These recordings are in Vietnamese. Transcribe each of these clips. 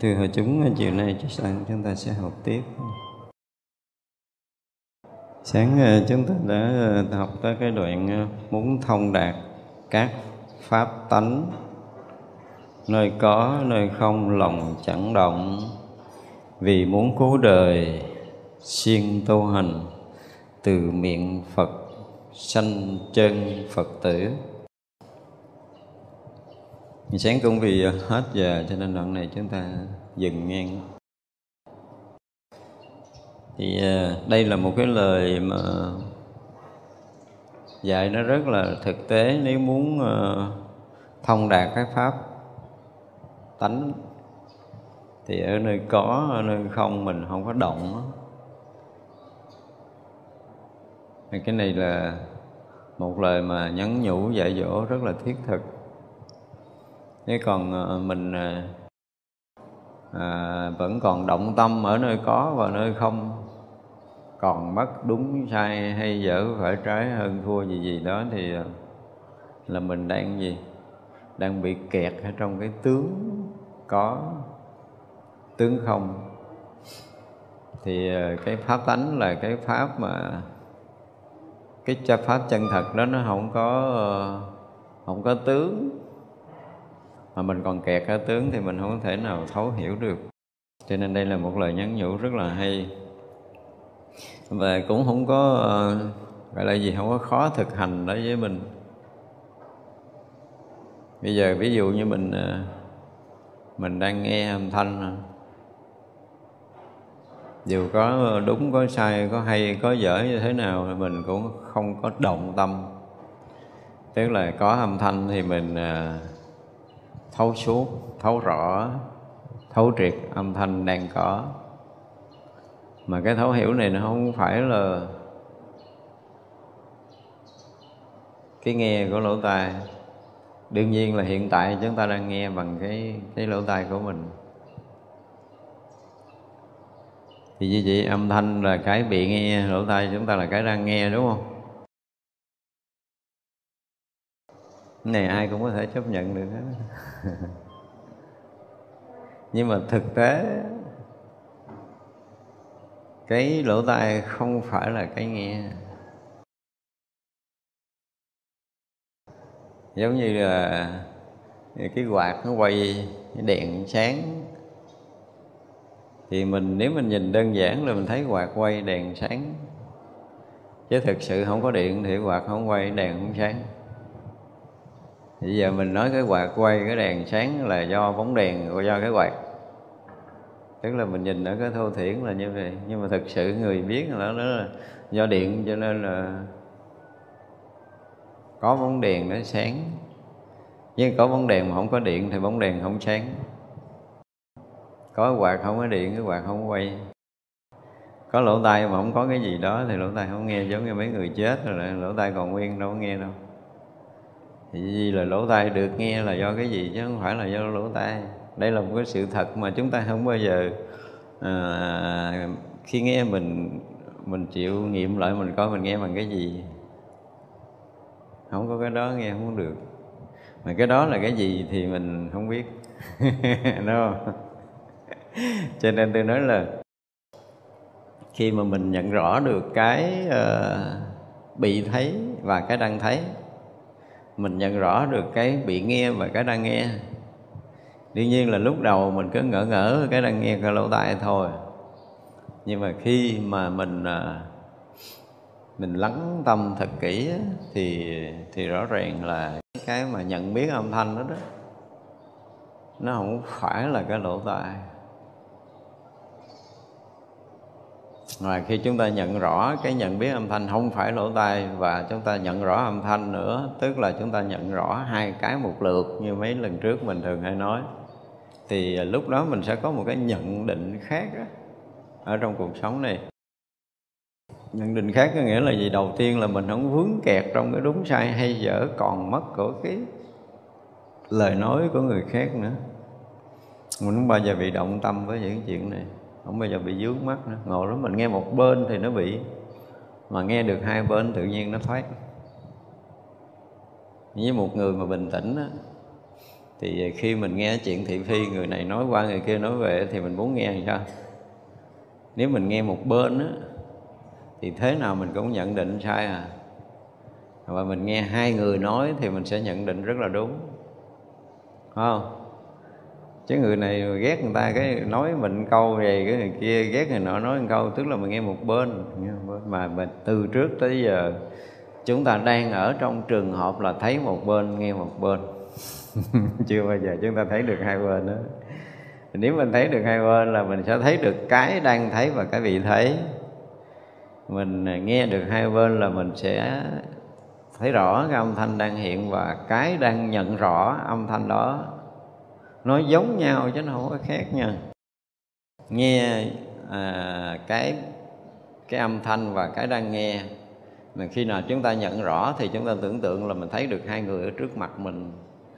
Thưa hội chúng, chiều nay chắc rằng chúng ta sẽ học tiếp. Sáng ờ, chúng ta đã ờ, học tới cái đoạn ờ, muốn thông đạt các pháp tánh. Nơi có nơi không lòng chẳng động. Vì muốn cứu đời siêng tu hành từ miệng Phật sanh chân Phật tử sáng cũng vì ờ, hết giờ, cho nên đoạn này chúng ta dừng ngang thì ờ, đây là một cái lời mà dạy nó rất là thực tế nếu muốn ờ, thông đạt cái pháp tánh. Thì ở nơi có, ở nơi không mình không có động. Thì cái này là một lời mà nhắn nhủ dạy dỗ rất là thiết thực chứ còn ờ, mình à, vẫn còn động tâm ở nơi có và nơi không. Còn mất đúng sai hay dở phải trái hơn thua gì gì đó thì là mình đang gì? Đang bị kẹt ở trong cái tướng có tướng không. Thì cái pháp tánh là cái pháp mà cái pháp chân thật đó nó không có không có tướng mà mình còn kẹt ở tướng thì mình không thể nào thấu hiểu được. Cho nên đây là một lời nhắn nhủ rất là hay. Và cũng không có ờ, gọi là gì, không có khó thực hành đối với mình. Bây giờ ví dụ như mình ờ, mình đang nghe âm thanh dù có đúng, có sai, có hay, có dở như thế nào thì mình cũng không có động tâm. Tức là có âm thanh thì mình ờ, thấu suốt, thấu rõ, thấu triệt âm thanh đang có. Mà cái thấu hiểu này nó không phải là cái nghe của lỗ tai. Đương nhiên là hiện tại chúng ta đang nghe bằng cái cái lỗ tai của mình. Thì như vậy âm thanh là cái bị nghe, lỗ tai chúng ta là cái đang nghe, đúng không? Cái này ai cũng có thể chấp nhận được hết. Nhưng mà thực tế, cái lỗ tai không phải là cái nghe. Giống như là cái quạt nó quay cái đèn sáng. Thì mình, nếu mình nhìn đơn giản là mình thấy quạt quay đèn sáng. Chứ thực sự không có điện thì quạt không quay đèn không sáng bây giờ mình nói cái quạt quay cái đèn sáng là do bóng đèn và do cái quạt tức là mình nhìn ở cái thô thiển là như vậy. Nhưng mà thực sự người biết là nó là do điện, cho nên là có bóng đèn nó sáng. Nhưng có bóng đèn mà không có điện thì bóng đèn không sáng. Có quạt không có điện, cái quạt không quay. Có lỗ tai mà không có cái gì đó thì lỗ tai không nghe, giống như mấy người chết rồi lỗ tai còn nguyên, đâu có nghe đâu thì vì là lỗ tai được nghe là do cái gì chứ không phải là do lỗ tai. Đây là một cái sự thật mà chúng ta không bao giờ à, khi nghe mình mình chịu nghiệm lại mình coi mình nghe bằng cái gì. Không có cái đó nghe không được. Mà cái đó là cái gì thì mình không biết. Đúng không? Cho nên tôi nói là khi mà mình nhận rõ được cái uh, bị thấy và cái đang thấy mình nhận rõ được cái bị nghe và cái đang nghe. Đương nhiên là lúc đầu mình cứ ngỡ ngỡ cái đang nghe cái lỗ tai thôi. Nhưng mà khi mà mình à, mình lắng tâm thật kỹ thì thì rõ ràng là cái mà nhận biết âm thanh đó đó, nó không phải là cái lỗ tai. Ngoài khi chúng ta nhận rõ cái nhận biết âm thanh không phải lỗ tai và chúng ta nhận rõ âm thanh nữa, tức là chúng ta nhận rõ hai cái một lượt như mấy lần trước mình thường hay nói. Thì lúc đó mình sẽ có một cái nhận định khác đó, ở trong cuộc sống này. Nhận định khác có nghĩa là gì? Đầu tiên là mình không vướng kẹt trong cái đúng sai hay dở còn mất của cái lời nói của người khác nữa. Mình không bao giờ bị động tâm với những chuyện này không bao giờ bị dướng mắt nữa. Ngồi đó mình nghe một bên thì nó bị mà nghe được hai bên tự nhiên nó thoát. Với một người mà bình tĩnh á, thì khi mình nghe chuyện thị phi người này nói qua người kia nói về thì mình muốn nghe làm sao? Nếu mình nghe một bên á, thì thế nào mình cũng nhận định sai à. Và mình nghe hai người nói thì mình sẽ nhận định rất là đúng. Không? Chứ người này ghét người ta cái nói mình câu về cái người kia, ghét người nọ nói một câu, tức là mình nghe một bên mà mình từ trước tới giờ, chúng ta đang ở trong trường hợp là thấy một bên, nghe một bên. Chưa bao giờ chúng ta thấy được hai bên đó. Nếu mình thấy được hai bên là mình sẽ thấy được cái đang thấy và cái bị thấy. Mình nghe được hai bên là mình sẽ thấy rõ cái âm thanh đang hiện và cái đang nhận rõ âm thanh đó nó giống nhau chứ nó không có khác nha. Nghe à, cái cái âm thanh và cái đang nghe. Mà khi nào chúng ta nhận rõ thì chúng ta tưởng tượng là mình thấy được hai người ở trước mặt mình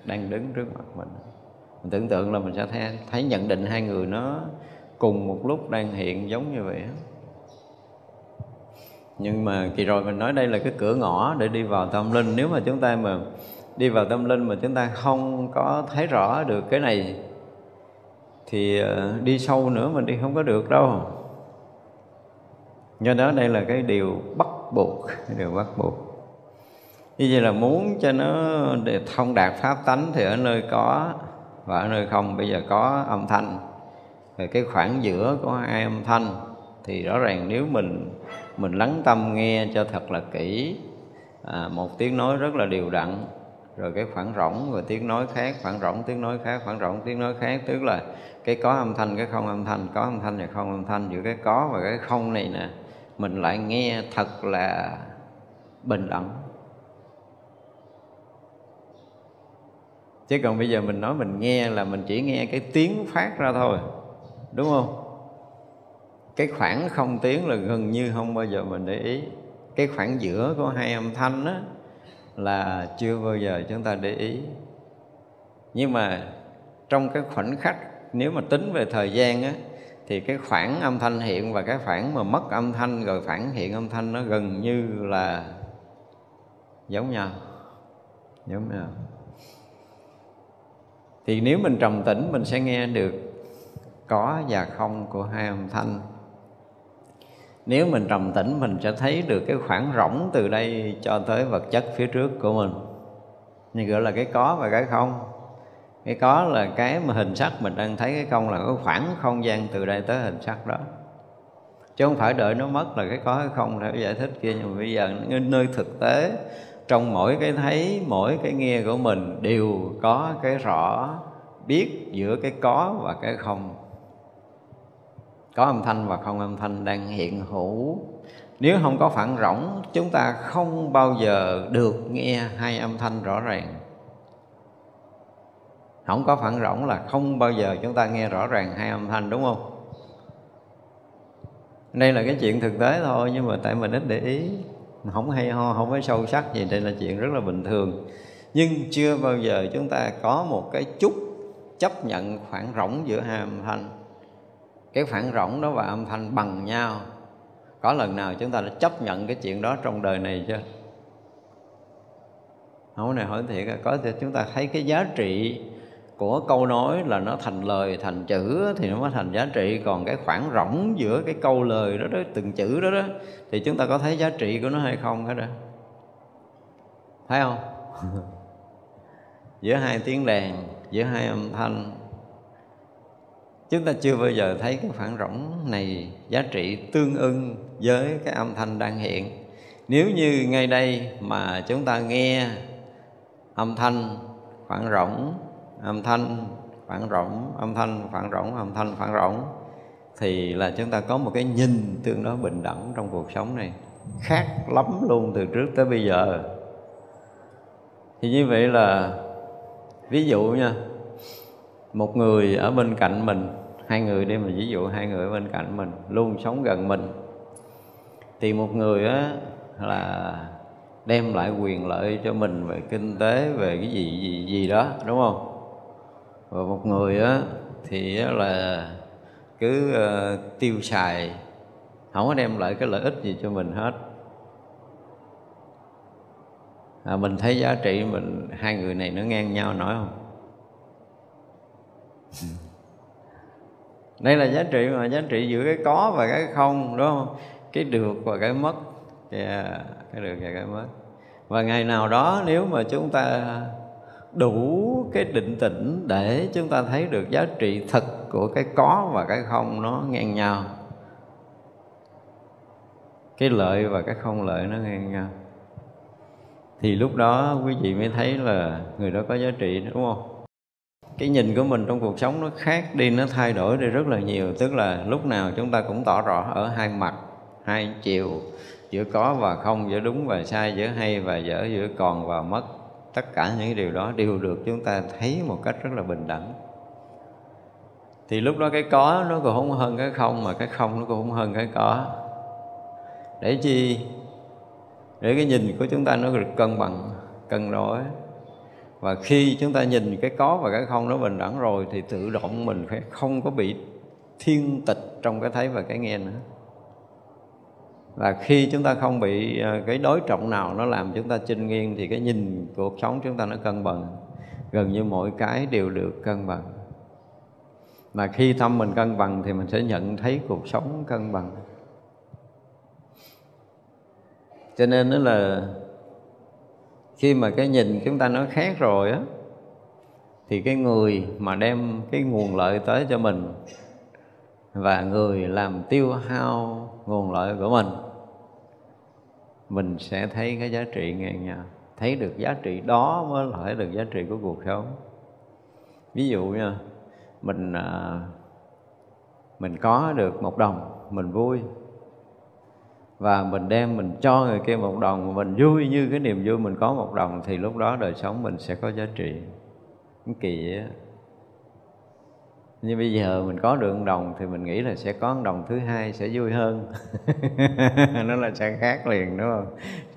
đang đứng trước mặt mình. Mình tưởng tượng là mình sẽ thấy, thấy nhận định hai người nó cùng một lúc đang hiện giống như vậy nhưng mà kỳ rồi mình nói đây là cái cửa ngõ để đi vào tâm linh. Nếu mà chúng ta mà đi vào tâm linh mà chúng ta không có thấy rõ được cái này thì ờ, đi sâu nữa mình đi không có được đâu. Do đó đây là cái điều bắt buộc cái điều bắt buộc. Như vậy là muốn cho nó để thông đạt pháp tánh thì ở nơi có và ở nơi không. Bây giờ có âm thanh rồi cái khoảng giữa có hai âm thanh thì rõ ràng nếu mình mình lắng tâm nghe cho thật là kỹ à, một tiếng nói rất là đều đặn rồi cái khoảng rỗng và tiếng nói khác, khoảng rỗng, tiếng nói khác, khoảng rỗng, tiếng nói khác. Tức là cái có âm thanh, cái không âm thanh, có âm thanh và không âm thanh. Giữa cái có và cái không này nè, mình lại nghe thật là bình đẳng chứ còn bây giờ mình nói mình nghe là mình chỉ nghe cái tiếng phát ra thôi, đúng không? Cái khoảng không tiếng là gần như không bao giờ mình để ý. Cái khoảng giữa của hai âm thanh á là chưa bao giờ chúng ta để ý. Nhưng mà trong cái khoảnh khắc, nếu mà tính về thời gian á, thì cái khoảng âm thanh hiện và cái khoảng mà mất âm thanh rồi phản hiện âm thanh nó gần như là giống nhau. Giống nhau. Thì nếu mình trầm tĩnh, mình sẽ nghe được có và không của hai âm thanh nếu mình trầm tĩnh, mình sẽ thấy được cái khoảng rỗng từ đây cho tới vật chất phía trước của mình. Như gọi là cái có và cái không. Cái có là cái mà hình sắc, mình đang thấy cái không là cái khoảng không gian từ đây tới hình sắc đó. Chứ không phải đợi nó mất là cái có, cái không theo giải thích kia. Nhưng mà bây giờ nơi thực tế, trong mỗi cái thấy, mỗi cái nghe của mình đều có cái rõ biết giữa cái có và cái không có âm thanh và không âm thanh đang hiện hữu. Nếu không có phản rỗng, chúng ta không bao giờ được nghe hai âm thanh rõ ràng. Không có phản rỗng là không bao giờ chúng ta nghe rõ ràng hai âm thanh, đúng không? Đây là cái chuyện thực tế thôi, nhưng mà tại mình ít để ý. Không hay ho, không có sâu sắc gì, đây là chuyện rất là bình thường. Nhưng chưa bao giờ chúng ta có một cái chút chấp nhận khoảng rỗng giữa hai âm thanh cái phản rỗng đó và âm thanh bằng nhau. Có lần nào chúng ta đã chấp nhận cái chuyện đó trong đời này chưa? Không này hỏi thiệt có thể chúng ta thấy cái giá trị của câu nói là nó thành lời, thành chữ thì nó mới thành giá trị. Còn cái khoảng rỗng giữa cái câu lời đó đó, từng chữ đó đó, thì chúng ta có thấy giá trị của nó hay không hết đó thấy không? Giữa hai tiếng đàn, giữa hai âm thanh chúng ta chưa bao giờ thấy cái khoảng rỗng này giá trị tương ưng với cái âm thanh đang hiện. Nếu như ngay đây mà chúng ta nghe âm thanh khoảng rỗng, âm thanh khoảng rỗng, âm thanh khoảng rỗng, âm thanh khoảng rỗng, thì là chúng ta có một cái nhìn tương đối bình đẳng trong cuộc sống này, khác lắm luôn từ trước tới bây giờ. Thì như vậy là, ví dụ nha, một người ở bên cạnh mình hai người đi mà ví dụ hai người bên cạnh mình luôn sống gần mình thì một người á là đem lại quyền lợi cho mình về kinh tế về cái gì gì gì đó đúng không? Và một người á thì là cứ uh, tiêu xài không có đem lại cái lợi ích gì cho mình hết. À, mình thấy giá trị mình hai người này nó ngang nhau nổi không? đây là giá trị mà giá trị giữa cái có và cái không đúng không? Cái được và cái mất. Yeah, cái được và cái mất. Và ngày nào đó nếu mà chúng ta đủ cái định tĩnh để chúng ta thấy được giá trị thật của cái có và cái không nó ngang nhau. Cái lợi và cái không lợi nó ngang nhau. Thì lúc đó quý vị mới thấy là người đó có giá trị đúng không? Cái nhìn của mình trong cuộc sống nó khác đi, nó thay đổi đi rất là nhiều. Tức là lúc nào chúng ta cũng tỏ rõ ở hai mặt, hai chiều, giữa có và không, giữa đúng và sai, giữa hay và dở, giữa còn và mất. Tất cả những điều đó đều được chúng ta thấy một cách rất là bình đẳng. Thì lúc đó cái có nó cũng không hơn cái không, mà cái không nó cũng không hơn cái có. Để chi? Để cái nhìn của chúng ta nó được cân bằng, cân đối và khi chúng ta nhìn cái có và cái không nó bình đẳng rồi thì tự động mình phải không có bị thiên tịch trong cái thấy và cái nghe nữa. Và khi chúng ta không bị ờ, cái đối trọng nào nó làm chúng ta chinh nghiêng thì cái nhìn cuộc sống chúng ta nó cân bằng, gần như mọi cái đều được cân bằng. Mà khi tâm mình cân bằng thì mình sẽ nhận thấy cuộc sống cân bằng. Cho nên đó là khi mà cái nhìn chúng ta nó khác rồi á, thì cái người mà đem cái nguồn lợi tới cho mình và người làm tiêu hao nguồn lợi của mình mình sẽ thấy cái giá trị ngang nhà thấy được giá trị đó mới là thấy được giá trị của cuộc sống. Ví dụ nha, mình à, mình có được một đồng, mình vui và mình đem mình cho người kia một đồng mình vui như cái niềm vui mình có một đồng thì lúc đó đời sống mình sẽ có giá trị. Cái kỳ á. Như bây giờ mình có được một đồng thì mình nghĩ là sẽ có một đồng thứ hai sẽ vui hơn. Nó là sẽ khác liền đúng không?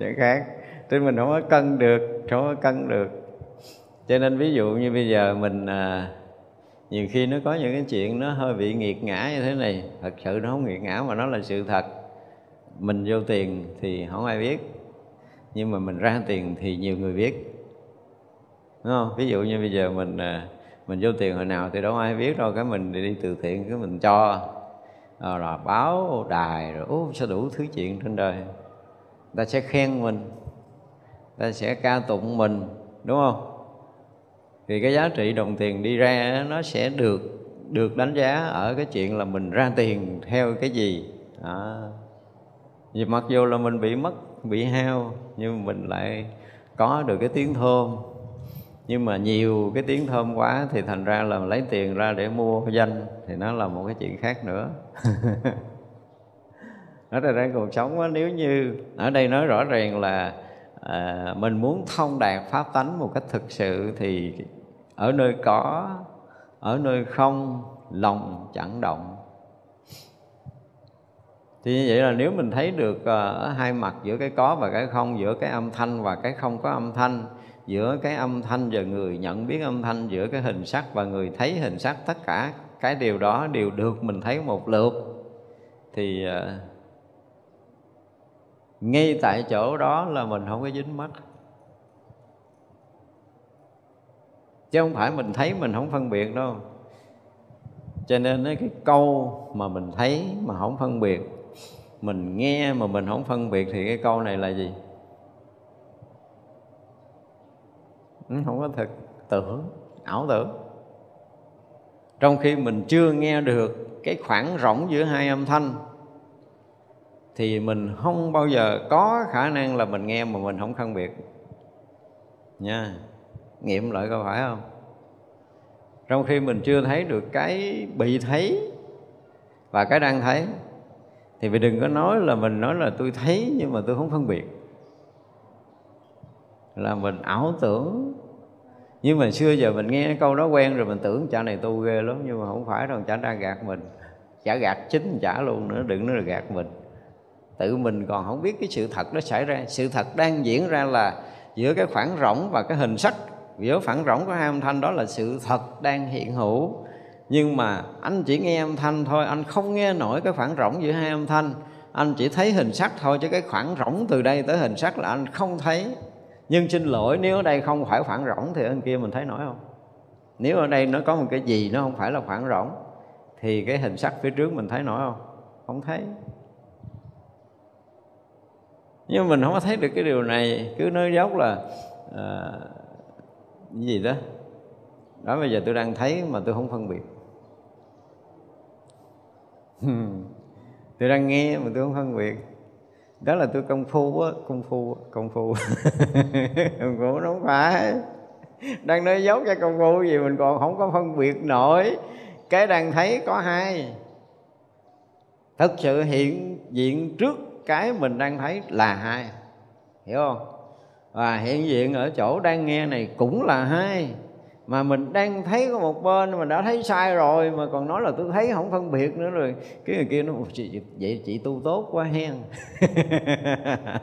Sẽ khác. Tức mình không có cân được không có cân được. Cho nên ví dụ như bây giờ mình à, nhiều khi nó có những cái chuyện nó hơi bị nghiệt ngã như thế này. Thật sự nó không nghiệt ngã mà nó là sự thật mình vô tiền thì không ai biết. Nhưng mà mình ra tiền thì nhiều người biết. Đúng không? Ví dụ như bây giờ mình à, mình vô tiền hồi nào thì đâu ai biết đâu, cái mình đi từ thiện cái mình cho. Ờ, rồi là báo đài rồi ố sẽ đủ thứ chuyện trên đời. Ta sẽ khen mình, ta sẽ ca tụng mình, đúng không? Thì cái giá trị đồng tiền đi ra nó sẽ được được đánh giá ở cái chuyện là mình ra tiền theo cái gì. Đó vì mặc dù là mình bị mất bị hao nhưng mình lại có được cái tiếng thơm. Nhưng mà nhiều cái tiếng thơm quá thì thành ra là lấy tiền ra để mua danh thì nó là một cái chuyện khác nữa. Nói ra ra cuộc sống đó, nếu như ở đây nói rõ ràng là à, mình muốn thông đạt pháp tánh một cách thực sự thì ở nơi có ở nơi không lòng chẳng động thì như vậy là nếu mình thấy được uh, ở hai mặt giữa cái có và cái không giữa cái âm thanh và cái không có âm thanh giữa cái âm thanh và người nhận biết âm thanh giữa cái hình sắc và người thấy hình sắc tất cả cái điều đó đều được mình thấy một lượt thì uh, ngay tại chỗ đó là mình không có dính mắt. Chứ không phải mình thấy mình không phân biệt đâu. Cho nên cái câu mà mình thấy mà không phân biệt mình nghe mà mình không phân biệt thì cái câu này là gì? Ừ, không có thực. Tưởng, ảo tưởng. Trong khi mình chưa nghe được cái khoảng rỗng giữa hai âm thanh, thì mình không bao giờ có khả năng là mình nghe mà mình không phân biệt. Nha, nghiệm lại có phải không? Trong khi mình chưa thấy được cái bị thấy và cái đang thấy thì vì đừng có nói là mình nói là tôi thấy nhưng mà tôi không phân biệt. Là mình ảo tưởng. Nhưng mà xưa giờ mình nghe câu đó quen rồi mình tưởng cha này tu ghê lắm, nhưng mà không phải đâu, chả đang gạt mình. Chả gạt chính chả luôn nữa, đừng nói là gạt mình. Tự mình còn không biết cái sự thật nó xảy ra. Sự thật đang diễn ra là giữa cái khoảng rỗng và cái hình sắc. Giữa khoảng rỗng của hai âm thanh đó là sự thật đang hiện hữu nhưng mà anh chỉ nghe âm thanh thôi anh không nghe nổi cái khoảng rỗng giữa hai âm thanh. Anh chỉ thấy hình sắc thôi chứ cái khoảng rỗng từ đây tới hình sắc là anh không thấy. Nhưng xin lỗi nếu ở đây không phải khoảng rỗng thì anh kia mình thấy nổi không? Nếu ở đây nó có một cái gì nó không phải là khoảng rỗng thì cái hình sắc phía trước mình thấy nổi không? Không thấy. Nhưng mình không có thấy được cái điều này. Cứ nói dốc là à, gì đó. Đó bây giờ tôi đang thấy mà tôi không phân biệt. tôi đang nghe mà tôi không phân biệt. Đó là tôi công phu á, công phu công phu. Công phu nó không phải. Đang nói dốc cho công phu gì mình còn không có phân biệt nổi. Cái đang thấy có hai. Thực sự hiện diện trước cái mình đang thấy là hai. Hiểu không? Và hiện diện ở chỗ đang nghe này cũng là hai mà mình đang thấy có một bên mình đã thấy sai rồi mà còn nói là tôi thấy không phân biệt nữa rồi. Cái người kia nó chị, vậy chị tu tốt quá hen.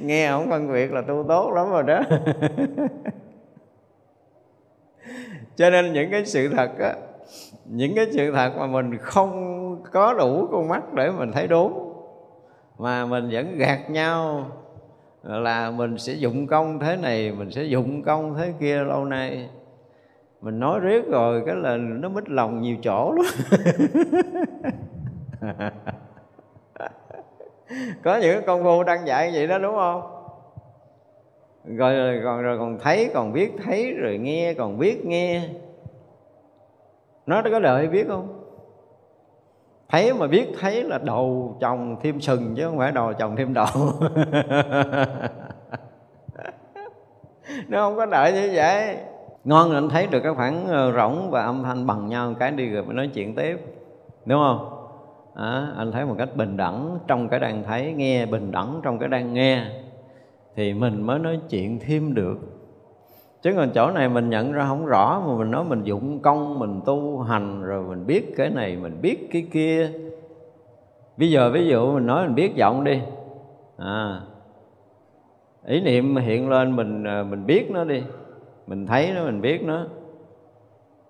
Nghe không phân biệt là tu tốt lắm rồi đó. Cho nên những cái sự thật á những cái sự thật mà mình không có đủ con mắt để mình thấy đúng mà mình vẫn gạt nhau là mình sẽ dụng công thế này mình sẽ dụng công thế kia lâu nay. Mình nói riết rồi cái là nó mít lòng nhiều chỗ lắm. Có những công phu đang dạy vậy đó đúng không? Rồi, còn rồi còn thấy còn biết thấy rồi nghe còn biết nghe. Nó có đợi biết không? Thấy mà biết thấy là đầu chồng thêm sừng chứ không phải đầu chồng thêm đầu. Nó không có đợi như vậy. Ngon là anh thấy được cái khoảng ờ, rỗng và âm thanh bằng nhau cái đi rồi mới nói chuyện tiếp. Đúng không? À, anh thấy một cách bình đẳng trong cái đang thấy nghe bình đẳng trong cái đang nghe thì mình mới nói chuyện thêm được chứ còn chỗ này mình nhận ra không rõ, mà mình nói mình dụng công, mình tu hành, rồi mình biết cái này, mình biết cái kia. Bây giờ ví dụ mình nói mình biết giọng đi. À ý niệm hiện lên mình à, mình biết nó đi. Mình thấy nó, mình biết nó.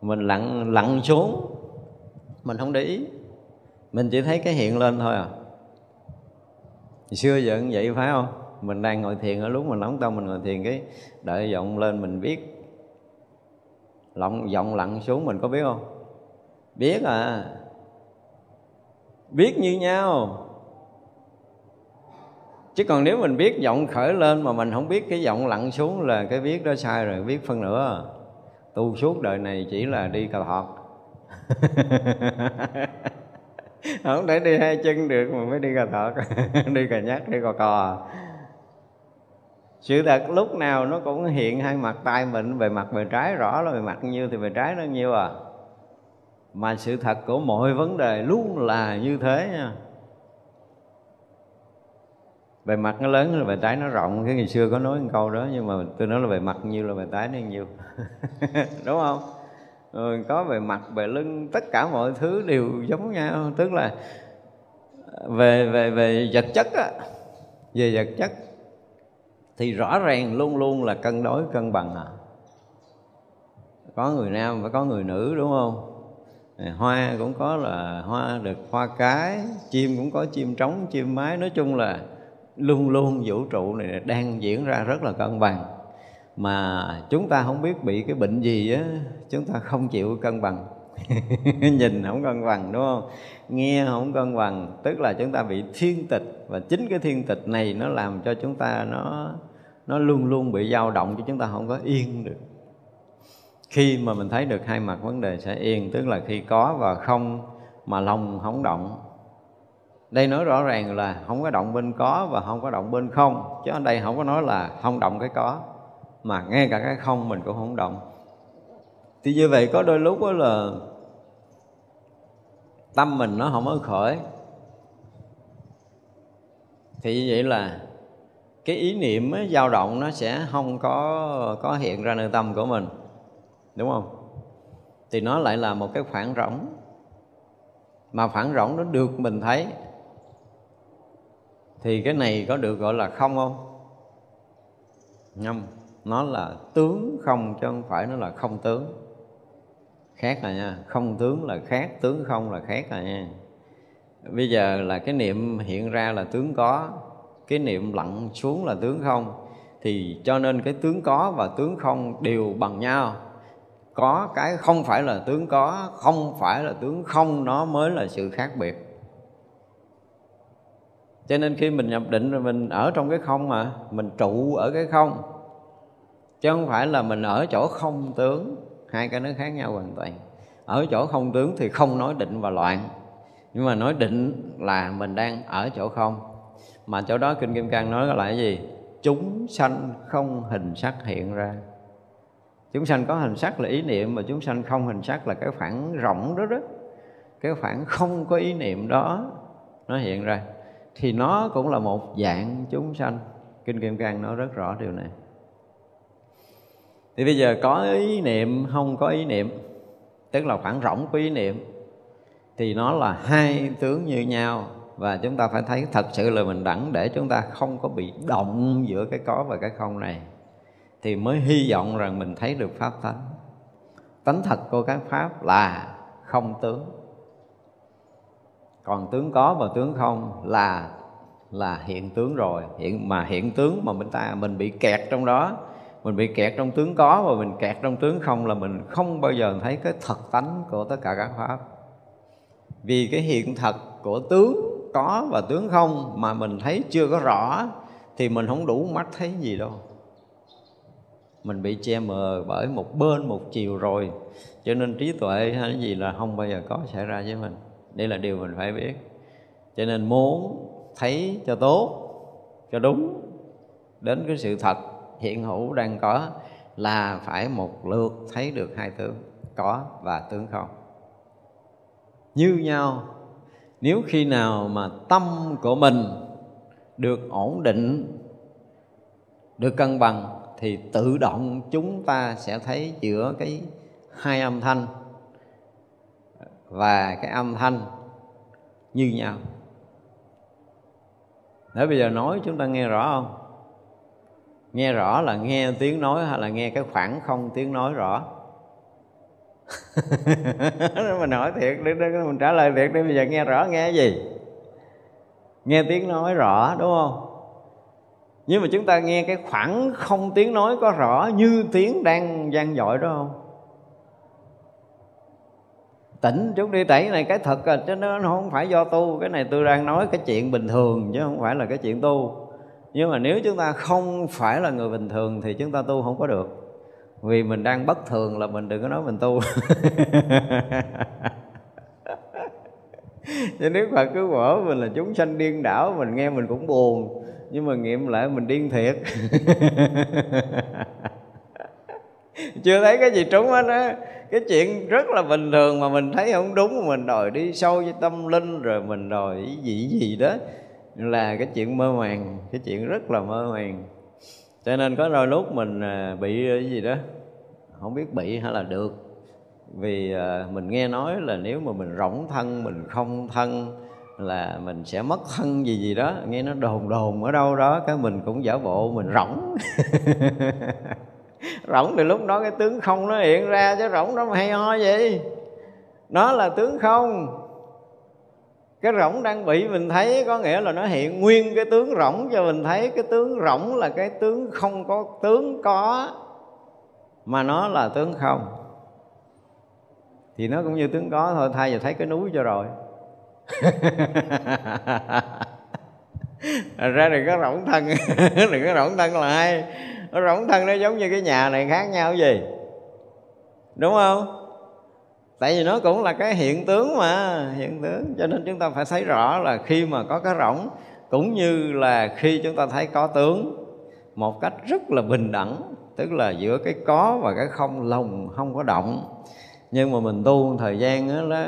Mình lặn lặn xuống. Mình không để ý. Mình chỉ thấy cái hiện lên thôi à. Hồi xưa giờ cũng vậy phải không? Mình đang ngồi thiền ở lúc mình nóng tâm, mình ngồi thiền cái đợi giọng lên mình biết lọng, giọng lặn xuống mình có biết không? Biết à. Biết như nhau. Chứ còn nếu mình biết giọng khởi lên mà mình không biết cái giọng lặn xuống là cái biết đó sai rồi biết phân nữa tu suốt đời này chỉ là đi cà thọt. Không thể đi hai chân được mà mới đi cà thọt. Đi cà nhắc đi cò cò sự thật lúc nào nó cũng hiện hai mặt tay mình về mặt bề trái rõ là về mặt nhiêu thì bề trái nó nhiêu à. Mà sự thật của mọi vấn đề luôn là như thế nha. Bề mặt nó lớn là bề trái nó rộng, cái ngày xưa có nói một câu đó, nhưng mà tôi nói là bề mặt nhiêu là bề trái nó nhiêu. Đúng không? Rồi có bề mặt, bề lưng, tất cả mọi thứ đều giống nhau, tức là ờ, về về về vật chất á, về vật chất thì rõ ràng luôn luôn là cân đối, cân bằng à. Có người nam phải có người nữ, đúng không? Hoa cũng có là hoa được hoa cái, chim cũng có chim trống, chim mái. Nói chung là luôn luôn vũ trụ này đang diễn ra rất là cân bằng. Mà chúng ta không biết bị cái bệnh gì á, chúng ta không chịu cân bằng. nhìn không cân bằng, đúng không? Nghe không cân bằng, tức là chúng ta bị thiên tịch. Và chính cái thiên tịch này nó làm cho chúng ta nó nó luôn luôn bị dao động cho chúng ta không có yên được. Khi mà mình thấy được hai mặt vấn đề sẽ yên, tức là khi có và không mà lòng không động. Đây nói rõ ràng là không có động bên có và không có động bên không. Chứ ở đây không có nói là không động cái có, mà ngay cả cái không mình cũng không động thì như vậy có đôi lúc đó là tâm mình nó không có khởi thì như vậy là cái ý niệm ấy, dao động nó sẽ không có có hiện ra nơi tâm của mình đúng không? Thì nó lại là một cái khoảng rỗng. Mà khoảng rỗng nó được mình thấy. Thì cái này có được gọi là không không? Không. Nó là tướng không chứ không phải nó là không tướng khác rồi nha, không tướng là khác, tướng không là khác rồi nha. Bây giờ là cái niệm hiện ra là tướng có, cái niệm lặn xuống là tướng không. Thì cho nên cái tướng có và tướng không đều bằng nhau. Có cái không phải là tướng có, không phải là tướng không, nó mới là sự khác biệt. Cho nên khi mình nhập định rồi mình ở trong cái không mà, mình trụ ở cái không. Chứ không phải là mình ở chỗ không tướng hai cái nó khác nhau hoàn toàn. Ở chỗ không tướng thì không nói định và loạn. Nhưng mà nói định là mình đang ở chỗ không. Mà chỗ đó kinh kim cang nói là cái gì? Chúng sanh không hình sắc hiện ra. Chúng sanh có hình sắc là ý niệm, mà chúng sanh không hình sắc là cái khoảng rộng đó đó. Cái khoảng không có ý niệm đó nó hiện ra. Thì nó cũng là một dạng chúng sanh. Kinh kim cang nói rất rõ điều này thì bây giờ có ý niệm, không có ý niệm, tức là khoảng rỗng của ý niệm, thì nó là hai tướng như nhau. Và chúng ta phải thấy thật sự là mình đẳng để chúng ta không có bị động giữa cái có và cái không này. Thì mới hy vọng rằng mình thấy được pháp tánh tánh thật của các pháp là không tướng. Còn tướng có và tướng không là là hiện tướng rồi. Hiện mà hiện tướng mà mình ta, mình bị kẹt trong đó mình bị kẹt trong tướng có và mình kẹt trong tướng không là mình không bao giờ thấy cái thật tánh của tất cả các pháp. Vì cái hiện thật của tướng có và tướng không mà mình thấy chưa có rõ thì mình không đủ mắt thấy gì đâu. Mình bị che mờ bởi một bên một chiều rồi, cho nên trí tuệ hay cái gì là không bao giờ có xảy ra với mình. Đây là điều mình phải biết. Cho nên muốn thấy cho tốt, cho đúng đến cái sự thật hiện hữu đang có là phải một lượt thấy được hai tướng, có và tướng không. Như nhau, nếu khi nào mà tâm của mình được ổn định, được cân bằng, thì tự động chúng ta sẽ thấy giữa cái hai âm thanh và cái âm thanh như nhau. Để bây giờ nói chúng ta nghe rõ không? Nghe rõ là nghe tiếng nói hay là nghe cái khoảng không tiếng nói rõ? Mình hỏi thiệt đi mình trả lời thiệt đi, bây giờ nghe rõ nghe gì? Nghe tiếng nói rõ, đúng không? Nhưng mà chúng ta nghe cái khoảng không tiếng nói có rõ như tiếng đang gian dội đó không? Tỉnh chút đi, tẩy này cái thật à chứ nó không phải do tu. Cái này tôi đang nói cái chuyện bình thường, chứ không phải là cái chuyện tu nhưng mà nếu chúng ta không phải là người bình thường thì chúng ta tu không có được. Vì mình đang bất thường là mình đừng có nói mình tu. Chứ nếu Phật cứ bỏ mình là chúng sanh điên đảo, mình nghe mình cũng buồn. Nhưng mà nghiệm lại mình điên thiệt. Chưa thấy cái gì trúng hết á. Cái chuyện rất là bình thường mà mình thấy không đúng, mình đòi đi sâu với tâm linh, rồi mình đòi gì gì đó là cái chuyện mơ màng, cái chuyện rất là mơ màng. Cho nên có đôi lúc mình à, bị cái gì đó, không biết bị hay là được. Vì à, mình nghe nói là nếu mà mình rỗng thân, mình không thân là mình sẽ mất thân gì gì đó. Nghe nó đồn đồn ở đâu đó, cái mình cũng giả bộ mình rỗng. Rỗng thì lúc đó cái tướng không nó hiện ra, chứ rỗng nó hay ho gì nó là tướng không cái rỗng đang bị mình thấy, có nghĩa là nó hiện nguyên cái tướng rỗng cho mình thấy. Cái tướng rỗng là cái tướng không có, tướng có, mà nó là tướng không. Thì nó cũng như tướng có thôi, thay giờ thấy cái núi cho rồi. Ra đừng có rỗng thân, đừng có rỗng thân là hay. Rỗng thân nó giống như cái nhà này khác nhau gì? Đúng không? Tại vì nó cũng là cái hiện tướng mà hiện tướng. Cho nên chúng ta phải thấy rõ là khi mà có cái rỗng cũng như là khi chúng ta thấy có tướng một cách rất là bình đẳng tức là giữa cái có và cái không lòng không có động. Nhưng mà mình tu thời gian đó, đó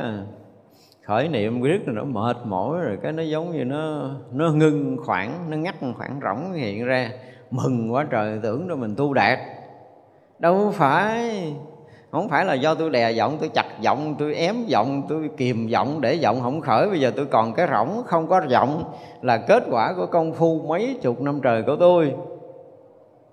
khởi niệm riết rồi nó mệt mỏi rồi cái nó giống như nó nó ngưng khoảng nó ngắt khoảng rỗng hiện ra. Mừng quá trời tưởng rồi mình tu đạt. Đâu phải không phải là do tôi đè giọng, tôi chặt giọng, tôi ém giọng, tôi kìm giọng để giọng không khởi. Bây giờ tôi còn cái rỗng, không có giọng là kết quả của công phu mấy chục năm trời của tôi.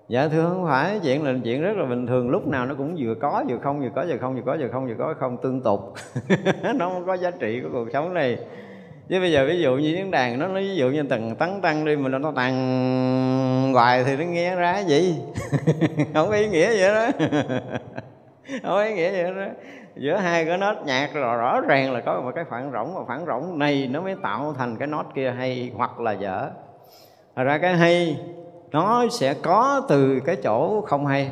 Dạ thưa, không phải. Chuyện là chuyện rất là bình thường. Lúc nào nó cũng vừa có vừa không, vừa có vừa không, vừa có vừa không, vừa có không, tương tục. Nó không có giá trị của cuộc sống này. Chứ bây giờ ví dụ như tiếng đàn nó nói ví dụ như tầng tấn tăng đi mà nó tăng hoài thì nó nghe ra gì? Không có ý nghĩa vậy đó. không có ý nghĩa vậy đó. Giữa hai cái nốt nhạc rõ, rõ ràng là có một cái phản rỗng và phản rỗng này nó mới tạo thành cái nốt kia hay hoặc là dở. Thật ra cái hay nó sẽ có từ cái chỗ không hay.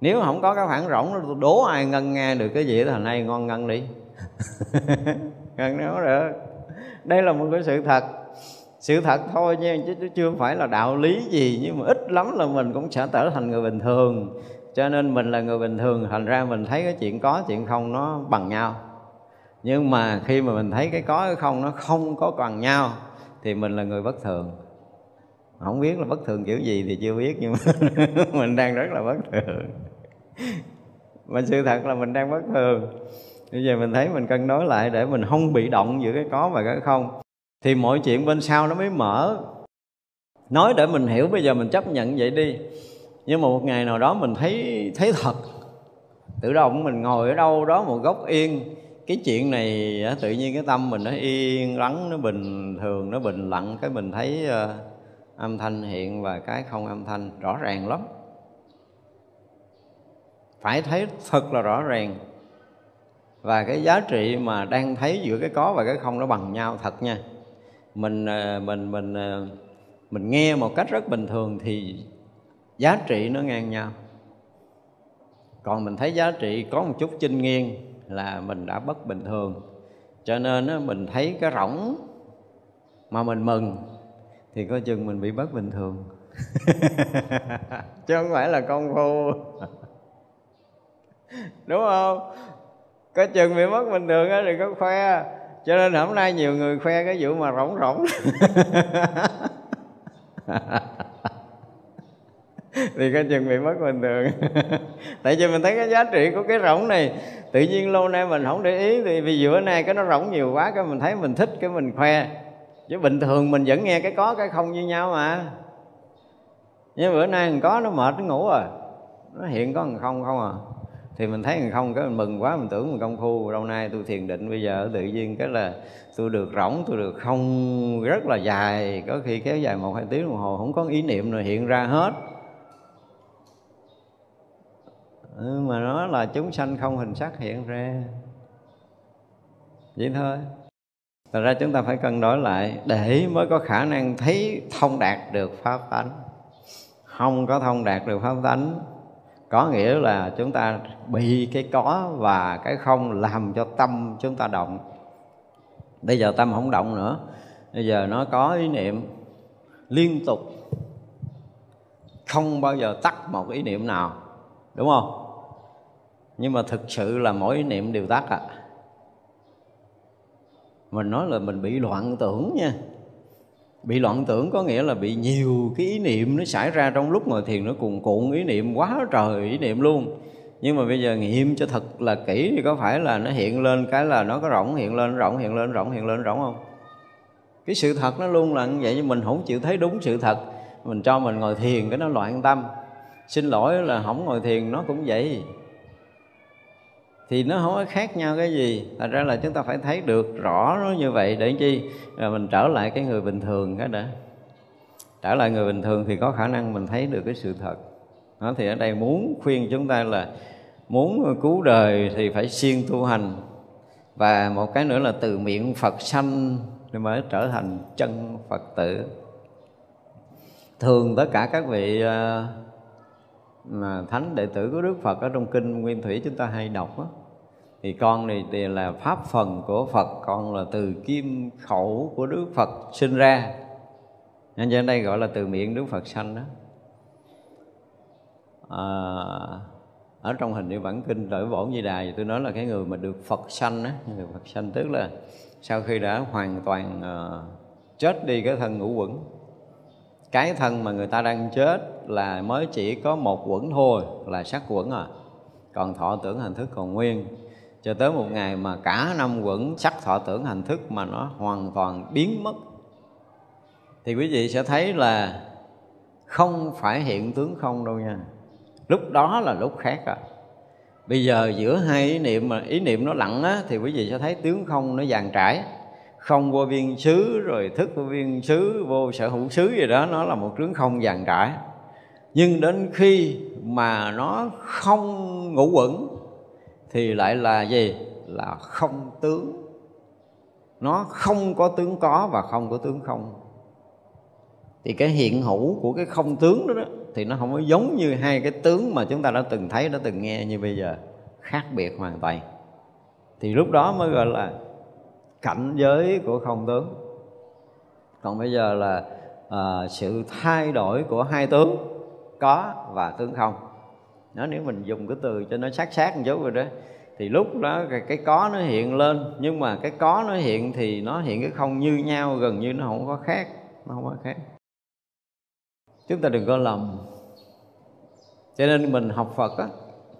Nếu không có cái phản rỗng nó đố ai ngân nghe được cái gì thì nay ngon ngân đi. Ngân nó được. Đây là một cái sự thật. Sự thật thôi nha chứ chưa phải là đạo lý gì nhưng mà ít lắm là mình cũng sẽ trở thành người bình thường cho nên mình là người bình thường, thành ra mình thấy cái chuyện có, chuyện không nó bằng nhau. Nhưng mà khi mà mình thấy cái có, cái không nó không có bằng nhau, thì mình là người bất thường. Không biết là bất thường kiểu gì thì chưa biết, nhưng mà mình đang rất là bất thường. Mà sự thật là mình đang bất thường. Bây giờ mình thấy mình cân đối lại để mình không bị động giữa cái có và cái không, thì mọi chuyện bên sau nó mới mở. Nói để mình hiểu, bây giờ mình chấp nhận vậy đi nhưng mà một ngày nào đó mình thấy thấy thật. Tự động mình ngồi ở đâu đó một góc yên. Cái chuyện này tự nhiên cái tâm mình nó yên lắng, nó bình thường, nó bình lặng. Cái mình thấy ờ, âm thanh hiện và cái không âm thanh rõ ràng lắm. Phải thấy thật là rõ ràng. Và cái giá trị mà đang thấy giữa cái có và cái không nó bằng nhau thật nha. Mình ờ, mình mình ờ, mình nghe một cách rất bình thường thì giá trị nó ngang nhau. Còn mình thấy giá trị có một chút chinh nghiêng là mình đã bất bình thường. Cho nên mình thấy cái rỗng mà mình mừng thì coi chừng mình bị bất bình thường. Chứ không phải là công phu. Đúng không? Có chừng bị mất bình thường á thì có khoe. Cho nên hôm nay nhiều người khoe cái vụ mà rỗng rỗng. thì coi chừng bị mất bình thường. Tại vì mình thấy cái giá trị của cái rỗng này, tự nhiên lâu nay mình không để ý, thì vì giữa nay cái nó rỗng nhiều quá, cái mình thấy mình thích, cái mình khoe. Chứ bình thường mình vẫn nghe cái có, cái không như nhau mà. Nhưng bữa nay mình có nó mệt, nó ngủ rồi nó hiện có thằng không không à. Thì mình thấy thằng không cái mình mừng quá, mình tưởng mình công phu. Lâu nay tôi thiền định, bây giờ tự nhiên cái là tôi được rỗng, tôi được không, rất là dài. Có khi kéo dài một hai tiếng đồng hồ, không có ý niệm rồi hiện ra hết ừ, mà nó là chúng sanh không hình sắc hiện ra vậy thôi Thật ra chúng ta phải cân đối lại để mới có khả năng thấy thông đạt được pháp tánh. Không có thông đạt được pháp tánh có nghĩa là chúng ta bị cái có và cái không làm cho tâm chúng ta động. Bây giờ tâm không động nữa. Bây giờ nó có ý niệm liên tục không bao giờ tắt một ý niệm nào. Đúng không? Nhưng mà thực sự là mỗi niệm đều tắt à mình nói là mình bị loạn tưởng nha. Bị loạn tưởng có nghĩa là bị nhiều cái ý niệm nó xảy ra trong lúc ngồi thiền nó cuồn cuộn, ý niệm quá trời, ý niệm luôn. Nhưng mà bây giờ nghiệm cho thật là kỹ thì có phải là nó hiện lên cái là nó có rỗng, hiện lên, rỗng, hiện lên, rỗng, hiện lên, rỗng không? Cái sự thật nó luôn là như vậy, nhưng mình không chịu thấy đúng sự thật. Mình cho mình ngồi thiền cái nó loạn tâm. Xin lỗi là không ngồi thiền nó cũng vậy thì nó không có khác nhau cái gì. Thật ra là chúng ta phải thấy được rõ nó như vậy để chi? Rồi mình trở lại cái người bình thường cái đã. Trở lại người bình thường thì có khả năng mình thấy được cái sự thật. Đó, thì ở đây muốn khuyên chúng ta là muốn cứu đời thì phải siêng tu hành. Và một cái nữa là từ miệng Phật sanh thì mới trở thành chân Phật tử. Thường tất cả các vị à, mà thánh đệ tử của Đức Phật ở trong kinh Nguyên Thủy chúng ta hay đọc đó, thì con này thì là pháp phần của Phật con là từ kim khẩu của Đức Phật sinh ra. Nên trên đây gọi là từ miệng Đức Phật sanh đó. À, ở trong hình như bản kinh đổi bổn di đà thì tôi nói là cái người mà được Phật sanh á người Phật sanh tức là sau khi đã hoàn toàn uh, chết đi cái thân ngũ quẩn cái thân mà người ta đang chết là mới chỉ có một quẩn thôi, là sắc quẩn à. Còn thọ tưởng hành thức còn nguyên. Cho tới một ngày mà cả năm quẩn, sắc thọ tưởng hành thức mà nó hoàn toàn biến mất. Thì quý vị sẽ thấy là không phải hiện tướng không đâu nha. Lúc đó là lúc khác à. Bây giờ giữa hai ý niệm mà ý niệm nó lặng á, thì quý vị sẽ thấy tướng không nó dàn trải không vô viên xứ rồi thức vô viên xứ vô sở hữu xứ gì đó nó là một tướng không dàn trải. Nhưng đến khi mà nó không ngủ quẩn thì lại là gì? Là không tướng. Nó không có tướng có và không có tướng không. Thì cái hiện hữu của cái không tướng đó, đó thì nó không có giống như hai cái tướng mà chúng ta đã từng thấy đã từng nghe như bây giờ khác biệt hoàn toàn. Thì lúc đó mới gọi là cảnh giới của không tướng. Còn bây giờ là à, sự thay đổi của hai tướng có và tướng không. Nó nếu mình dùng cái từ cho nó sát sát một chút rồi đó thì lúc đó cái có nó hiện lên nhưng mà cái có nó hiện thì nó hiện cái không như nhau gần như nó không có khác nó không có khác. Chúng ta đừng có lầm. Cho nên mình học phật á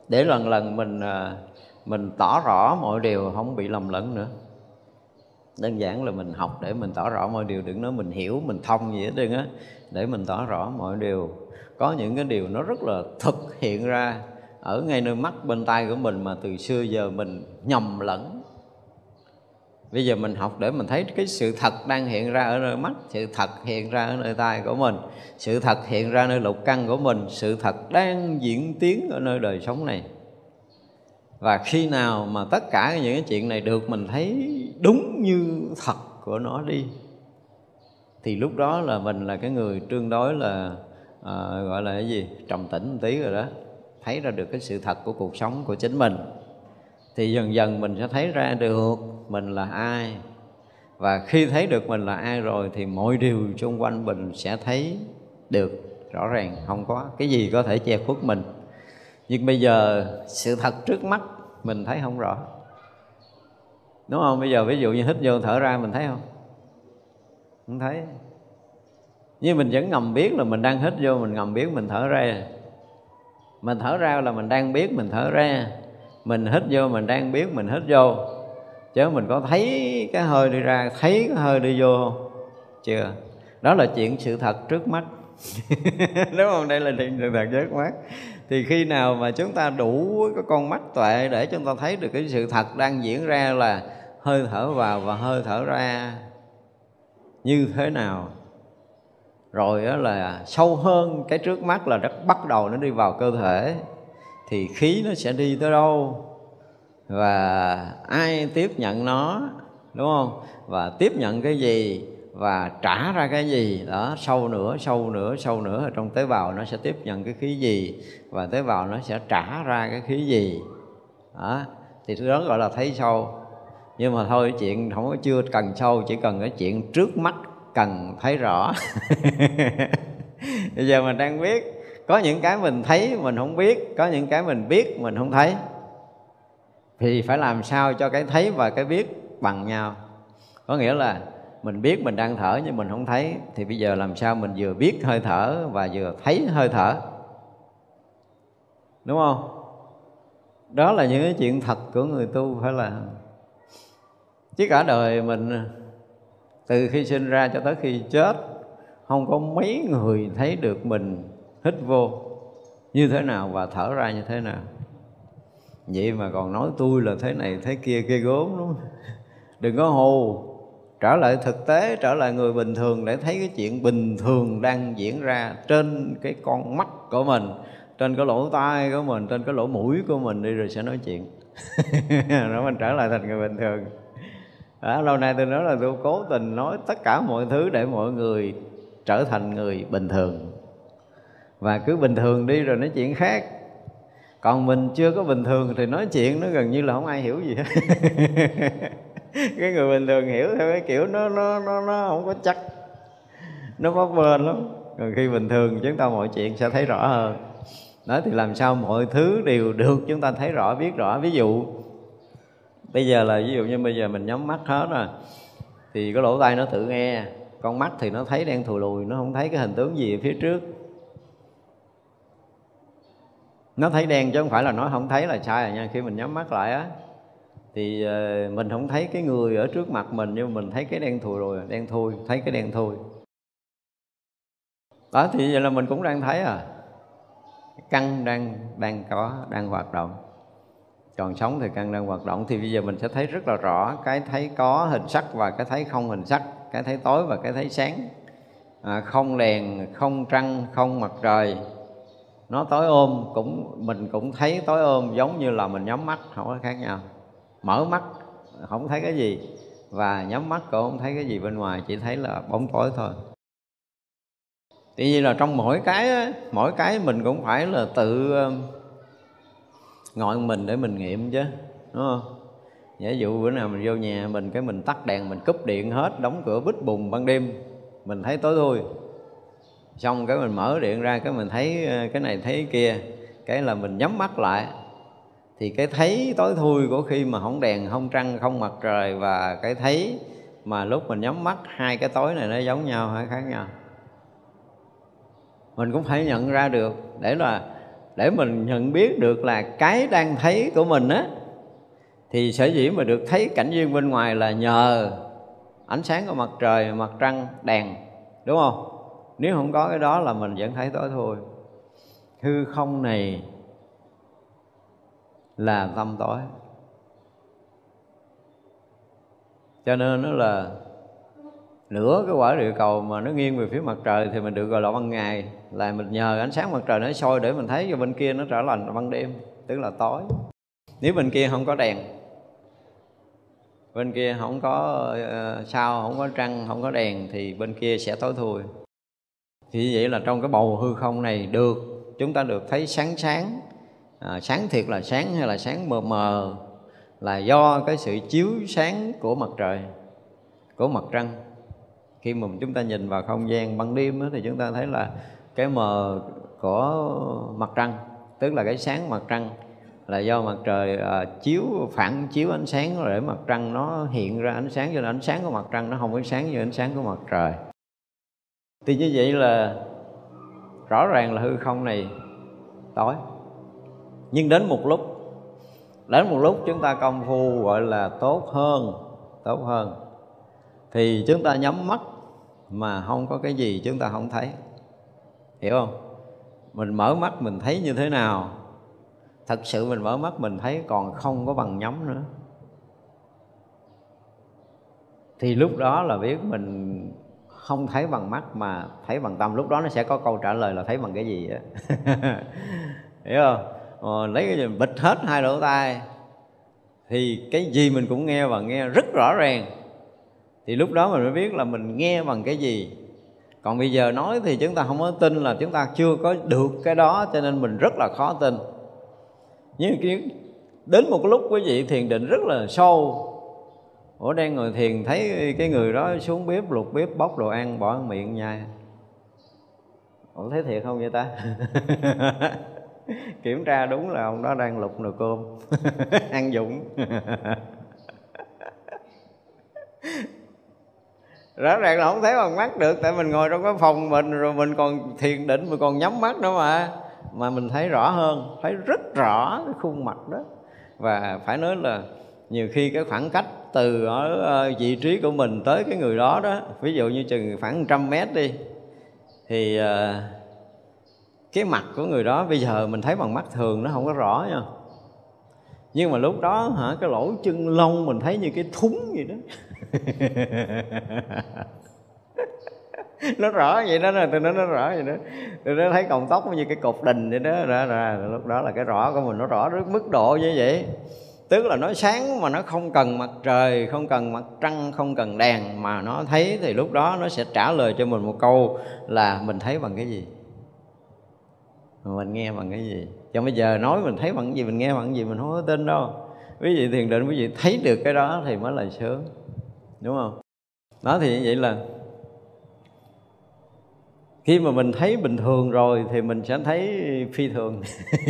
để lần lần mình à, mình tỏ rõ mọi điều không bị lầm lẫn nữa đơn giản là mình học để mình tỏ rõ mọi điều, đừng nói mình hiểu, mình thông gì hết đừng á, để mình tỏ rõ mọi điều. Có những cái điều nó rất là thực hiện ra ở ngay nơi mắt bên tay của mình mà từ xưa giờ mình nhầm lẫn. Bây giờ mình học để mình thấy cái sự thật đang hiện ra ở nơi mắt, sự thật hiện ra ở nơi tai của mình, sự thật hiện ra nơi lục căn của mình, sự thật đang diễn tiến ở nơi đời sống này và khi nào mà tất cả những cái chuyện này được mình thấy đúng như thật của nó đi thì lúc đó là mình là cái người tương đối là à, gọi là cái gì trầm tĩnh một tí rồi đó thấy ra được cái sự thật của cuộc sống của chính mình. Thì dần dần mình sẽ thấy ra được mình là ai. Và khi thấy được mình là ai rồi thì mọi điều xung quanh mình sẽ thấy được rõ ràng. Không có cái gì có thể che khuất mình. Nhưng bây giờ sự thật trước mắt mình thấy không rõ. Đúng không? Bây giờ ví dụ như hít vô thở ra, mình thấy không? Không thấy. Nhưng mình vẫn ngầm biết là mình đang hít vô, mình ngầm biết mình thở ra. Mình thở ra là mình đang biết mình thở ra. Mình hít vô, mình đang biết mình hít vô. Chứ mình có thấy cái hơi đi ra, thấy cái hơi đi vô chưa. Đó là chuyện sự thật trước mắt. Đúng không? Đây là chuyện sự thật trước mắt thì khi nào mà chúng ta đủ cái con mắt tuệ để chúng ta thấy được cái sự thật đang diễn ra là hơi thở vào và hơi thở ra, như thế nào? Rồi đó là sâu hơn cái trước mắt là đất bắt đầu nó đi vào cơ thể, thì khí nó sẽ đi tới đâu? Và ai tiếp nhận nó? Đúng không? Và tiếp nhận cái gì? Và trả ra cái gì. Đó sâu nữa sâu nữa sâu nữa ở trong tế bào nó sẽ tiếp nhận cái khí gì và tế bào nó sẽ trả ra cái khí gì. Đó, thì thứ đó gọi là thấy sâu. Nhưng mà thôi, chuyện không có chưa cần sâu, chỉ cần cái chuyện trước mắt cần thấy rõ. Bây giờ mình đang biết. Có những cái mình thấy, mình không biết. Có những cái mình biết, mình không thấy. Thì phải làm sao cho cái thấy và cái biết bằng nhau. Có nghĩa là mình biết mình đang thở nhưng mình không thấy. Thì bây giờ làm sao mình vừa biết hơi thở và vừa thấy hơi thở? Đúng không? Đó là những cái chuyện thật của người tu phải là chứ cả đời mình, từ khi sinh ra cho tới khi chết, không có mấy người thấy được mình hít vô như thế nào và thở ra như thế nào. Vậy mà còn nói tôi là thế này thế kia kia gốm đúng không đừng có hù trở lại thực tế trở lại người bình thường để thấy cái chuyện bình thường đang diễn ra trên cái con mắt của mình trên cái lỗ tai của mình trên cái lỗ mũi của mình đi rồi sẽ nói chuyện. Nó mình trở lại thành người bình thường. Đó, lâu nay tôi nói là tôi cố tình nói tất cả mọi thứ để mọi người trở thành người bình thường. Và cứ bình thường đi rồi nói chuyện khác. Còn mình chưa có bình thường thì nói chuyện nó gần như là không ai hiểu gì hết. cái người bình thường hiểu theo cái kiểu nó nó nó nó không có chắc. Nó bấp bênh lắm. Còn khi bình thường chúng ta mọi chuyện sẽ thấy rõ hơn. Đó thì làm sao mọi thứ đều được chúng ta thấy rõ, biết rõ. Ví dụ, bây giờ là ví dụ như bây giờ mình nhắm mắt hết rồi, thì cái lỗ tai nó tự nghe. Con mắt thì nó thấy đen thù lùi, nó không thấy cái hình tướng gì ở phía trước. Nó thấy đen chứ không phải là nó không thấy là sai rồi nha. Khi mình nhắm mắt lại á thì ờ, mình không thấy cái người ở trước mặt mình nhưng mình thấy cái đen thùi rồi đen thui thấy cái đen thui. Đó thì vậy là mình cũng đang thấy à căn đang đang có đang hoạt động. Còn sống thì căn đang hoạt động. Thì bây giờ mình sẽ thấy rất là rõ cái thấy có hình sắc và cái thấy không hình sắc cái thấy tối và cái thấy sáng. À, không đèn không trăng không mặt trời. Nó tối ôm cũng mình cũng thấy tối ôm giống như là mình nhắm mắt không có khác nhau mở mắt, không thấy cái gì. Và nhắm mắt cũng không thấy cái gì bên ngoài, chỉ thấy là bóng tối thôi. Tuy nhiên là trong mỗi cái mỗi cái mình cũng phải là tự um, ngồi mình để mình nghiệm chứ, đúng không? Giả dụ bữa nào mình vô nhà mình, cái mình tắt đèn, mình cúp điện hết, đóng cửa bít bùng ban đêm, mình thấy tối thui. Xong cái mình mở điện ra, cái mình thấy ờ, cái này thấy kia, cái là mình nhắm mắt lại thì cái thấy tối thui của khi mà không đèn không trăng, không mặt trời và cái thấy mà lúc mình nhắm mắt, hai cái tối này nó giống nhau hay khác nhau? Mình cũng phải nhận ra được. Để là, để mình nhận biết được là cái đang thấy của mình á, thì sở dĩ mà được thấy cảnh duyên bên ngoài là nhờ ánh sáng của mặt trời, mặt trăng, đèn, đúng không? Nếu không có cái đó là mình vẫn thấy tối thôi hư không này là tâm tối. Cho nên nó là nửa cái quả địa cầu mà nó nghiêng về phía mặt trời thì mình được gọi là ban ngày. Là mình nhờ ánh sáng mặt trời nó soi để mình thấy cho bên kia nó trở thành ban đêm, tức là tối. Nếu bên kia không có đèn, bên kia không có ờ, sao, không có trăng, không có đèn thì bên kia sẽ tối thui. Thì vậy là trong cái bầu hư không này được, chúng ta được thấy sáng sáng à, sáng thiệt là sáng hay là sáng mờ mờ là do cái sự chiếu sáng của mặt trời của mặt trăng. Khi mà chúng ta nhìn vào không gian ban đêm đó, thì chúng ta thấy là cái mờ của mặt trăng tức là cái sáng mặt trăng là do mặt trời à, chiếu phản chiếu ánh sáng để mặt trăng nó hiện ra ánh sáng cho nên ánh sáng của mặt trăng nó không có sáng như ánh sáng của mặt trời. Thì như vậy là rõ ràng là hư không này tối nhưng đến một lúc, đến một lúc chúng ta công phu gọi là tốt hơn tốt hơn. Thì chúng ta nhắm mắt mà không có cái gì chúng ta không thấy. Hiểu không? Mình mở mắt mình thấy như thế nào? Thật sự mình mở mắt mình thấy còn không có bằng nhắm nữa. Thì lúc đó là biết mình không thấy bằng mắt mà thấy bằng tâm. Lúc đó nó sẽ có câu trả lời là thấy bằng cái gì á. Hiểu không? Ờ, lấy cái gì bịt hết hai lỗ tai. Thì cái gì mình cũng nghe và nghe rất rõ ràng. Thì lúc đó mình mới biết là mình nghe bằng cái gì. Còn bây giờ nói thì chúng ta không có tin là chúng ta chưa có được cái đó cho nên mình rất là khó tin. Nhưng đến một lúc quý vị thiền định rất là sâu. Ủa đang ngồi thiền thấy cái người đó xuống bếp lục bếp bóc đồ ăn bỏ miệng nhai. Ủa thấy thiệt không vậy ta? Kiểm tra đúng là ông đó đang lục nồi cơm. Ăn dũng. Rõ ràng là không thấy bằng mắt được tại mình ngồi trong cái phòng mình rồi mình còn thiền định mình còn nhắm mắt nữa mà. Mà mình thấy rõ hơn thấy rất rõ cái khuôn mặt đó. Và phải nói là nhiều khi cái khoảng cách từ ở ờ, vị trí của mình tới cái người đó đó ví dụ như chừng khoảng trăm mét đi thì uh, cái mặt của người đó bây giờ mình thấy bằng mắt thường nó không có rõ nha. Nhưng mà lúc đó hả, cái lỗ chân lông mình thấy như cái thúng gì đó. Nó rõ vậy đó rồi tôi nói nó rõ vậy đó. Tôi nó thấy cọng tóc như cái cột đình vậy đó ra ra lúc đó là cái rõ của mình, nó rõ đến mức độ như vậy. Tức là nó sáng mà nó không cần mặt trời, không cần mặt trăng, không cần đèn mà nó thấy thì lúc đó nó sẽ trả lời cho mình một câu là mình thấy bằng cái gì? Mình nghe bằng cái gì? Cho bây giờ nói mình thấy bằng cái gì, mình nghe bằng cái gì mình không có tin đâu. Quý vị thiền định, quý vị thấy được cái đó thì mới là sướng. Đúng không? Đó thì như vậy là khi mà mình thấy bình thường rồi thì mình sẽ thấy phi thường.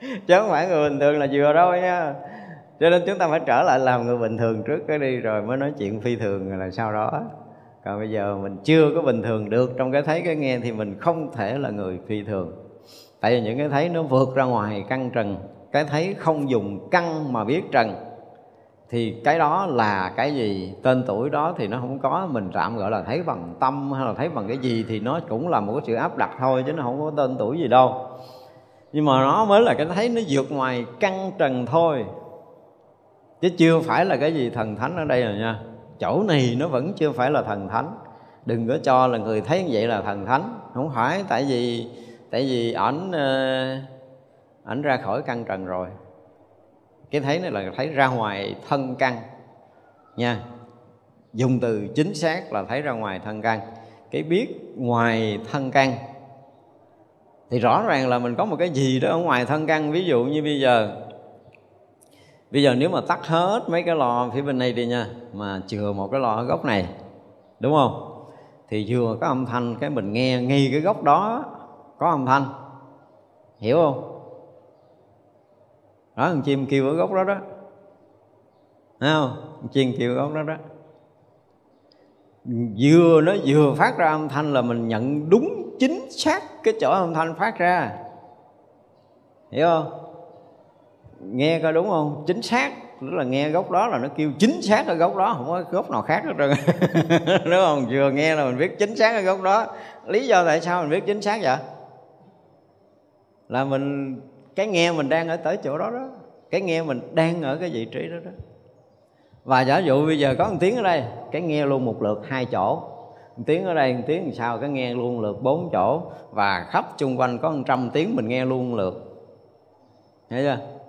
Chứ không phải người bình thường là vừa đâu nha. Cho nên chúng ta phải trở lại làm người bình thường trước cái đi rồi mới nói chuyện phi thường là sau đó còn bây giờ mình chưa có bình thường được. Trong cái thấy cái nghe thì mình không thể là người phi thường. Tại vì những cái thấy nó vượt ra ngoài căn trần. Cái thấy không dùng căn mà biết trần. Thì cái đó là cái gì? Tên tuổi đó thì nó không có. Mình tạm gọi là thấy bằng tâm hay là thấy bằng cái gì thì nó cũng là một cái sự áp đặt thôi, chứ nó không có tên tuổi gì đâu. Nhưng mà nó mới là cái thấy nó vượt ngoài căn trần thôi. Chứ chưa phải là cái gì thần thánh ở đây rồi nha chỗ này nó vẫn chưa phải là thần thánh. Đừng có cho là người thấy như vậy là thần thánh. Không phải, tại vì tại vì ảnh ờ, ảnh ra khỏi căn trần rồi. Cái thấy này là thấy ra ngoài thân căn, nha. Dùng từ chính xác là thấy ra ngoài thân căn. Cái biết ngoài thân căn, thì rõ ràng là mình có một cái gì đó ở ngoài thân căn. Ví dụ như bây giờ bây giờ nếu mà tắt hết mấy cái lò phía bên này đi nha, mà chừa một cái lò ở góc này, đúng không? Thì vừa có âm thanh cái mình nghe ngay cái góc đó, có âm thanh. Hiểu không? Đó con chim kêu ở góc đó đó. Thấy không? Con chim kêu ở góc đó đó. Vừa nó vừa phát ra âm thanh là mình nhận đúng, chính xác cái chỗ âm thanh phát ra. Hiểu không? Nghe coi đúng không? Chính xác. Tức là nghe gốc đó là nó kêu chính xác ở gốc đó, không có gốc nào khác hết trơn đúng không? Vừa nghe là mình biết chính xác ở gốc đó. Lý do tại sao mình biết chính xác vậy? Là mình, cái nghe mình đang ở tới chỗ đó đó. Cái nghe mình đang ở cái vị trí đó đó. Và giả dụ bây giờ có một tiếng ở đây, cái nghe luôn một lượt hai chỗ. Một tiếng ở đây, một tiếng làm sao, cái nghe luôn lượt bốn chỗ. Và khắp chung quanh có một trăm tiếng mình nghe luôn lượt. Hiểu chưa?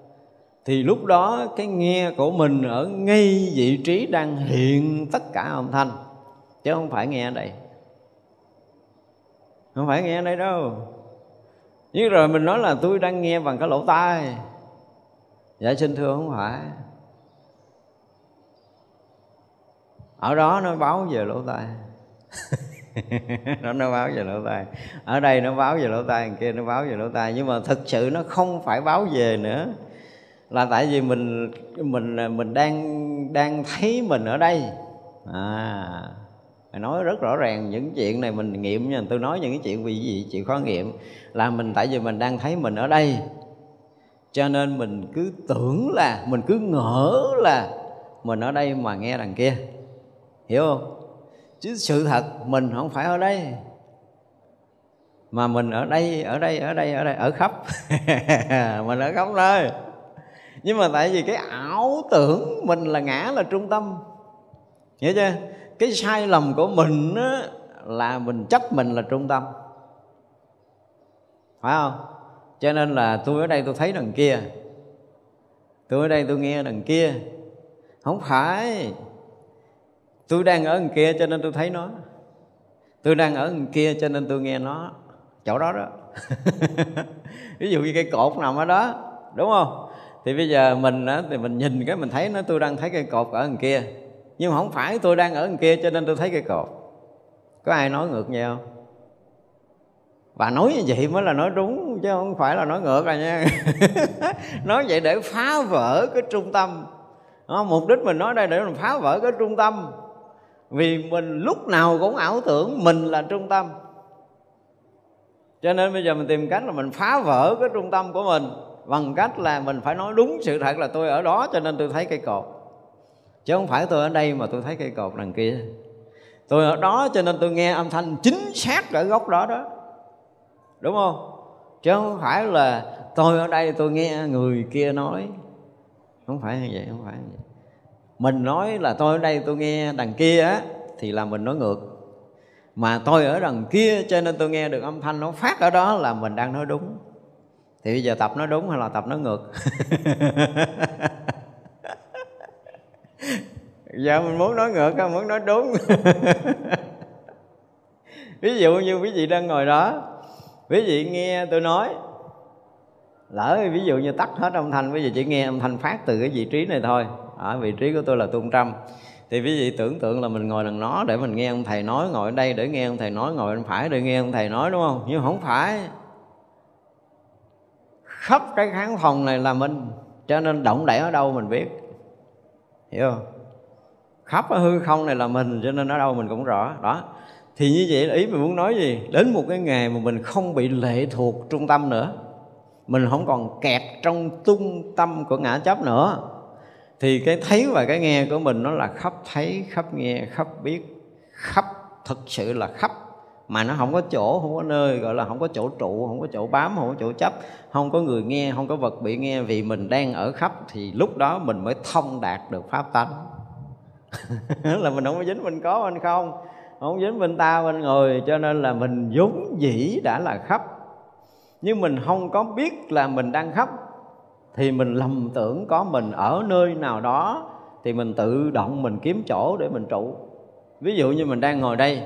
Thì lúc đó cái nghe của mình ở ngay vị trí đang hiện tất cả âm thanh. Chứ không phải nghe ở đây. Không phải nghe ở đây đâu. Nhưng rồi mình nói là tôi đang nghe bằng cái lỗ tai. Dạ xin thưa không phải. Ở đó nó báo về lỗ tai. Nó nó báo về lỗ tai. Ở đây nó báo về lỗ tai kia nó báo về lỗ tai. Nhưng mà thực sự nó không phải báo về nữa là tại vì mình mình mình đang đang thấy mình ở đây. À nói rất rõ ràng những chuyện này mình nghiệm nha. Tôi nói những cái chuyện vì gì? Chuyện khó nghiệm. Là mình, tại vì mình đang thấy mình ở đây. Cho nên mình cứ tưởng là, mình cứ ngỡ là mình ở đây mà nghe đằng kia. Hiểu không? Chứ sự thật, mình không phải ở đây. Mà mình ở đây ở đây ở đây ở đây, ở khắp. Mình ở khắp nơi nhưng mà tại vì cái ảo tưởng mình là ngã là trung tâm. Hiểu chưa? Cái sai lầm của mình á, là mình chấp mình là trung tâm. Phải không? Cho nên là tôi ở đây tôi thấy đằng kia. Tôi ở đây tôi nghe đằng kia. Không phải. Tôi đang ở đằng kia cho nên tôi thấy nó. Tôi đang ở đằng kia cho nên tôi nghe nó. Chỗ đó đó. Ví dụ như cây cột nằm ở đó đúng không? Thì bây giờ mình á, thì mình nhìn cái mình thấy nó tôi đang thấy cây cột ở đằng kia. Nhưng mà không phải tôi đang ở đằng kia cho nên tôi thấy cây cột. Có ai nói ngược vậy không? Và nói như vậy mới là nói đúng chứ không phải là nói ngược rồi nha. Nói vậy để phá vỡ cái trung tâm. Đó, mục đích mình nói đây để mình phá vỡ cái trung tâm. Vì mình lúc nào cũng ảo tưởng mình là trung tâm. Cho nên bây giờ mình tìm cách là mình phá vỡ cái trung tâm của mình bằng cách là mình phải nói đúng sự thật là tôi ở đó cho nên tôi thấy cây cột. Chứ không phải tôi ở đây mà tôi thấy cây cột đằng kia. Tôi ở đó cho nên tôi nghe âm thanh chính xác ở góc đó đó. Đúng không? Chứ không phải là tôi ở đây tôi nghe người kia nói. Không phải như vậy, không phải như vậy. Mình nói là tôi ở đây tôi nghe đằng kia á, thì là mình nói ngược. Mà tôi ở đằng kia cho nên tôi nghe được âm thanh nó phát ở đó là mình đang nói đúng thì bây giờ tập nó đúng hay là tập nó ngược? Giờ mình muốn nói ngược hay muốn nói đúng? Ví dụ như quý vị đang ngồi đó, quý vị nghe tôi nói, lỡ ví dụ như tắt hết âm thanh, quý vị chỉ nghe âm thanh phát từ cái vị trí này thôi. Ở vị trí của tôi là tung trăm thì quý vị tưởng tượng là mình ngồi đằng nó để mình nghe ông thầy nói, ngồi ở đây để nghe ông thầy nói, ngồi bên phải để nghe ông thầy nói, đúng không? Nhưng không phải khắp cái khán phòng này là mình, cho nên động đậy ở đâu mình biết. Hiểu không? Khắp ở hư không này là mình, cho nên ở đâu mình cũng rõ. Đó. Thì như vậy là ý mình muốn nói gì? Đến một cái ngày mà mình không bị lệ thuộc trung tâm nữa. Mình không còn kẹt trong tung tâm của ngã chấp nữa. Thì cái thấy và cái nghe của mình nó là khắp thấy, khắp nghe, khắp biết, khắp thực sự là khắp mà nó không có chỗ, không có nơi, gọi là không có chỗ trụ, không có chỗ bám, không có chỗ chấp, không có người nghe, không có vật bị nghe. Vì mình đang ở khắp thì lúc đó mình mới thông đạt được pháp tánh. Là mình không có dính mình có mình không không dính bên ta, bên người. Cho nên là mình vốn dĩ đã là khắp. Nhưng mình không có biết là mình đang khắp. Thì mình lầm tưởng có mình ở nơi nào đó, thì mình tự động mình kiếm chỗ để mình trụ. Ví dụ như mình đang ngồi đây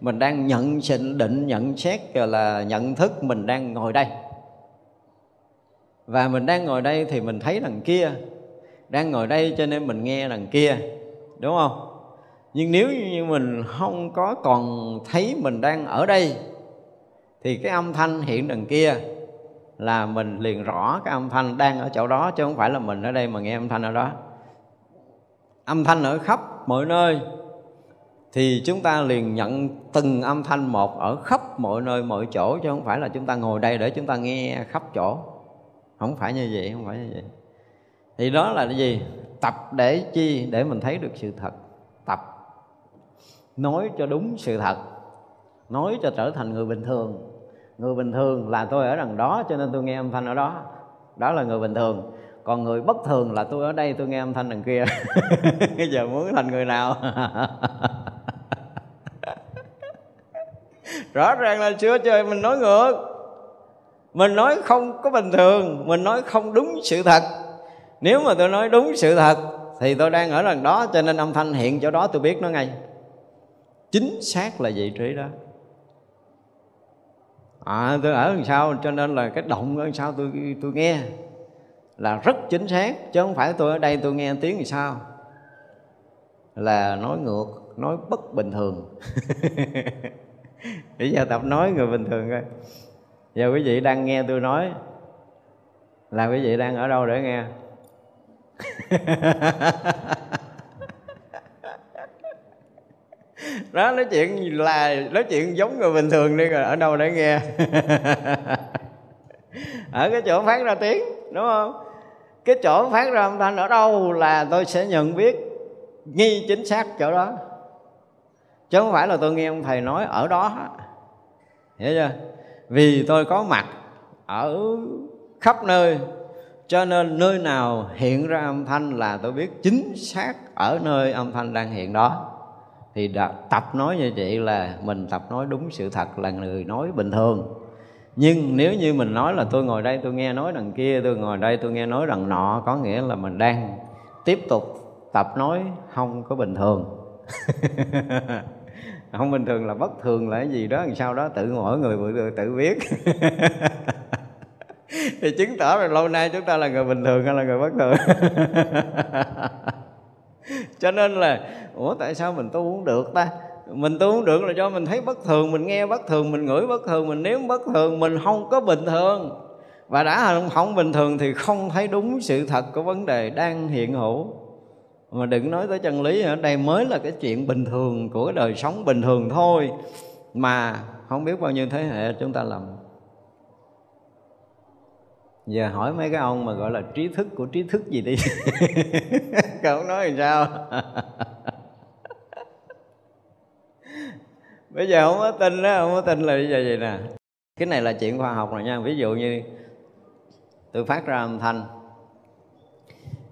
mình đang nhận định nhận xét rồi là nhận thức, mình đang ngồi đây. Và mình đang ngồi đây thì mình thấy đằng kia, đang ngồi đây cho nên mình nghe đằng kia, đúng không? Nhưng nếu như mình không có còn thấy mình đang ở đây, thì cái âm thanh hiện đằng kia là mình liền rõ cái âm thanh đang ở chỗ đó, chứ không phải là mình ở đây mà nghe âm thanh ở đó. Âm thanh ở khắp mọi nơi thì chúng ta liền nhận từng âm thanh một ở khắp mọi nơi, mọi chỗ, chứ không phải là chúng ta ngồi đây để chúng ta nghe khắp chỗ. Không phải như vậy, không phải như vậy. Thì đó là cái gì? Tập để chi? Để mình thấy được sự thật. Tập. Nói cho đúng sự thật. Nói cho trở thành người bình thường. Người bình thường là tôi ở đằng đó, cho nên tôi nghe âm thanh ở đó. Đó là người bình thường. Còn người bất thường là tôi ở đây, tôi nghe âm thanh đằng kia. Bây giờ muốn thành người nào? rõ ràng là chưa trời mình nói ngược. Mình nói không có bình thường, mình nói không đúng sự thật. Nếu mà tôi nói đúng sự thật, thì tôi đang ở lần đó, cho nên âm thanh hiện chỗ đó tôi biết nó ngay. Chính xác là vị trí đó. À tôi ở đằng sau cho nên là cái động ở đằng sau tôi tôi nghe là rất chính xác, chứ không phải tôi ở đây tôi nghe tiếng thì sao. Là nói ngược, nói bất bình thường. bây giờ tập nói người bình thường coi. Giờ quý vị đang nghe tôi nói, là quý vị đang ở đâu để nghe? Đó, nói chuyện là, nói chuyện giống người bình thường đi rồi, ở đâu để nghe? Ở cái chỗ phát ra tiếng, đúng không? Cái chỗ phát ra âm thanh ở đâu là tôi sẽ nhận biết, nghi chính xác chỗ đó chứ không phải là tôi nghe ông thầy nói ở đó. Hiểu chưa? Vì tôi có mặt ở khắp nơi, cho nên nơi nào hiện ra âm thanh là tôi biết chính xác ở nơi âm thanh đang hiện đó. Thì tập nói như vậy là mình tập nói đúng sự thật là người nói bình thường. Nhưng nếu như mình nói là tôi ngồi đây tôi nghe nói đằng kia, tôi ngồi đây tôi nghe nói đằng nọ, có nghĩa là mình đang tiếp tục tập nói không có bình thường. không bình thường là bất thường là cái gì đó sau đó tự mỗi người tự, tự biết. Thì chứng tỏ là lâu nay chúng ta là người bình thường hay là người bất thường? Cho nên là ủa tại sao mình tu không được ta? Mình tu không được là do mình thấy bất thường mình nghe bất thường mình ngửi bất thường mình nếm bất thường mình không có bình thường. Và đã không bình thường thì không thấy đúng sự thật của vấn đề đang hiện hữu mà đừng nói tới chân lý ở đây mới là cái chuyện bình thường của cái đời sống bình thường thôi. Mà không biết bao nhiêu thế hệ chúng ta làm. Giờ hỏi mấy cái ông mà gọi là trí thức của trí thức gì đi. Cậu nói làm sao? Bây giờ không có tin đó không có tin là bây giờ vậy nè. Cái này là chuyện khoa học rồi nha. Ví dụ như tôi phát ra âm thanh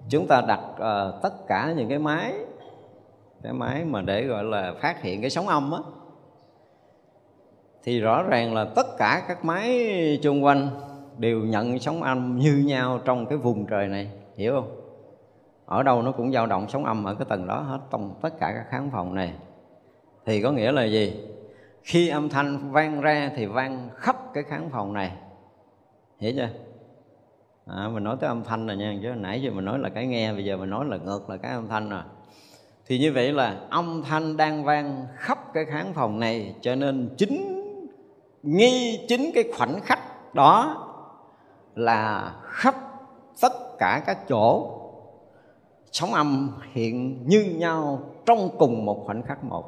chúng ta đặt uh, tất cả những cái máy cái máy mà để gọi là phát hiện cái sóng âm á thì rõ ràng là tất cả các máy chung quanh đều nhận sóng âm như nhau trong cái vùng trời này hiểu không? Ở đâu nó cũng dao động sóng âm ở cái tầng đó hết trong tất cả các khán phòng này. Thì có nghĩa là gì? Khi âm thanh vang ra thì vang khắp cái khán phòng này hiểu chưa? À, mình nói tới âm thanh rồi nha chứ nãy giờ mình nói là cái nghe bây giờ mình nói là ngược là cái âm thanh rồi. Thì như vậy là âm thanh đang vang khắp cái khán phòng này cho nên chính nghi chính cái khoảnh khắc đó là khắp tất cả các chỗ sóng âm hiện như nhau trong cùng một khoảnh khắc một.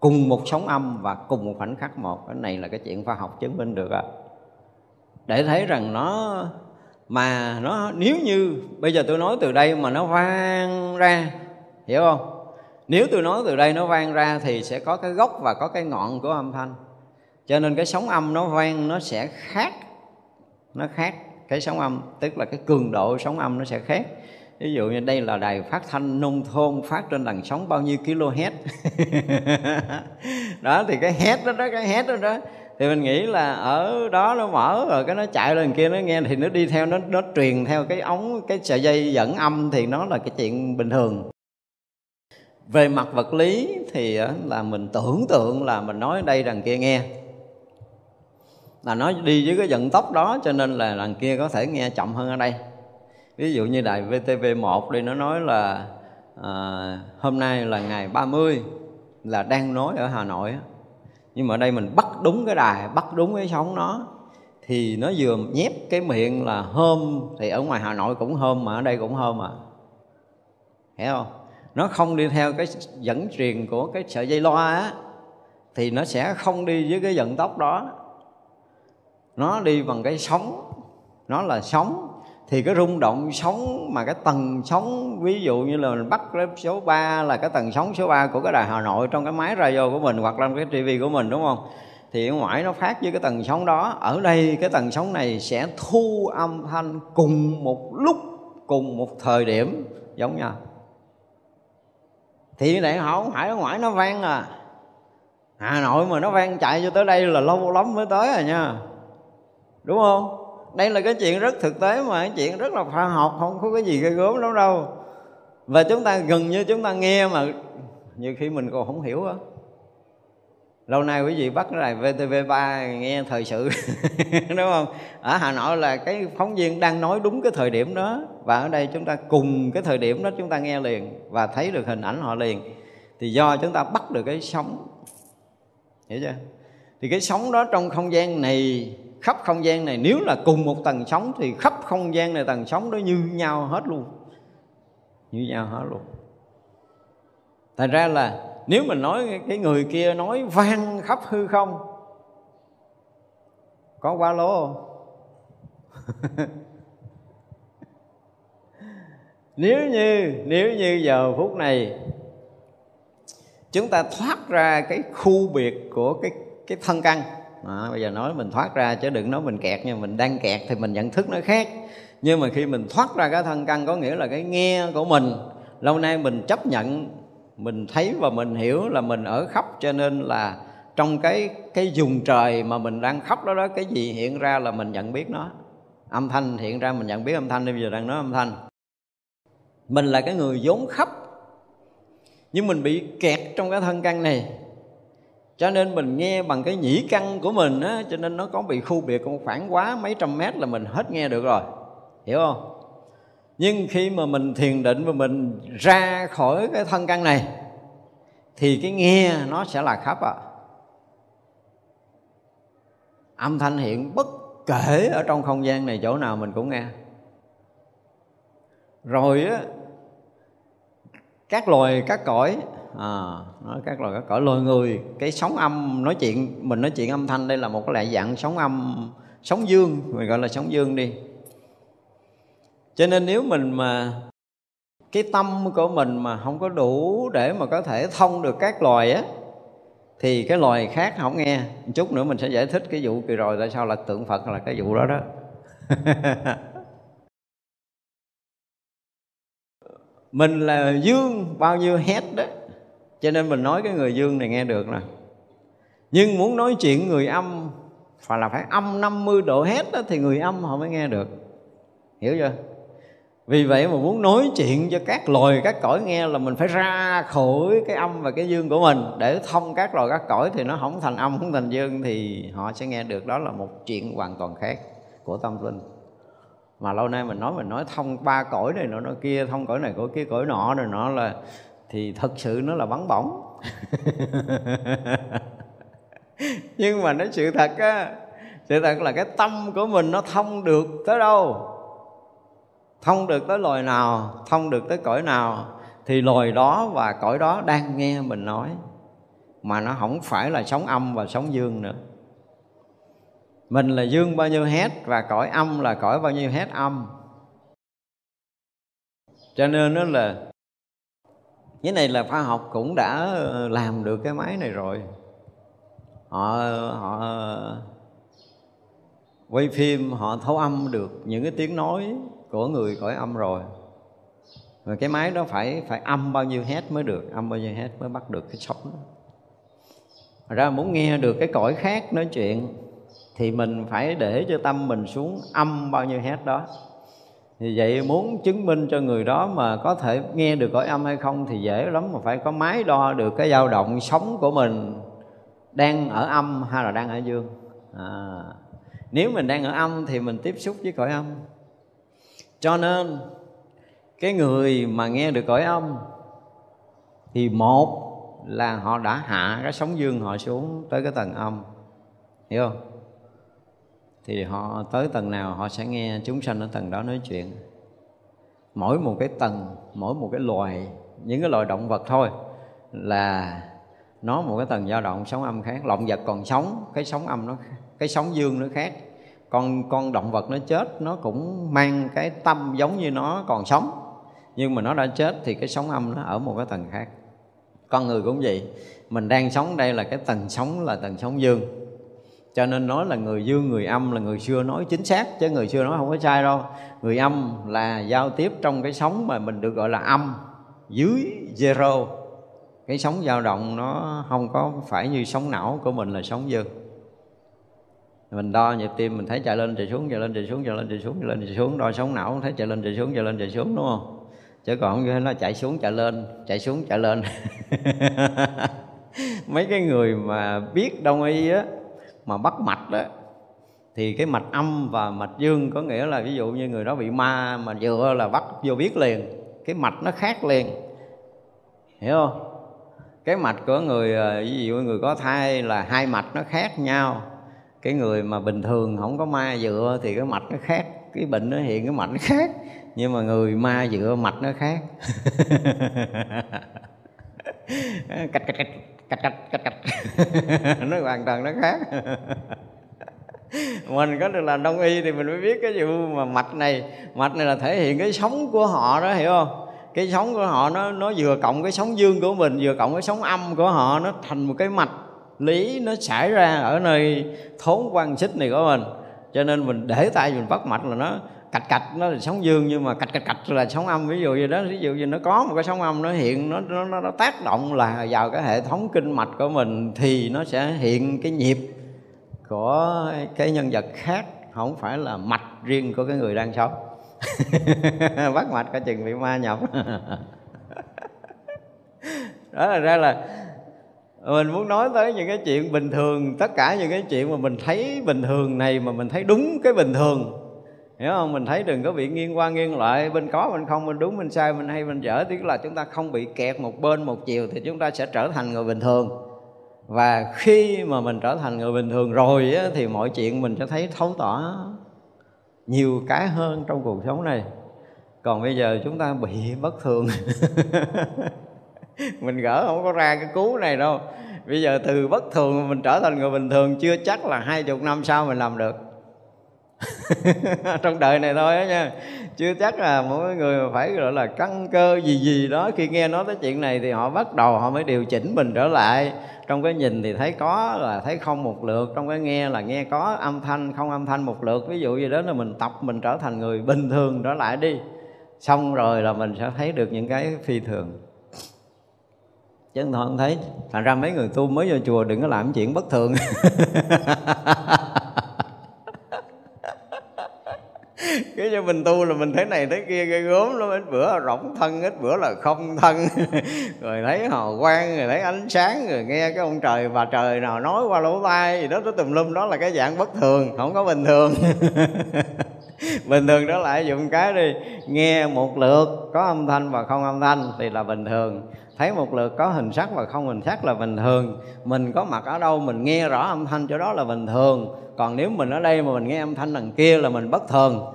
Cùng một sóng âm và cùng một khoảnh khắc một. Cái này là cái chuyện khoa học chứng minh được ạ để thấy rằng nó mà nó nếu như bây giờ tôi nói từ đây mà nó vang ra hiểu không? Nếu tôi nói từ đây nó vang ra thì sẽ có cái gốc và có cái ngọn của âm thanh. Cho nên cái sóng âm nó vang nó sẽ khác. Nó khác cái sóng âm tức là cái cường độ sóng âm nó sẽ khác. Ví dụ như đây là đài phát thanh nông thôn phát trên làn sóng bao nhiêu kHz đó thì cái hét đó, đó cái hét đó đó thì mình nghĩ là ở đó nó mở rồi cái nó chạy lên kia nó nghe thì nó đi theo nó nó truyền theo cái ống cái sợi dây dẫn âm thì nó là cái chuyện bình thường. Về mặt vật lý thì ờ, là mình tưởng tượng là mình nói đây đằng kia nghe. Là nó đi với cái vận tốc đó cho nên là đằng kia có thể nghe chậm hơn ở đây. Ví dụ như đài VTV1 đi nó nói là à, hôm nay là ngày 30 là đang nói ở Hà Nội nhưng mà ở đây mình bắt đúng cái đài, bắt đúng cái sóng nó. Thì nó vừa nhép cái miệng là hôm, thì ở ngoài Hà Nội cũng hôm mà, ở đây cũng hôm à hiểu không? Nó không đi theo cái dẫn truyền của cái sợi dây loa á, thì nó sẽ không đi với cái vận tốc đó. Nó đi bằng cái sóng, nó là sóng thì cái rung động sóng mà cái tầng sóng, ví dụ như là mình bắt cái số 3 là cái tầng sóng số 3 của cái đài Hà Nội trong cái máy radio của mình hoặc là cái TV của mình, đúng không? Thì ở ngoài nó phát với cái tầng sóng đó Ở đây cái tầng sóng này sẽ thu âm thanh cùng một lúc, Cùng một thời điểm, giống nhau Thì này họ không phải ở ngoài nó vang à Hà Nội mà nó vang chạy cho tới đây là lâu lắm mới tới à nha Đúng không? Đây là cái chuyện rất thực tế mà, cái chuyện rất là khoa học, không có cái gì gây gớm lắm đâu. Và chúng ta gần như chúng ta nghe mà nhiều khi mình còn không hiểu á. Lâu nay quý vị bắt cái đài VTV3 nghe thời sự, đúng không? Ở Hà Nội là cái phóng viên đang nói đúng cái thời điểm đó. Và ở đây chúng ta cùng cái thời điểm đó chúng ta nghe liền và thấy được hình ảnh họ liền. Thì do chúng ta bắt được cái sóng, hiểu chưa? Thì cái sóng đó trong không gian này khắp không gian này. Nếu là cùng một tầng sóng thì khắp không gian này tầng sóng đó như nhau hết luôn. Như nhau hết luôn. Thành ra là nếu mình nói cái người kia nói vang khắp hư không, có quá lố không? Nếu như nếu như giờ phút này chúng ta thoát ra cái khu biệt của cái cái thân căn à, bây giờ nói mình thoát ra chứ đừng nói mình kẹt nhưng mình đang kẹt thì mình nhận thức nó khác. Nhưng mà khi mình thoát ra cái thân căn có nghĩa là cái nghe của mình lâu nay mình chấp nhận mình thấy và mình hiểu là mình ở khắp cho nên là trong cái cái vùng trời mà mình đang khóc đó đó cái gì hiện ra là mình nhận biết nó. Âm thanh hiện ra mình nhận biết âm thanh bây giờ đang nói âm thanh. Mình là cái người vốn khắp nhưng mình bị kẹt trong cái thân căn này cho nên mình nghe bằng cái nhĩ căn của mình á, cho nên nó có bị khu biệt khoảng quá mấy trăm mét là mình hết nghe được rồi. Hiểu không? Nhưng khi mà mình thiền định và mình ra khỏi cái thân căn này, thì cái nghe nó sẽ là khắp ạ. À. âm thanh hiện bất kể ở trong không gian này, chỗ nào mình cũng nghe. Rồi á, các loài, các cõi à, nói các loài các cõi loài người. Cái sóng âm nói chuyện mình nói chuyện âm thanh đây là một cái loại dạng sóng âm sóng dương mình gọi là sóng dương đi. Cho nên nếu mình mà cái tâm của mình mà không có đủ để mà có thể thông được các loài á thì cái loài khác không nghe. Một chút nữa mình sẽ giải thích cái vụ kỳ rồi tại sao là tượng phật là cái vụ đó đó. Mình là dương bao nhiêu hét đó cho nên mình nói cái người dương này nghe được nè. Nhưng muốn nói chuyện người âm phải là phải âm 50 độ hết đó, thì người âm họ mới nghe được. Hiểu chưa? Vì vậy mà muốn nói chuyện cho các loài các cõi nghe là mình phải ra khỏi cái âm và cái dương của mình. Để thông các loài các cõi thì nó không thành âm không thành dương thì họ sẽ nghe được. Đó là một chuyện hoàn toàn khác của tâm linh. Mà lâu nay mình nói mình nói thông ba cõi này nọ nó kia thông cõi này cõi kia cõi nọ rồi nọ là thì thật sự nó là bắn bổng. Nhưng mà nói sự thật á, sự thật là cái tâm của mình nó thông được tới đâu? Thông được tới loài nào? Thông được tới cõi nào? Thì loài đó và cõi đó đang nghe mình nói. Mà nó không phải là sống âm và sống dương nữa. Mình là dương bao nhiêu hét và cõi âm là cõi bao nhiêu hét âm. Cho nên nó là cái này là khoa học cũng đã ờ, làm được cái máy này rồi. Họ họ, quay phim, họ thấu âm được những cái tiếng nói của người cõi âm rồi. Và cái máy đó phải phải âm bao nhiêu hết mới được, âm bao nhiêu hết mới bắt được cái sóng đó. Ra muốn nghe được cái cõi khác nói chuyện thì mình phải để cho tâm mình xuống âm bao nhiêu hết đó thì vậy muốn chứng minh cho người đó mà có thể nghe được cõi âm hay không thì dễ lắm mà phải có máy đo được cái dao động sống của mình đang ở âm hay là đang ở dương. À, nếu mình đang ở âm thì mình tiếp xúc với cõi âm. Cho nên cái người mà nghe được cõi âm thì một là họ đã hạ cái sóng dương họ xuống tới cái tầng âm. Hiểu không? Thì họ tới tầng nào, họ sẽ nghe chúng sanh ở tầng đó nói chuyện. Mỗi một cái tầng, mỗi một cái loài, những cái loài động vật thôi, là nó một cái tầng dao động sóng âm khác. Động vật còn sống, cái sóng âm nó, cái sóng dương nó khác. Con con động vật nó chết, nó cũng mang cái tâm giống như nó còn sống. Nhưng mà nó đã chết thì cái sóng âm nó ở một cái tầng khác. Con người cũng vậy. Mình đang sống đây là cái tầng sống là tầng sống dương cho nên nói là người dương người âm là người xưa nói chính xác, chứ người xưa nói không có sai đâu. Người âm là giao tiếp trong cái sống mà mình được gọi là âm, dưới zero. Cái sóng dao động nó không có phải như sóng não của mình là sóng dương mình đo nhịp tim, mình thấy chạy lên, chạy xuống, chạy lên, chạy xuống, chạy lên, chạy xuống, chạy lên, chạy xuống, đo sóng não, thấy chạy lên, chạy xuống, chạy lên, chạy xuống, đúng không? Chứ còn không như nó chạy xuống, chạy lên, chạy xuống, chạy lên. Mấy cái người mà biết đông y á mà bắt mạch đó, thì cái mạch âm và mạch dương có nghĩa là ví dụ như người đó bị ma mà vừa là bắt vô biết liền, cái mạch nó khác liền. Hiểu không? Cái mạch của người à, ví dụ người có thai là hai mạch nó khác nhau. Cái người mà bình thường không có ma dựa thì cái mạch nó khác, cái bệnh nó hiện cái mạch nó khác, nhưng mà người ma dựa mạch nó khác. Cách cách cách cách cách cách cách nó hoàn toàn nó khác. Mình có được làm đông y thì mình mới biết cái vụ mà mạch này mạch này là thể hiện cái sống của họ đó hiểu không? Cái sống của họ nó nó vừa cộng cái sống dương của mình vừa cộng cái sống âm của họ nó thành một cái mạch lý nó xảy ra ở nơi thốn quan xích này của mình. Cho nên mình để tay mình bắt mạch là nó cạch cạch nó là sóng dương nhưng mà cạch cạch cạch là sóng âm ví dụ như đó ví dụ như nó có một cái sóng âm nó hiện nó nó, nó tác động là vào cái hệ thống kinh mạch của mình thì nó sẽ hiện cái nhịp của cái nhân vật khác không phải là mạch riêng của cái người đang sống. Bắt mạch có chừng bị ma nhập. Đó là ra là mình muốn nói tới những cái chuyện bình thường tất cả những cái chuyện mà mình thấy bình thường này mà mình thấy đúng cái bình thường hiểu không? Mình thấy đừng có bị nghiêng qua nghiêng lại. Bên có bên không bên đúng bên sai bên hay bên dở. Tức là chúng ta không bị kẹt một bên một chiều thì chúng ta sẽ trở thành người bình thường. Và khi mà mình trở thành người bình thường rồi á, thì mọi chuyện mình sẽ thấy thấu tỏ nhiều cái hơn trong cuộc sống này. Còn bây giờ chúng ta bị bất thường. Mình gỡ không có ra cái cú này đâu. Bây giờ từ bất thường mình trở thành người bình thường chưa chắc là hai chục năm sau mình làm được. trong đời này thôi đó nha. Chưa chắc là mỗi người phải, gọi là, căn cơ gì gì đó, khi nghe nói tới chuyện này thì họ bắt đầu họ mới điều chỉnh mình trở lại. Trong cái nhìn thì thấy có là thấy không một lượt, trong cái nghe là nghe có âm thanh, không âm thanh một lượt. Ví dụ như đó là mình tập, mình trở thành người bình thường trở lại đi. Xong rồi là mình sẽ thấy được những cái phi thường. Chứ không thấy. Thành ra mấy người tu mới vô chùa đừng có làm chuyện bất thường. cái cho mình tu là mình thấy này thấy kia gây gốm lắm. Ít bữa rỗng thân, ít bữa là không thân. Rồi thấy hào quang, rồi thấy ánh sáng, rồi nghe cái ông trời, bà trời nào nói qua lỗ tai gì đó nó tùm lum. Đó là cái dạng bất thường, không có bình thường. Bình thường đó lại dùng cái đi? Nghe một lượt, có âm thanh và không âm thanh thì là bình thường thấy một lượt có hình sắc và không hình sắc là bình thường. Mình có mặt ở đâu, mình nghe rõ âm thanh chỗ đó là bình thường. Còn nếu mình ở đây mà mình nghe âm thanh đằng kia là mình bất thường.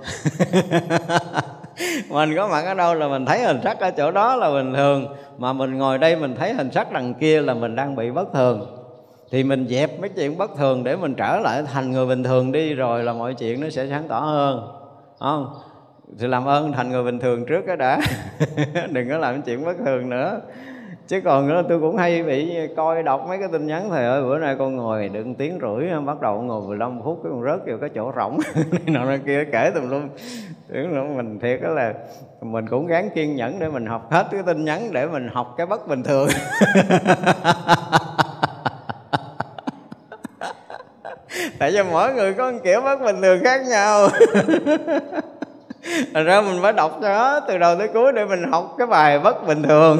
Mình có mặt ở đâu là mình thấy hình sắc ở chỗ đó là bình thường. Mà mình ngồi đây mình thấy hình sắc đằng kia là mình đang bị bất thường. Thì mình dẹp mấy chuyện bất thường để mình trở lại thành người bình thường đi rồi là mọi chuyện nó sẽ sáng tỏ hơn. Không? Thì làm ơn thành người bình thường trước cái đã. Đừng có làm chuyện bất thường nữa chứ còn nữa tôi cũng hay bị coi đọc mấy cái tin nhắn thầy ơi, bữa nay con ngồi đừng tiếng rưỡi ờ, bắt đầu ngồi 15 phút, cái con rớt vào cái chỗ rỗng nọ này kia, kể tùm luôn tưởng là mình thiệt đó là mình cũng gắng kiên nhẫn để mình học hết cái tin nhắn để mình học cái bất bình thường. Tại vì mỗi người có một kiểu bất bình thường khác nhau. Thành ra mình phải đọc cho nó từ đầu tới cuối để mình học cái bài bất bình thường.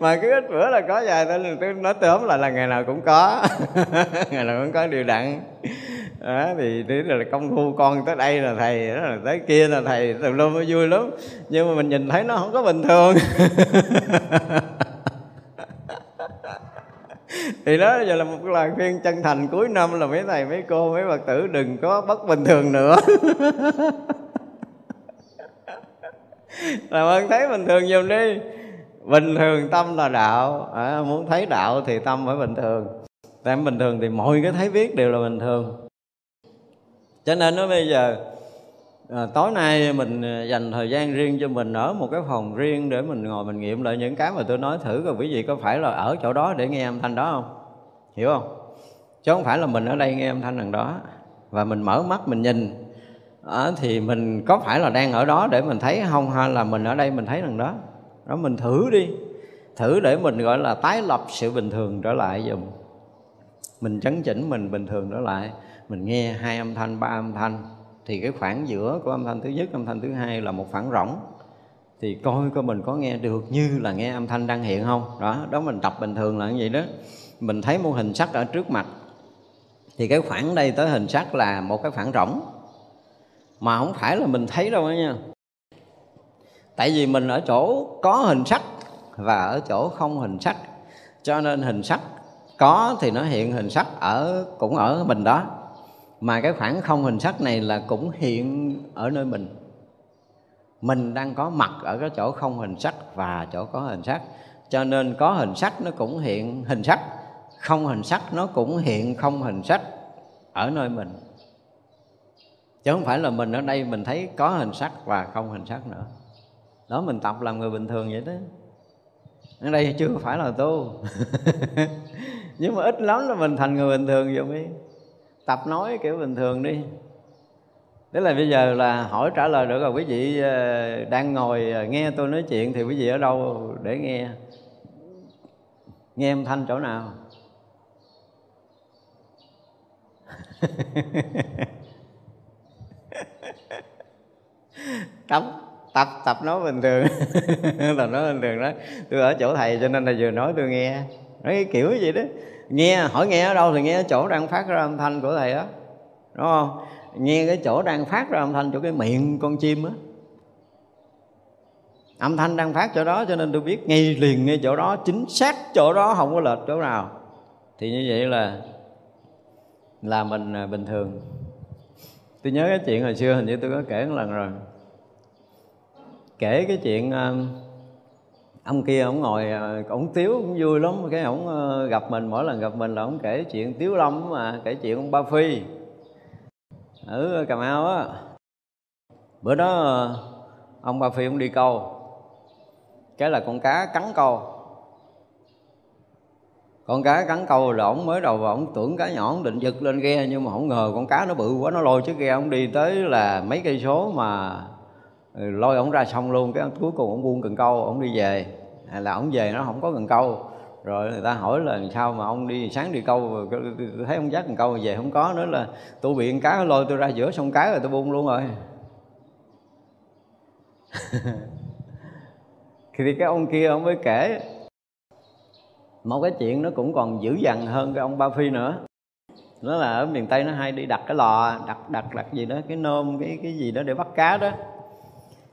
Mà cứ ít bữa là có vài tên tôi nói tóm lại là ngày nào cũng có. Ngày nào cũng có điều đặn. Đó, thì thế là công phu con tới đây là thầy đó là tới kia là thầy tùm lum vui lắm. Nhưng mà mình nhìn thấy nó không có bình thường. thì đó giờ là một lời khuyên chân thành cuối năm là mấy thầy mấy cô mấy phật tử đừng có bất bình thường nữa. Làm ơn thấy bình thường dùm đi. Bình thường tâm là đạo. À, muốn thấy đạo thì tâm phải bình thường. Tại bình thường thì mọi cái thấy biết đều là bình thường. Cho nên nó bây giờ à, tối nay mình à, dành thời gian riêng cho mình ở một cái phòng riêng để mình ngồi mình nghiệm lại những cái mà tôi nói thử coi quý vị có phải là ở chỗ đó để nghe âm thanh đó không? Hiểu không? Chứ không phải là mình ở đây nghe âm thanh đằng đó. Và mình mở mắt mình nhìn à, thì mình có phải là đang ở đó để mình thấy không hay là mình ở đây mình thấy đằng đó? Đó mình thử đi. Thử để mình gọi là tái lập sự bình thường trở lại dùm. Mình chấn chỉnh mình bình thường trở lại. Mình nghe hai âm thanh ba âm thanh. Thì cái khoảng giữa của âm thanh thứ nhất âm thanh thứ hai là một khoảng rỗng. Thì coi coi mình có nghe được như là nghe âm thanh đang hiện không? Đó đó mình tập bình thường là như vậy đó mình thấy một hình sắc ở trước mặt. Thì cái khoảng đây tới hình sắc là một cái khoảng rỗng. Mà không phải là mình thấy đâu đó nha. Tại vì mình ở chỗ có hình sắc và ở chỗ không hình sắc. Cho nên hình sắc có thì nó hiện hình sắc ở, cũng ở mình đó. Mà cái khoảng không hình sắc này là cũng hiện ở nơi mình. Mình đang có mặt ở cái chỗ không hình sắc và chỗ có hình sắc. Cho nên có hình sắc nó cũng hiện hình sắc không hình sắc nó cũng hiện không hình sắc ở nơi mình. Chứ không phải là mình ở đây mình thấy có hình sắc và không hình sắc nữa. Đó, mình tập làm người bình thường vậy đó. Ở đây chưa phải là tu. Nhưng mà ít lắm là mình thành người bình thường rồi đi tập nói kiểu bình thường đi. Tức là bây giờ là hỏi trả lời được rồi. Quý vị ờ, đang ngồi ờ, nghe tôi nói chuyện thì quý vị ở đâu để nghe? Nghe âm thanh chỗ nào? tập tập tập nói bình thường. Tập nói bình thường đó. Tôi ở chỗ thầy cho nên là vừa nói tôi nghe. Nói cái kiểu gì đó. Nghe, hỏi nghe ở đâu thì nghe ở chỗ đang phát ra âm thanh của thầy đó đúng không? Nghe cái chỗ đang phát ra âm thanh chỗ cái miệng con chim á. Âm thanh đang phát chỗ đó cho nên tôi biết ngay liền ngay chỗ đó. Chính xác chỗ đó không có lệch chỗ nào. Thì như vậy là là mình à, bình thường. Tôi nhớ cái chuyện hồi xưa, hình như tôi có kể một lần rồi. Kể cái chuyện à, ông kia ông ngồi à, ông tiếu cũng vui lắm, cái ông gặp mình, mỗi lần gặp mình là ông kể chuyện tiếu lâm mà kể chuyện ông ba phi. Ở cà mau á. Bữa đó ông ba phi ông đi câu. Cái là con cá cắn câu con cá cắn câu là ổng mới đầu vào ổng tưởng cá nhỏ ổng định giật lên ghe, nhưng mà không ngờ con cá nó bự quá, nó lôi chiếc ghe ổng đi tới là mấy cây số mà ừ, lôi ổng ra xong luôn. Cái cuối cùng ổng buông cần câu, ổng đi về. Hay là ổng về nó không có cần câu. Rồi người ta hỏi là sao mà ông đi sáng đi câu thấy ông dắt cần câu về không có nữa là tôi bị con cá lôi tôi ra giữa sông cái rồi tôi buông luôn rồi. Thì cái ông kia ông mới kể một cái chuyện nó cũng còn dữ dằn hơn cái ông ba phi nữa. Nó là ở miền tây nó hay đi đặt cái lò, đặt đặt đặt gì đó, cái nôm, cái cái gì đó để bắt cá đó.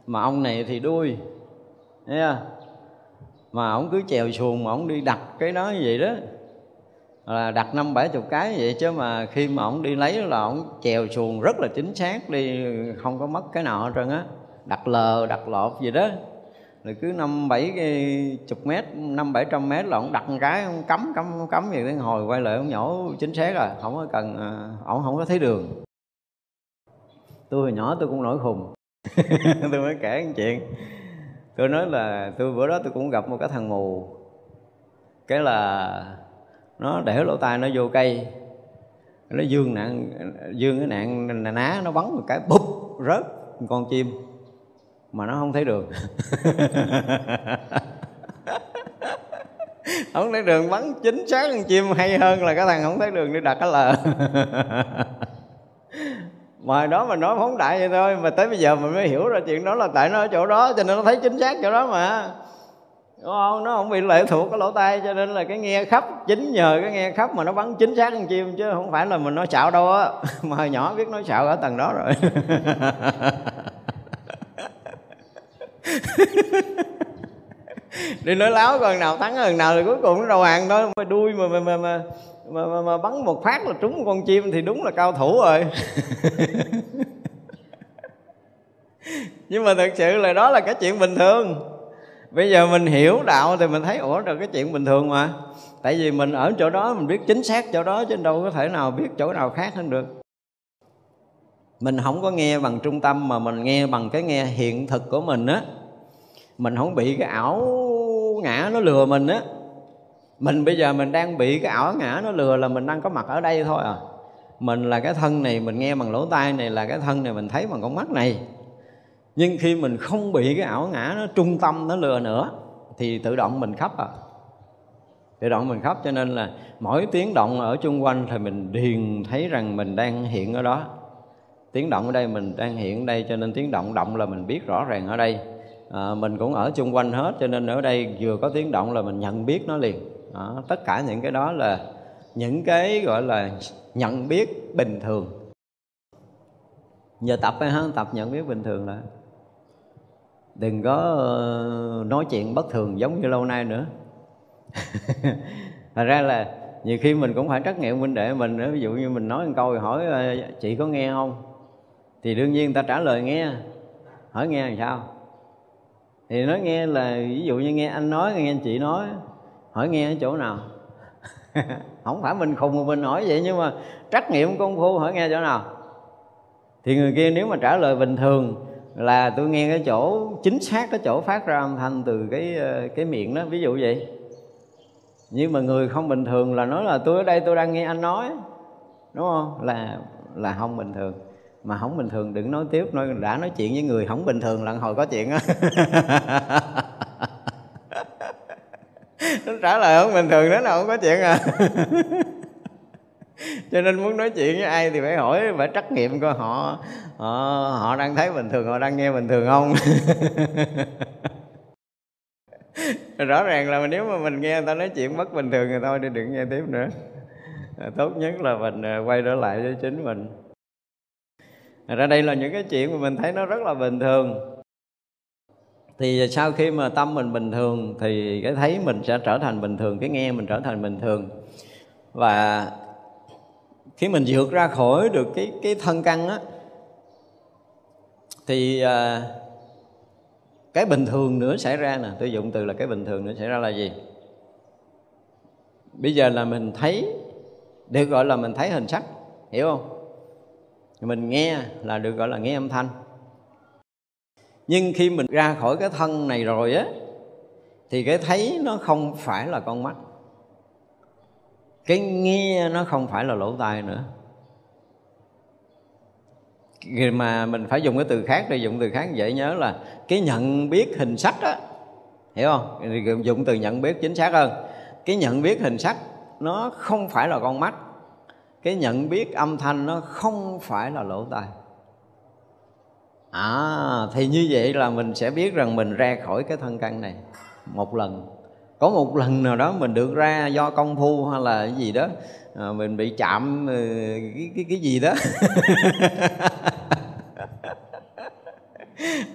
Mà ông này thì đuôi, thấy không? Mà ông cứ chèo xuồng mà ông đi đặt cái đó như vậy đó. Là đặt năm bảy chục cái vậy, chứ mà khi mà ông đi lấy là ông chèo xuồng rất là chính xác, đi không có mất cái nào hết trơn á. Đặt lờ, đặt lọt gì đó rồi cứ năm bảy chục mét, năm bảy trăm mét là ông đặt một cái, ông cấm cấm cấm gì đến hồi quay lại ông nhổ chính xác rồi. Không có cần à, ông không có thấy đường. Tôi hồi nhỏ tôi cũng nổi khùng. Tôi mới kể một chuyện. Tôi nói là, tôi bữa đó tôi cũng gặp một cái thằng mù. Cái là nó để lỗ tai nó vô cây. Nó dương nạn dương cái nạn ná nó bắn một cái, bụp, rớt con chim mà nó không thấy đường. Không thấy đường, bắn chính xác con chim hay hơn là cái thằng không thấy đường đi đặt cái lờ. Mà đó mà nói phóng đại vậy thôi, mà tới bây giờ mình mới hiểu ra chuyện đó là tại nó ở chỗ đó, cho nên nó thấy chính xác chỗ đó mà. Đúng không? Nó không bị lệ thuộc cái lỗ tai, cho nên là cái nghe khắp, chính nhờ cái nghe khắp mà nó bắn chính xác con chim, chứ không phải là mình nói xạo đâu á. Mà hồi nhỏ biết nói xạo ở tầng đó rồi đi nói láo còn nào thắng hơn nào thì cuối cùng nó đầu hàng thôi. Mà đuôi mà mà mà, mà mà, mà, mà bắn một phát là trúng một con chim thì đúng là cao thủ rồi. Nhưng mà thật sự là đó là cái chuyện bình thường. Bây giờ mình hiểu đạo thì mình thấy ủa rồi cái chuyện bình thường mà. Tại vì mình ở chỗ đó mình biết chính xác chỗ đó chứ đâu có thể nào biết chỗ nào khác hơn được mình không có nghe bằng trung tâm mà mình nghe bằng cái nghe hiện thực của mình á. Mình không bị cái ảo ngã nó lừa mình á. Mình bây giờ mình đang bị cái ảo ngã nó lừa là mình đang có mặt ở đây thôi à. Mình là cái thân này, mình nghe bằng lỗ tai này là cái thân này mình thấy bằng con mắt này. Nhưng khi mình không bị cái ảo ngã nó, trung tâm nó lừa nữa, thì tự động mình khóc à. Tự động mình khóc cho nên là mỗi tiếng động ở chung quanh thì mình điền thấy rằng mình đang hiện ở đó tiếng động ở đây mình đang hiện ở đây cho nên tiếng động động là mình biết rõ ràng ở đây. À, mình cũng ở chung quanh hết cho nên ở đây vừa có tiếng động là mình nhận biết nó liền. À, tất cả những cái đó là những cái gọi là nhận biết bình thường. Giờ tập hay hơn tập nhận biết bình thường là đừng có ờ, nói chuyện bất thường giống như lâu nay nữa. Thật ra là nhiều khi mình cũng phải trắc nghiệm huynh đệ mình nữa. Ví dụ như mình nói một câu hỏi ờ, chị có nghe không? Thì đương nhiên ta trả lời nghe. Hỏi nghe làm sao? Thì nói nghe là ví dụ như nghe anh nói, nghe anh chị nói, hỏi nghe ở chỗ nào? Không phải mình khùng mà mình hỏi vậy, nhưng mà trắc nghiệm công phu hỏi nghe chỗ nào? Thì người kia nếu mà trả lời bình thường là tôi nghe cái chỗ, chính xác cái chỗ phát ra âm thanh từ cái ờ, cái miệng đó, ví dụ vậy. Nhưng mà người không bình thường là nói là tôi ở đây, tôi đang nghe anh nói. Đúng không? Là là không bình thường mà không bình thường đừng nói tiếp nói đã nói chuyện với người không bình thường lần hồi có chuyện á. Nó trả lời không bình thường đó là không có chuyện à. Cho nên muốn nói chuyện với ai thì phải hỏi phải trắc nghiệm coi họ họ, họ đang thấy bình thường họ đang nghe bình thường không? Rõ ràng là nếu mà mình nghe người ta nói chuyện bất bình thường thì thôi thì đừng nghe tiếp nữa. Tốt nhất là mình à, quay trở lại với chính mình ra đây là những cái chuyện mà mình thấy nó rất là bình thường. Thì sau khi mà tâm mình bình thường thì cái thấy mình sẽ trở thành bình thường cái nghe mình trở thành bình thường. Và khi mình vượt ra khỏi được cái cái thân căn á thì à, cái bình thường nữa xảy ra nè. Tôi dụng từ là cái bình thường nữa xảy ra là gì? Bây giờ là mình thấy được gọi là mình thấy hình sắc hiểu không? Mình nghe là được gọi là nghe âm thanh. Nhưng khi mình ra khỏi cái thân này rồi á, thì cái thấy nó không phải là con mắt. Cái nghe nó không phải là lỗ tai nữa. Mà mình phải dùng cái từ khác để dùng từ khác dễ nhớ là cái nhận biết hình sắc á, hiểu không? Dùng từ nhận biết chính xác hơn. Cái nhận biết hình sắc nó không phải là con mắt cái nhận biết âm thanh nó không phải là lỗ tai. À thì như vậy là mình sẽ biết rằng mình ra khỏi cái thân căn này một lần. Có một lần nào đó mình được ra do công phu hay là cái gì đó à, mình bị chạm ờ, cái cái, cái gì đó.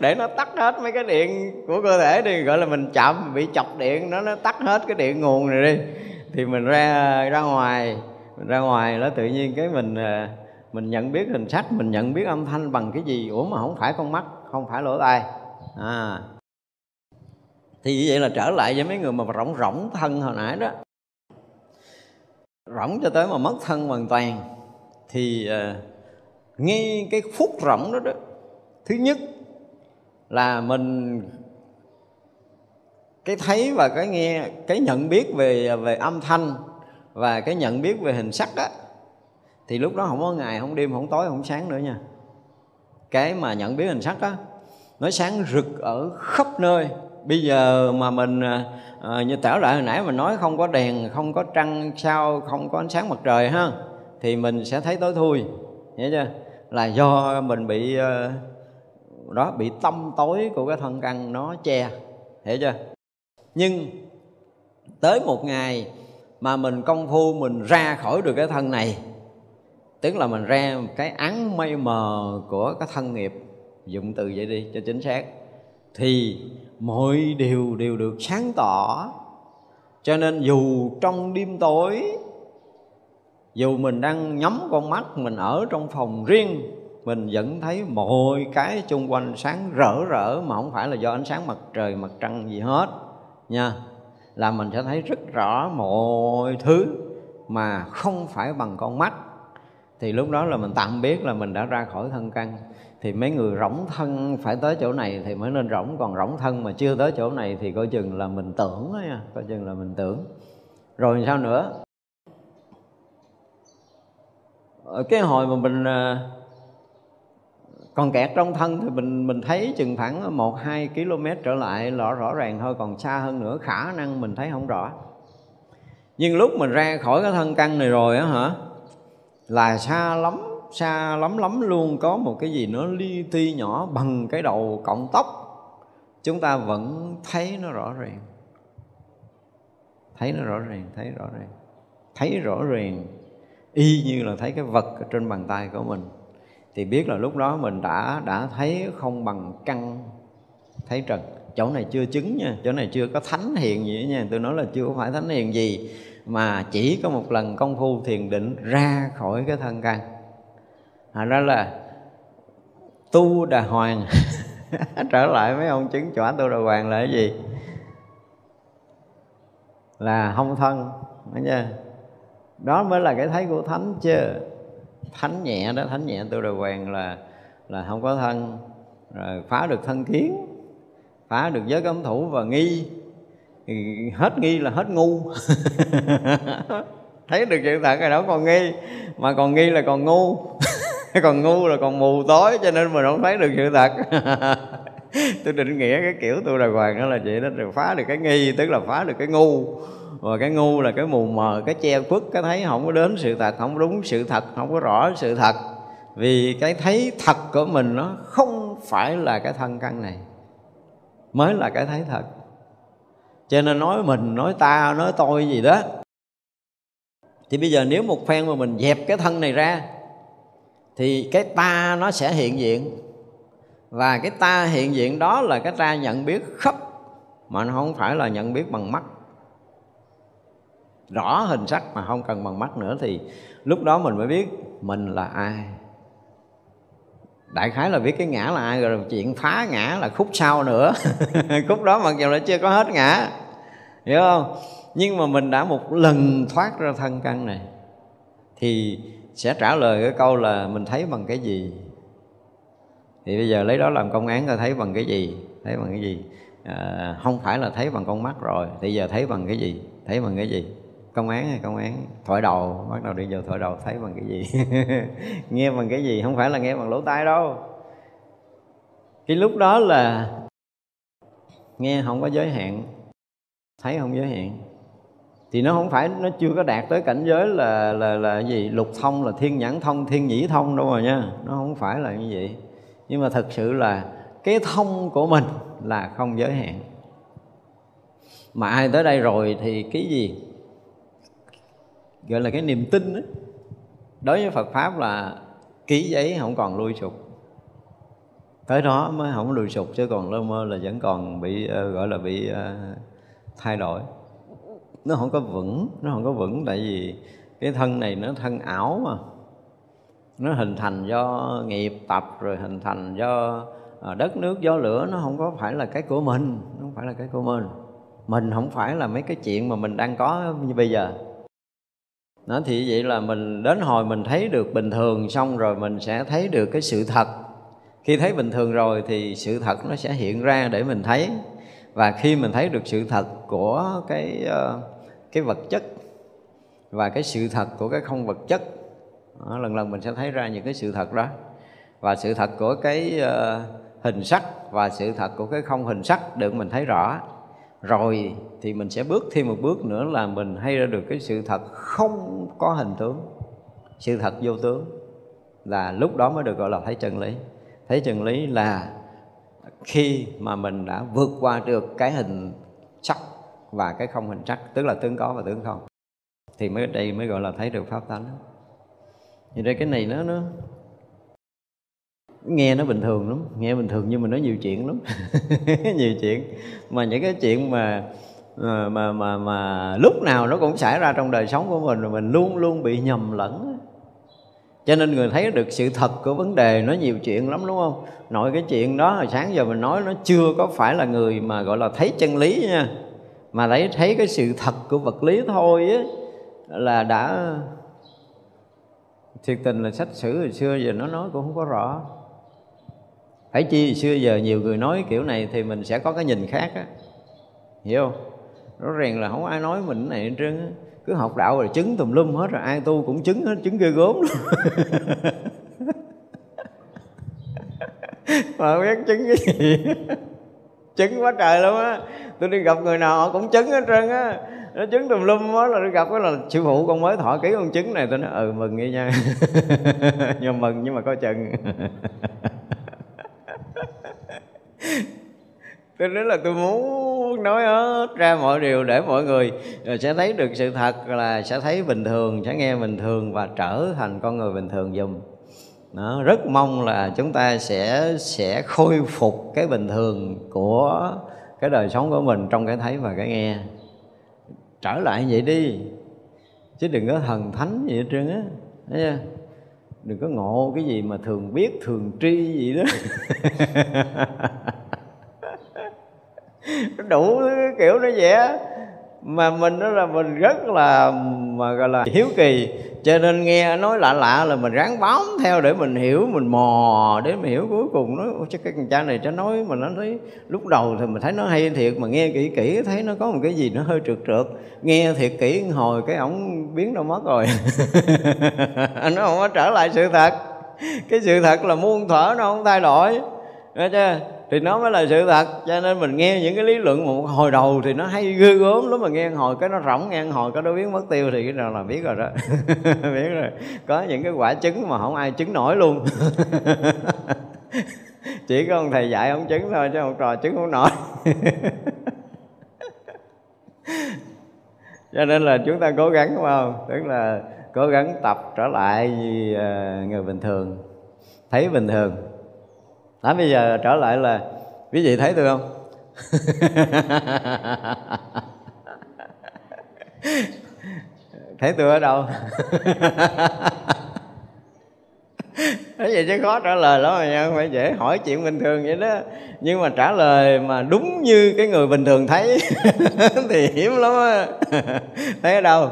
Để nó tắt hết mấy cái điện của cơ thể đi gọi là mình chạm bị chọc điện nó nó tắt hết cái điện nguồn này đi. Thì mình ra ra ngoài ra ngoài đó tự nhiên cái mình ờ, mình nhận biết hình sắc mình nhận biết âm thanh bằng cái gì ủa mà không phải con mắt không phải lỗ tai. À. Thì như vậy là trở lại với mấy người mà rỗng rỗng thân hồi nãy đó. Rỗng cho tới mà mất thân hoàn toàn. Thì uh, ngay cái phút rỗng đó đó thứ nhất là mình cái thấy và cái nghe cái nhận biết về ờ, về âm thanh và cái nhận biết về hình sắc á thì lúc đó không có ngày không đêm không tối không sáng nữa nha. Cái mà nhận biết hình sắc á nó sáng rực ở khắp nơi. Bây giờ mà mình à, à như tảo lại hồi nãy mình nói không có đèn không có trăng sao không có ánh sáng mặt trời ha thì mình sẽ thấy tối thui. Hiểu chưa? Là do mình bị à, đó bị tâm tối của cái thân căn nó che. Hiểu chưa? Nhưng tới một ngày mà mình công phu, mình ra khỏi được cái thân này. Tức là mình ra cái án mây mờ của cái thân nghiệp. Dụng từ vậy đi, cho chính xác. Thì mọi điều đều được sáng tỏ. Cho nên dù trong đêm tối, dù mình đang nhắm con mắt, mình ở trong phòng riêng, mình vẫn thấy mọi cái xung quanh sáng rỡ rỡ, mà không phải là do ánh sáng mặt trời, mặt trăng gì hết, nha là mình sẽ thấy rất rõ mọi thứ mà không phải bằng con mắt. Thì lúc đó là mình tạm biết là mình đã ra khỏi thân căn. Thì mấy người rỗng thân phải tới chỗ này thì mới nên rỗng. Còn rỗng thân mà chưa tới chỗ này thì coi chừng là mình tưởng đó nha, coi chừng là mình tưởng. Rồi sao nữa? Ở cái hồi mà mình à, còn kẹt trong thân thì mình mình thấy chừng khoảng một, hai km trở lại rõ rõ ràng thôi, còn xa hơn nữa khả năng mình thấy không rõ. Nhưng lúc mình ra khỏi cái thân căn này rồi á hả, là xa lắm xa lắm lắm luôn, có một cái gì nó li ti nhỏ bằng cái đầu cọng tóc. Chúng ta vẫn thấy nó rõ ràng. Thấy nó rõ ràng, thấy rõ ràng. Thấy rõ ràng, y như là thấy cái vật ở trên bàn tay của mình thì biết là lúc đó mình đã đã thấy không bằng căn, thấy trần. Chỗ này chưa chứng nha, chỗ này chưa có thánh hiện gì nha. Tôi nói là chưa có phải thánh hiện gì, mà chỉ có một lần công phu thiền định ra khỏi cái thân căn. Thành ra là tu đà hoàng, trở lại mấy ông chứng chỏa tu đà hoàng là cái gì? Là không thân đó nha đó mới là cái thấy của thánh chứ thánh nhẹ đó, thánh nhẹ tu đà hoàng là là không có thân. Rồi phá được thân kiến, phá được giới cấm thủ và nghi. Thì hết nghi là hết ngu. Thấy được sự thật rồi đó còn nghi, mà còn nghi là còn ngu. Còn ngu là còn mù tối, cho nên mình không thấy được sự thật. Tôi định nghĩa cái kiểu tu đà hoàng đó là vậy đó, rồi phá được cái nghi, tức là phá được cái ngu và cái ngu là cái mù mờ, cái che khuất, cái thấy không có đến sự thật, không đúng sự thật, không có rõ sự thật. Vì cái thấy thật của mình nó không phải là cái thân căn này, mới là cái thấy thật. Cho nên nói mình, nói ta, nói tôi gì đó. Thì bây giờ nếu một phen mà mình dẹp cái thân này ra, thì cái ta nó sẽ hiện diện. Và cái ta hiện diện đó là cái ta nhận biết khắp, mà nó không phải là nhận biết bằng mắt rõ hình sắc mà không cần bằng mắt nữa thì lúc đó mình mới biết mình là ai. Đại khái là biết cái ngã là ai rồi chuyện phá ngã là khúc sau nữa. Khúc đó mặc dù là chưa có hết ngã hiểu không? Nhưng mà mình đã một lần thoát ra thân căn này thì sẽ trả lời cái câu là mình thấy bằng cái gì? Thì bây giờ lấy đó làm công án coi thấy bằng cái gì thấy bằng cái gì? À, không phải là thấy bằng con mắt rồi thì giờ thấy bằng cái gì? Thấy bằng cái gì? Công án hay công án. Thoại đầu, bắt đầu đi vào thoại đầu, thấy bằng cái gì? Nghe bằng cái gì? Không phải là nghe bằng lỗ tai đâu. Cái lúc đó là nghe không có giới hạn, thấy không giới hạn. Thì nó không phải, nó chưa có đạt tới cảnh giới là là là gì? Lục thông là thiên nhãn thông, thiên nhĩ thông đâu rồi nha. Nó không phải là như vậy nhưng mà thật sự là cái thông của mình là không giới hạn. Mà ai tới đây rồi thì cái gì? Gọi là cái niềm tin đó. đối với Phật pháp là ký giấy không còn lui sụp. Tới đó mới không lùi sụp chứ còn lơ mơ là vẫn còn bị uh, gọi là bị uh, thay đổi. Nó không có vững nó không có vững tại vì cái thân này nó thân ảo mà. Nó hình thành do nghiệp tập rồi hình thành do ờ, đất nước gió lửa. Nó không có phải là cái của mình nó không phải là cái của mình. Mình không phải là mấy cái chuyện mà mình đang có như bây giờ nó thì vậy là mình đến hồi mình thấy được bình thường xong rồi mình sẽ thấy được cái sự thật. Khi thấy bình thường rồi thì sự thật nó sẽ hiện ra để mình thấy. Và khi mình thấy được sự thật của cái ờ, cái vật chất và cái sự thật của cái không vật chất đó, lần lần mình sẽ thấy ra những cái sự thật đó. Và sự thật của cái uh, hình sắc và sự thật của cái không hình sắc được mình thấy rõ rồi thì mình sẽ bước thêm một bước nữa là mình hay ra được cái sự thật không có hình tướng, sự thật vô tướng. Là lúc đó mới được gọi là thấy chân lý. Thấy chân lý là khi mà mình đã vượt qua được cái hình sắc và cái không hình sắc tức là tướng có và tướng không, thì mới đây mới gọi là thấy được pháp tánh. Thì đây cái này nó nó nghe nó bình thường lắm nghe bình thường nhưng mà nó nhiều chuyện lắm. Nhiều chuyện. Mà những cái chuyện mà mà mà mà, mà lúc nào nó cũng xảy ra trong đời sống của mình rồi mình luôn luôn bị nhầm lẫn cho nên người thấy được sự thật của vấn đề nó nhiều chuyện lắm đúng không? Nội cái chuyện đó hồi sáng giờ mình nói nó chưa có phải là người mà gọi là thấy chân lý nha. Mà lấy thấy cái sự thật của vật lý thôi á là đã thiệt tình là sách sử hồi xưa giờ nó nói cũng không có rõ phải chi xưa giờ nhiều người nói kiểu này thì mình sẽ có cái nhìn khác á. Hiểu không? Rõ ràng là không ai nói mình này hết trơn á. Cứ học đạo rồi chứng tùm lum hết rồi, ai tu cũng chứng hết, chứng ghê gốm mà không biết chứng cái gì? Chứng quá trời luôn á. Tôi đi gặp người nào họ cũng chứng hết trơn á. Nó chứng tùm lum á là đi gặp cái là sư phụ con mới thọ ký con chứng này, tôi nói ừ mừng nghe nha. Nhưng mừng nhưng mà coi chừng. tôi nói là tôi muốn nói hết ra mọi điều để mọi người ờ, sẽ thấy được sự thật là sẽ thấy bình thường sẽ nghe bình thường và trở thành con người bình thường dùm. Đó, rất mong là chúng ta sẽ sẽ khôi phục cái bình thường của cái đời sống của mình trong cái thấy và cái nghe. Trở lại vậy đi chứ đừng có thần thánh gì hết trơn á thấy chưa? Đừng có ngộ cái gì mà thường biết thường tri gì đó. Đủ cái kiểu nó vậy mà mình đó là mình rất là, mà gọi là hiếu kỳ. Cho nên nghe nói lạ lạ là mình ráng bám theo để mình hiểu, mình mò để mình hiểu cuối cùng. Nó chắc cái con cha này cho nói mà nó thấy lúc đầu thì mình thấy nó hay thiệt, mà nghe kỹ kỹ thấy nó có một cái gì nó hơi trượt trượt. Nghe thiệt kỹ hồi cái ổng biến đâu mất rồi. Nó không có trở lại sự thật. Cái sự thật là muôn thở nó không thay đổi. Nghe chưa? Thì nó mới là sự thật. Cho nên mình nghe những cái lý luận một hồi đầu thì nó hay ghê gớm lắm, mà nghe hồi cái nó rỗng, nghe hồi cái nó biến mất tiêu thì cái nào là biết rồi đó. Biết rồi. Có những cái quả trứng mà không ai trứng nổi luôn. Chỉ có ông thầy dạy ông trứng thôi chứ ông trò trứng không nổi. Cho nên là chúng ta cố gắng đúng không? Tức là cố gắng tập trở lại như người bình thường. Thấy bình thường đó bây giờ trở lại là quý vị thấy tôi không thấy tôi ở đâu Thế vậy chứ khó trả lời lắm rồi nha, không phải dễ hỏi chuyện bình thường vậy đó Nhưng mà trả lời mà đúng như cái người bình thường thấy Thì hiếm lắm á Thấy ở đâu?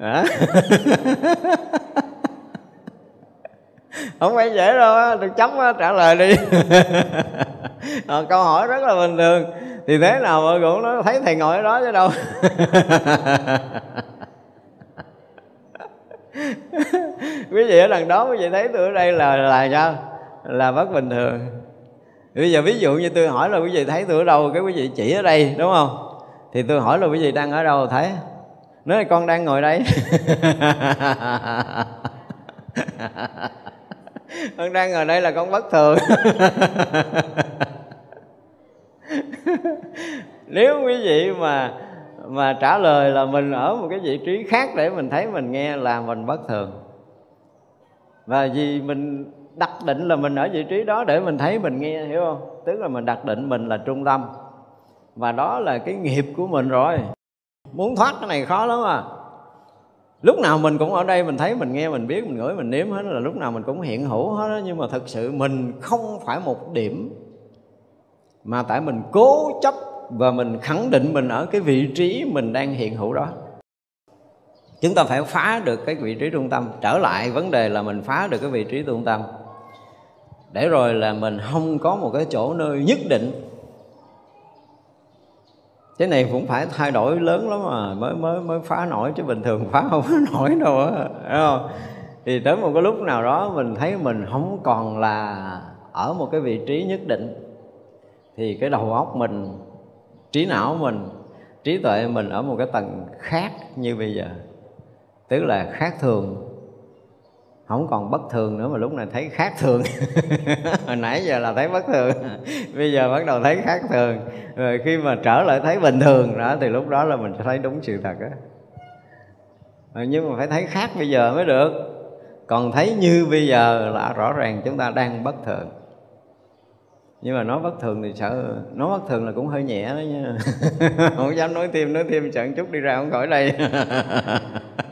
Hả? Không phải dễ đâu á được chấm á trả lời đi. À, câu hỏi rất là bình thường. Thì thế nào mà cũng nói thấy thầy ngồi ở đó chứ đâu. Quý vị ở đằng đó quý vị thấy tôi ở đây là là sao? Là bất bình thường. Bây giờ ví dụ như tôi hỏi là quý vị thấy tôi ở đâu cái quý vị chỉ ở đây đúng không? Thì tôi hỏi là quý vị đang ở đâu thấy? Nói là con đang ngồi đây con đang ngồi đây là con bất thường. Nếu quý vị mà mà trả lời là mình ở một cái vị trí khác để mình thấy mình nghe là mình bất thường. Và vì mình đặt định là mình ở vị trí đó để mình thấy mình nghe, hiểu không? Tức là mình đặt định mình là trung tâm. Và đó là cái nghiệp của mình rồi. Muốn thoát cái này khó lắm à lúc nào mình cũng ở đây, mình thấy, mình nghe, mình biết, mình ngửi, mình nếm hết là lúc nào mình cũng hiện hữu hết đó nhưng mà thực sự mình không phải một điểm mà tại mình cố chấp và mình khẳng định mình ở cái vị trí mình đang hiện hữu đó. Chúng ta phải phá được cái vị trí trung tâm. Trở lại vấn đề là mình phá được cái vị trí trung tâm. Để rồi là mình không có một cái chỗ nơi nhất định cái này cũng phải thay đổi lớn lắm mà mới mới mới phá nổi, chứ bình thường phá không phá nổi đâu á. Không? Thì tới một cái lúc nào đó mình thấy mình không còn là ở một cái vị trí nhất định, thì cái đầu óc mình, trí não mình, trí tuệ mình ở một cái tầng khác như bây giờ. Tức là khác thường không còn bất thường nữa mà lúc này thấy khác thường. Hồi nãy giờ là thấy bất thường. Bây giờ bắt đầu thấy khác thường. Rồi khi mà trở lại thấy bình thường đó, thì lúc đó là mình sẽ thấy đúng sự thật á. Nhưng mà phải thấy khác bây giờ mới được. Còn thấy như bây giờ là rõ ràng chúng ta đang bất thường. Nhưng mà nói bất thường thì sợ, nói bất thường là cũng hơi nhẹ đó nha. Không dám nói thêm nói thêm chẳng chút đi ra không khỏi đây.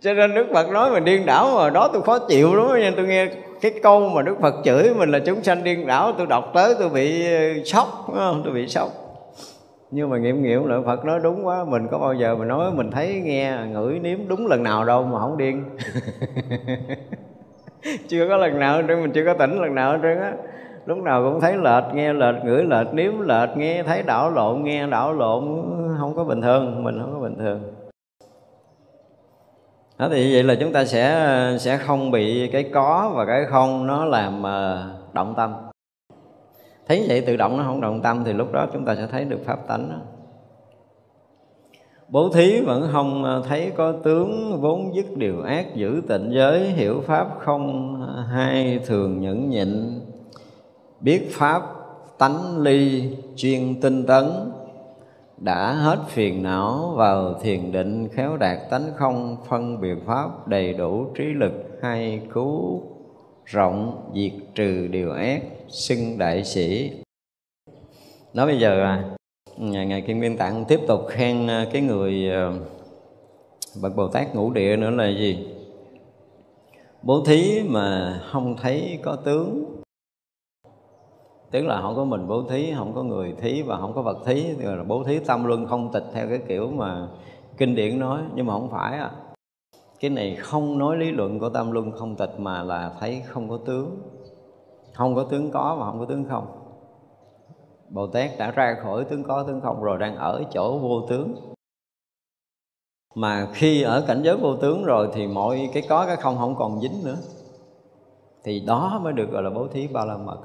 cho nên đức phật nói mình điên đảo mà đó tôi khó chịu lắm nha. Tôi nghe cái câu mà đức phật chửi mình là chúng sanh điên đảo, tôi đọc tới tôi bị uh, sốc không? tôi bị sốc. Nhưng mà nghiệm nghiệm lại, phật nói đúng quá. Mình có bao giờ mình nói mình thấy nghe ngửi nếm đúng lần nào đâu mà không điên. Chưa có lần nào trên mình chưa có tỉnh lần nào trên á lúc nào cũng thấy lệch, nghe lệch, ngửi lệch nếm lệch, nghe thấy đảo lộn, nghe đảo lộn, không có bình thường, mình không có bình thường đó thì vậy là chúng ta sẽ sẽ không bị cái có và cái không nó làm ờ, động tâm thấy vậy tự động nó không động tâm thì lúc đó chúng ta sẽ thấy được pháp tánh đó. Bố thí vẫn không ờ, thấy có tướng vốn dứt điều ác giữ tịnh giới, hiểu pháp không ờ, hai thường nhẫn nhịn biết pháp tánh ly chuyên tinh tấn đã hết phiền não vào thiền định khéo đạt tánh không phân biệt pháp đầy đủ trí lực hay cứu rộng diệt trừ điều ác xưng đại sĩ. Nói bây giờ à ngài, ngài kim nguyên tạng tiếp tục khen à, cái người à, bậc bồ tát ngũ địa nữa là gì? Bố thí mà không thấy có tướng tức là không có mình bố thí, không có người thí và không có vật thí. Tức là bố thí tâm luân không tịch theo cái kiểu mà kinh điển nói. Nhưng mà không phải à cái này không nói lý luận của tâm luân không tịch mà là thấy không có tướng. Không có tướng có và không có tướng không. Bồ tát đã ra khỏi tướng có tướng không rồi, đang ở chỗ vô tướng. Mà khi ở cảnh giới vô tướng rồi thì mọi cái có cái không không còn dính nữa. Thì đó mới được gọi là bố thí ba la mật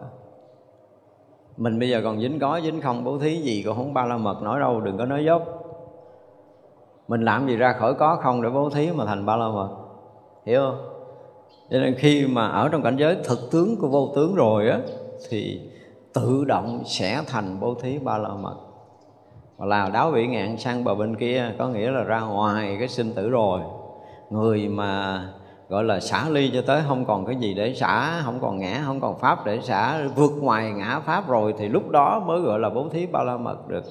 mình bây giờ còn dính có, dính không, bố thí gì cũng không ba la mật, nói đâu, đừng có nói dốc. Mình làm gì ra khỏi có không để bố thí mà thành ba la mật. Hiểu không? Cho nên khi mà ở trong cảnh giới thực tướng của vô tướng rồi á, thì tự động sẽ thành bố thí ba la mật. Và là đáo bị ngạn sang bờ bên kia, có nghĩa là ra ngoài cái sinh tử rồi. Người mà gọi là xả ly cho tới không còn cái gì để xả, không còn ngã, không còn pháp để xả. Vượt ngoài ngã pháp rồi thì lúc đó mới gọi là bố thí ba la mật được.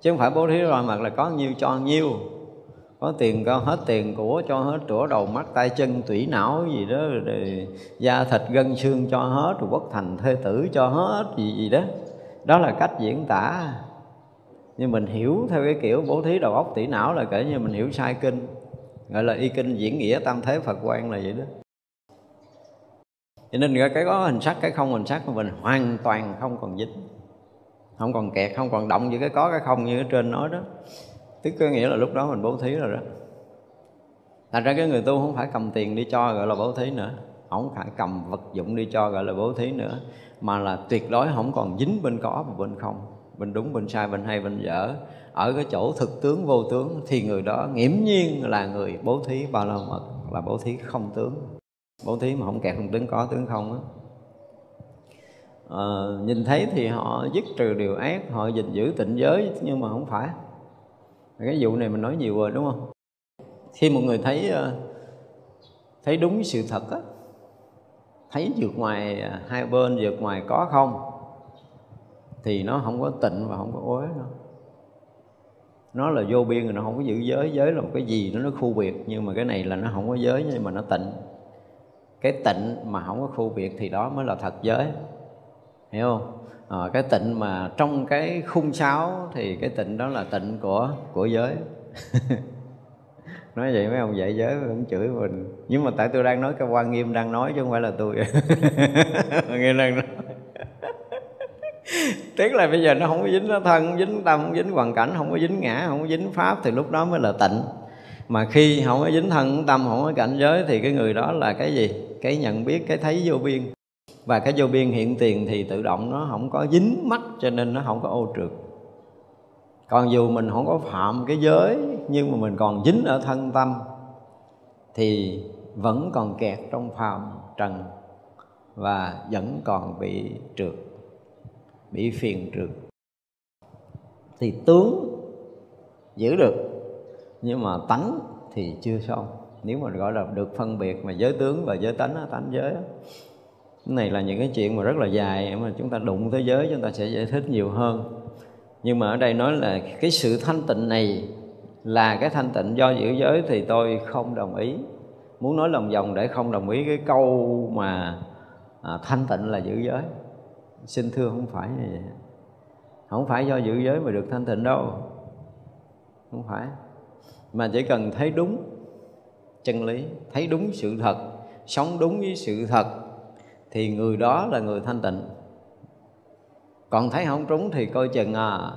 Chứ không phải bố thí ba la mật là có nhiêu cho nhiêu. Có tiền, có hết tiền của, cho hết chỗ đầu mắt, tay chân, tủy não gì đó, rồi da thịt, gân xương cho hết, rồi quốc thành, thê tử cho hết, gì gì đó. Đó là cách diễn tả. Nhưng mình hiểu theo cái kiểu bố thí đầu óc tỉ não là kể như mình hiểu sai kinh gọi là y kinh diễn nghĩa tam thế phật quan là vậy đó. Cho nên cái có hình sắc, cái không hình sắc của mình hoàn toàn không còn dính, không còn kẹt, không còn động giữa cái có, cái không như ở trên nói đó. Tức có nghĩa là lúc đó mình bố thí rồi đó. Thành ra cái người tu không phải cầm tiền đi cho gọi là bố thí nữa, không phải cầm vật dụng đi cho gọi là bố thí nữa, mà là tuyệt đối không còn dính bên có và bên không, bên đúng, bên sai, bên hay, bên dở ở cái chỗ thực tướng vô tướng thì người đó nghiễm nhiên là người bố thí ba la mật là bố thí không tướng. Bố thí mà không kẹt không tướng có tướng không á. À, nhìn thấy thì họ dứt trừ điều ác họ gìn giữ tịnh giới nhưng mà không phải. Cái vụ này mình nói nhiều rồi đúng không? Khi một người thấy ờ, thấy đúng sự thật á thấy vượt ngoài ờ, hai bên vượt ngoài có không thì nó không có tịnh và không có uế đâu nó là vô biên rồi nó không có giữ giới. Giới là một cái gì nó nó khu biệt. Nhưng mà cái này là nó không có giới nhưng mà nó tịnh. Cái tịnh mà không có khu biệt thì đó mới là thật giới. Hiểu không? À, cái tịnh mà trong cái khung sáo thì cái tịnh đó là tịnh của của giới. Nói vậy mấy ông dạy giới cũng chửi mình. Nhưng mà tại tôi đang nói cái quan nghiêm đang nói chứ không phải là tôi. Nghiêm đang nói tức là bây giờ nó không có dính nó thân, không dính tâm, không dính hoàn cảnh, không có dính ngã, không có dính pháp thì lúc đó mới là tịnh. Mà khi không có dính thân, tâm, không có cảnh giới thì cái người đó là cái gì? Cái nhận biết, cái thấy vô biên. Và cái vô biên hiện tiền thì tự động nó không có dính mắt cho nên nó không có ô trượt. Còn dù mình không có phạm cái giới, nhưng mà mình còn dính ở thân tâm, thì vẫn còn kẹt trong phàm trần và vẫn còn bị trượt bị phiền trượt. Thì tướng giữ được nhưng mà tánh thì chưa xong. Nếu mà gọi là được phân biệt mà giới tướng và giới tánh tánh giới cái này là những cái chuyện mà rất là dài mà chúng ta đụng tới giới chúng ta sẽ giải thích nhiều hơn. Nhưng mà ở đây nói là cái sự thanh tịnh này là cái thanh tịnh do giữ giới thì tôi không đồng ý. Muốn nói lòng vòng để không đồng ý cái câu mà à, thanh tịnh là giữ giới xin thưa không phải như vậy. Không phải do giữ giới mà được thanh tịnh đâu. Không phải. Mà chỉ cần thấy đúng chân lý, thấy đúng sự thật, sống đúng với sự thật, thì người đó là người thanh tịnh. Còn thấy không trúng thì coi chừng à.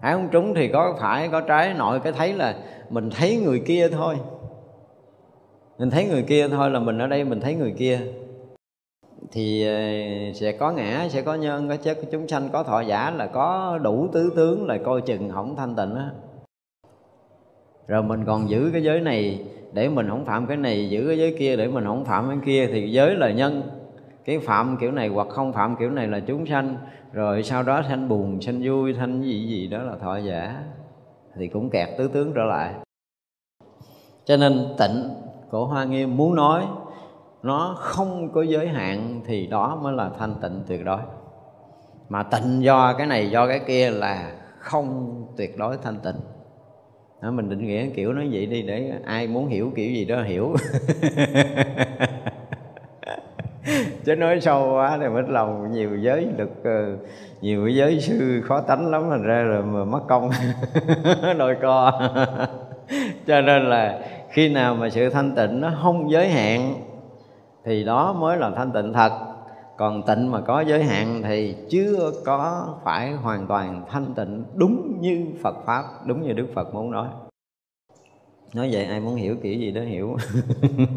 Thấy không trúng thì có phải có trái nội cái thấy là mình thấy người kia thôi. Mình thấy người kia thôi là mình ở đây mình thấy người kia thì ờ, sẽ có ngã, sẽ có nhân, có chết, có chúng sanh, có thọ giả là có đủ tứ tướng là coi chừng không thanh tịnh á. Rồi mình còn giữ cái giới này để mình không phạm cái này, giữ cái giới kia để mình không phạm cái kia thì giới là nhân. Cái phạm kiểu này hoặc không phạm kiểu này là chúng sanh, rồi sau đó sanh buồn, sanh vui, sanh gì gì đó là thọ giả, thì cũng kẹt tứ tướng trở lại. Cho nên tịnh của hoa nghiêm muốn nói nó không có giới hạn thì đó mới là thanh tịnh tuyệt đối. Mà tịnh do cái này do cái kia là không tuyệt đối thanh tịnh. Đó, mình định nghĩa kiểu nói vậy đi để ai muốn hiểu kiểu gì đó hiểu. Chứ nói sâu quá thì mất lòng nhiều giới lực ờ, nhiều giới sư khó tánh lắm thành ra rồi mà mất công. Đôi co. Cho nên là khi nào mà sự thanh tịnh nó không giới hạn thì đó mới là thanh tịnh thật. Còn tịnh mà có giới hạn thì chưa có phải hoàn toàn thanh tịnh đúng như Phật pháp, đúng như Đức Phật muốn nói. Nói vậy ai muốn hiểu kiểu gì đó hiểu.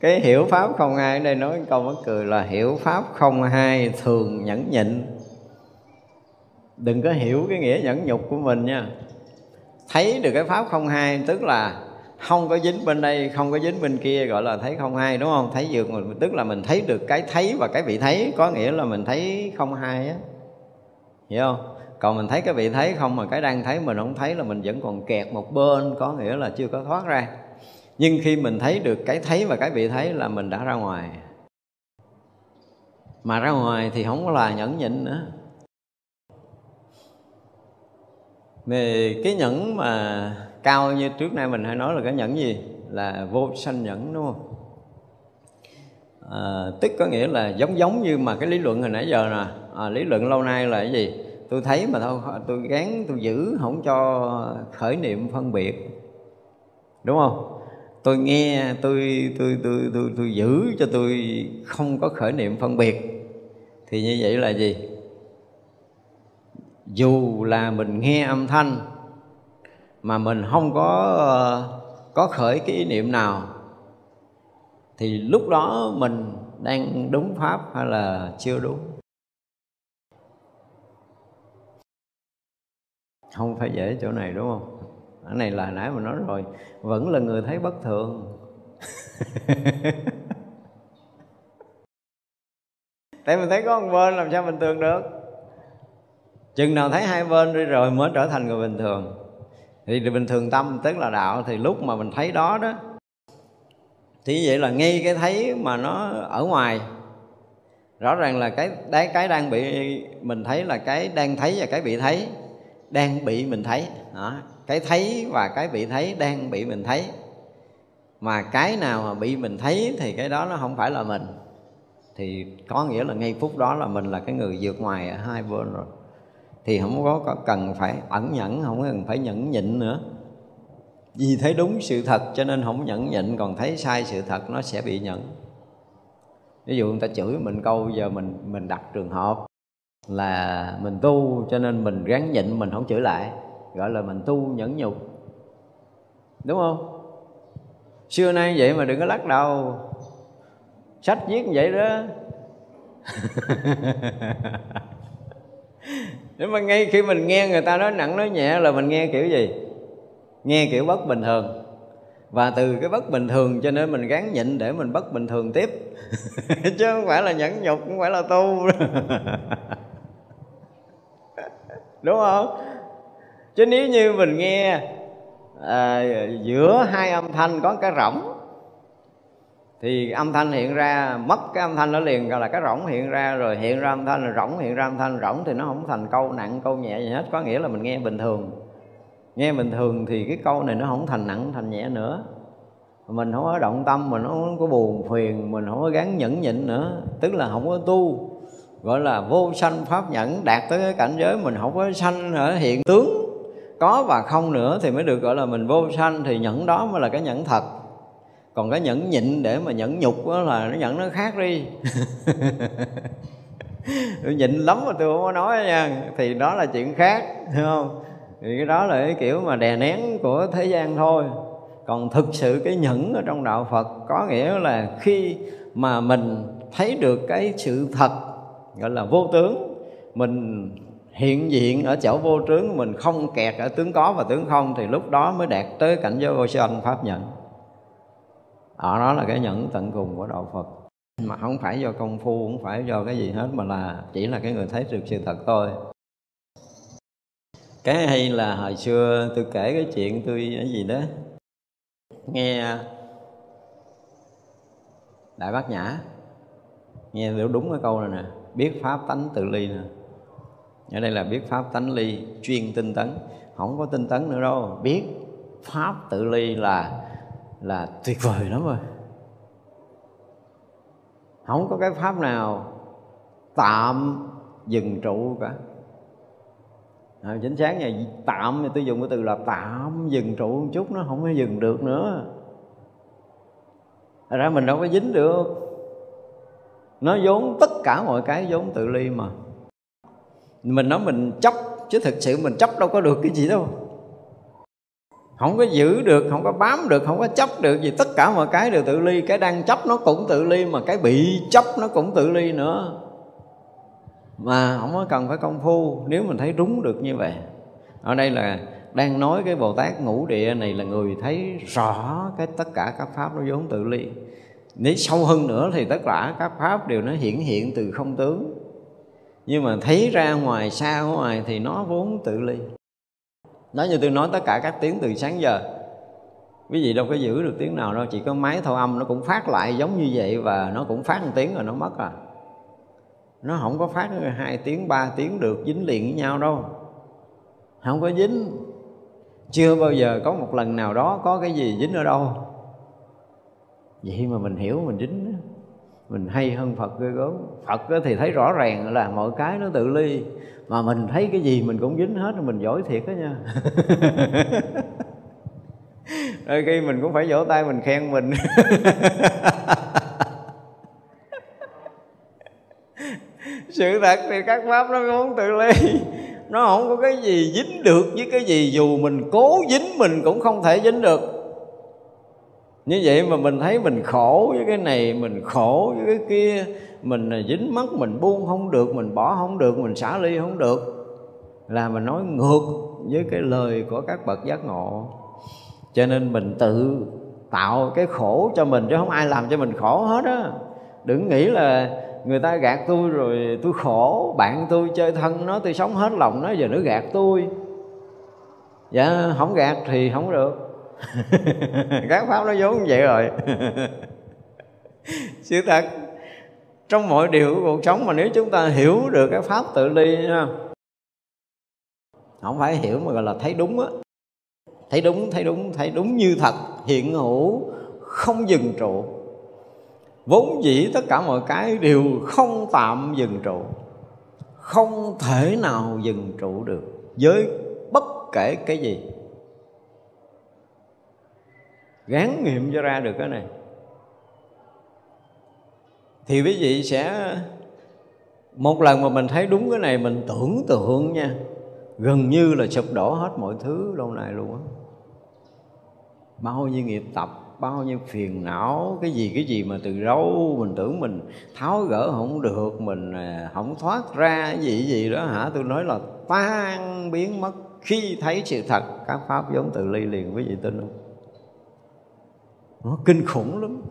Cái hiểu pháp không ai ở đây nói câu mắc cười là hiểu pháp không hai thường nhẫn nhịn. Đừng có hiểu cái nghĩa nhẫn nhục của mình nha. Thấy được cái pháp không hai tức là không có dính bên đây, không có dính bên kia, gọi là thấy không hai đúng không? Thấy dược mình tức là mình thấy được cái thấy và cái vị thấy, có nghĩa là mình thấy không hai á. Hiểu không? Còn mình thấy cái vị thấy không mà cái đang thấy mình không thấy là mình vẫn còn kẹt một bên, có nghĩa là chưa có thoát ra. Nhưng khi mình thấy được cái thấy và cái vị thấy là mình đã ra ngoài. Mà ra ngoài thì không có là nhẫn nhịn nữa. Về cái nhẫn mà cao như trước nay mình hay nói là cái nhẫn gì? Là vô sanh nhẫn đúng không? À, tức có nghĩa là giống giống như mà cái lý luận hồi nãy giờ nè. À, lý luận lâu nay là cái gì? Tôi thấy mà thôi tôi gán tôi giữ không cho khởi niệm phân biệt. Đúng không? Tôi nghe tôi tôi tôi tôi tôi giữ cho tôi không có khởi niệm phân biệt. Thì như vậy là gì? Dù là mình nghe âm thanh mà mình không có có khởi cái ý niệm nào. Thì lúc đó mình đang đúng pháp hay là chưa đúng? Không phải dễ chỗ này, đúng không? Ở này là nãy mình nói rồi. Vẫn là người thấy bất thường. Tại mình thấy có một bên, làm sao bình thường được? Chừng nào thấy hai bên đi rồi mới trở thành người bình thường thì bình thường tâm tức là đạo, thì lúc mà mình thấy đó đó, thì vậy là ngay cái thấy mà nó ở ngoài. Rõ ràng là cái đấy cái đang bị mình thấy là cái đang thấy và cái bị thấy, đang bị mình thấy. Đó. cái thấy và cái bị thấy, đang bị mình thấy. Mà cái nào mà bị mình thấy thì cái đó nó không phải là mình. Thì có nghĩa là ngay phút đó là mình là cái người vượt ngoài ở hai bên rồi thì không có, có cần phải ẩn nhẫn không cần phải nhẫn nhịn nữa. Vì thấy đúng sự thật cho nên không nhẫn nhịn còn thấy sai sự thật nó sẽ bị nhẫn. Ví dụ người ta chửi mình câu giờ mình mình đặt trường hợp là mình tu cho nên mình gắn nhịn mình không chửi lại gọi là mình tu nhẫn nhục. Đúng không? Xưa nay vậy mà đừng có lắc đầu. Sách viết như vậy đó. nếu mà ngay khi mình nghe người ta nói nặng nói nhẹ là mình nghe kiểu gì? Nghe kiểu bất bình thường. Và từ cái bất bình thường cho nên mình gắn nhịn để mình bất bình thường tiếp. Chứ không phải là nhẫn nhục không phải là tu. Đúng không? Chứ nếu như mình nghe à, giữa hai âm thanh có cái rỗng thì âm thanh hiện ra, mất cái âm thanh nó liền, gọi là cái rỗng hiện ra, rồi hiện ra âm thanh, rồi rỗng hiện ra âm thanh. Rỗng thì nó không thành câu nặng, câu nhẹ gì hết, có nghĩa là mình nghe bình thường. Nghe bình thường thì cái câu này nó không thành nặng, thành nhẹ nữa. Mình không có động tâm, mình không có buồn phiền, mình không có gắn nhẫn nhịn nữa. Tức là không có tu, gọi là vô sanh pháp nhẫn, đạt tới cái cảnh giới mình không có sanh ở hiện tướng. Có và không nữa thì mới được gọi là mình vô sanh, thì nhẫn đó mới là cái nhẫn thật còn cái nhẫn nhịn để mà nhẫn nhục đó là nó nhẫn nó khác đi. Tôi nhịn lắm mà tôi không có nói nha. Thì đó là chuyện khác hiểu không? Thì cái đó là cái kiểu mà đè nén của thế gian thôi. Còn thực sự cái nhẫn ở trong đạo phật có nghĩa là khi mà mình thấy được cái sự thật gọi là vô tướng mình hiện diện ở chỗ vô tướng mình không kẹt ở tướng có và tướng không thì lúc đó mới đạt tới cảnh giới vô sanh pháp nhận ở đó là cái nhẫn tận cùng của đạo phật. Mà không phải do công phu, không phải do cái gì hết, mà là chỉ là cái người thấy được sự thật thôi. Cái hay là hồi xưa tôi kể cái chuyện tôi cái gì đó, nghe đại bác nhã, nghe hiểu đúng cái câu này nè, biết pháp tánh tự ly nè. Ở đây là biết pháp tánh ly, chuyên tinh tấn, không có tinh tấn nữa đâu, biết pháp tự ly là là tuyệt vời lắm rồi. Không có cái pháp nào tạm dừng trụ cả. À, chính xác nha tạm thì tôi dùng cái từ là tạm dừng trụ một chút nó không có dừng được nữa. Thật ra mình đâu có dính được. Nó vốn tất cả mọi cái vốn tự ly mà. Mình nói mình chấp chứ thực sự mình chấp đâu có được cái gì đâu không có giữ được, không có bám được, không có chấp được gì. Tất cả mọi cái đều tự ly, cái đang chấp nó cũng tự ly, mà cái bị chấp nó cũng tự ly nữa. Mà không có cần phải công phu, nếu mình thấy đúng được như vậy. Ở đây là đang nói cái bồ tát ngũ địa này là người thấy rõ cái tất cả các pháp nó vốn tự ly. Nếu sâu hơn nữa thì tất cả các pháp đều nó hiển hiện từ không tướng. Nhưng mà thấy ra ngoài, xa ngoài thì nó vốn tự ly nói như tôi nói tất cả các tiếng từ sáng giờ. Quý vị đâu có giữ được tiếng nào đâu, chỉ có máy thâu âm nó cũng phát lại giống như vậy và nó cũng phát một tiếng rồi nó mất à. Nó không có phát hai tiếng, ba tiếng được, dính liền với nhau đâu. Không có dính. Chưa bao giờ có một lần nào đó có cái gì dính ở đâu. Vậy mà mình hiểu mình dính mình hay hơn phật ghê gớm. Phật thì thấy rõ ràng là mọi cái nó tự ly, mà mình thấy cái gì mình cũng dính hết, mình giỏi thiệt đó nha. Đôi khi mình cũng phải vỗ tay mình khen mình. Sự thật thì các pháp nó không tự ly, nó không có cái gì dính được với cái gì, dù mình cố dính mình cũng không thể dính được như vậy mà mình thấy mình khổ với cái này, mình khổ với cái kia, mình à, dính mắt mình buông không được, mình bỏ không được, mình xả ly không được. Là mình nói ngược với cái lời của các bậc giác ngộ. Cho nên mình tự tạo cái khổ cho mình, chứ không ai làm cho mình khổ hết á. Đừng nghĩ là người ta gạt tôi rồi tôi khổ, bạn tôi chơi thân nó, tôi sống hết lòng nó, giờ nó gạt tôi. Dạ không gạt thì không được. các pháp nó vốn vậy rồi. Sự thật, trong mọi điều của cuộc sống mà nếu chúng ta hiểu được cái pháp tự ly nha không phải hiểu mà gọi là thấy đúng á. Thấy đúng thấy đúng thấy đúng như thật, hiện hữu, không dừng trụ. Vốn dĩ tất cả mọi cái đều không tạm dừng trụ, không thể nào dừng trụ được với bất kể cái gì gán nghiệm cho ra được cái này. Thì quý vị sẽ, một lần mà mình thấy đúng cái này, mình tưởng tượng nha, gần như là sụp đổ hết mọi thứ lâu nay luôn á. Bao nhiêu nghiệp tập, bao nhiêu phiền não, cái gì cái gì mà từ đâu mình tưởng mình tháo gỡ không được, mình à, không thoát ra cái gì cái gì đó hả? Tôi nói là tan biến mất khi thấy sự thật. Các pháp giống từ ly liền, quý vị tin không? Nó kinh khủng lắm.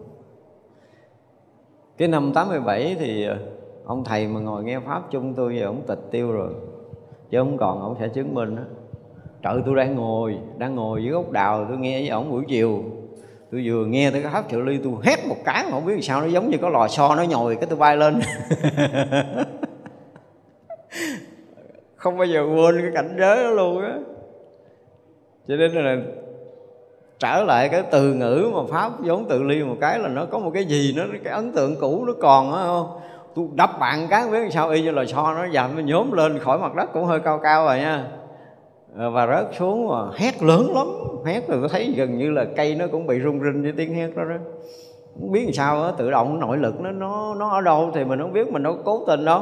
Cái năm 87 thì ờ, ông thầy mà ngồi nghe pháp chung tôi giờ ông tịch tiêu rồi. Chứ không còn ông sẽ chứng minh đó trời tôi đang ngồi đang ngồi dưới gốc đào, tôi nghe với ổng buổi chiều. Tôi vừa nghe tới cái pháp trợ ly, tôi hét một cái mà không biết sao nó giống như có lò xo nó nhồi cái tôi bay lên. Không bao giờ quên cái cảnh giới đó luôn á. Cho nên là trở lại cái từ ngữ mà pháp vốn tự ly một cái là nó có một cái gì nó cái ấn tượng cũ nó còn á không? Tôi đập bạn cái biết sao y như là so nó dầm nó nhốm lên khỏi mặt đất cũng hơi cao cao rồi nha. Ờ, và rớt xuống mà hét lớn lắm hét rồi tôi thấy gần như là cây nó cũng bị rung rinh với tiếng hét đó đó. Không biết làm sao đó, tự động nội lực nó nó nó ở đâu thì mình không biết mình đâu cố tình đâu.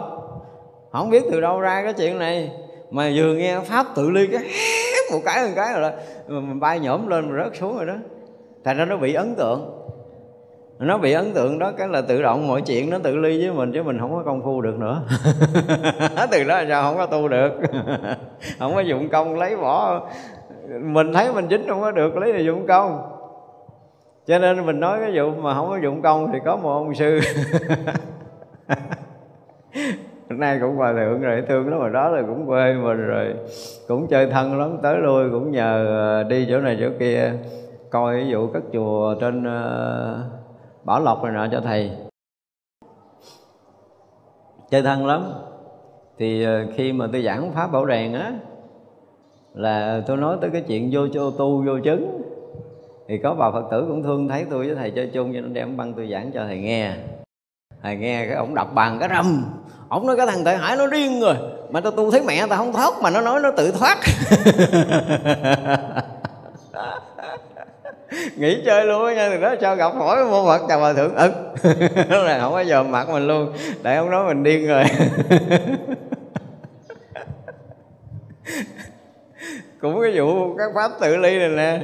Không biết từ đâu ra cái chuyện này. Mà vừa nghe pháp tự ly cái một cái một cái rồi đó. Mình bay nhổm lên mình rớt xuống rồi đó. Thành ra nó bị ấn tượng. Nó bị ấn tượng đó, cái là tự động mọi chuyện nó tự ly với mình, chứ mình không có công phu được nữa. Từ đó sao không có tu được? Không có dụng công lấy bỏ. Mình thấy mình dính không có được, lấy là dụng công. Cho nên mình nói cái vụ mà không có dụng công thì có một ông sư. nay cũng hòa thượng rồi, thương lắm mà đó là cũng quê mình rồi. Cũng chơi thân lắm, tới lui cũng nhờ ờ, đi chỗ này chỗ kia. Coi ví dụ các chùa trên ờ, bảo lộc này nọ cho thầy. Chơi thân lắm. Thì ờ, khi mà tôi giảng pháp bảo đèn á, là tôi nói tới cái chuyện vô cho tu, vô chứng. Thì có bà phật tử cũng thương thấy tôi với thầy chơi chung, cho nên đem băng tôi giảng cho thầy nghe. Thầy nghe cái ổng đọc bàn cái râm ổng nói cái thằng tệ hải nó điên rồi. Mà tao tu thấy mẹ tao không thoát mà nó nói nó tự thoát. Nghỉ chơi luôn á nha, từ đó cho gặp hỏi mô phật chào hòa thượng. Ức ừ. lúc này không có giờ mặt mình luôn. Để ông nói mình điên rồi. Cũng cái vụ các pháp tự ly này nè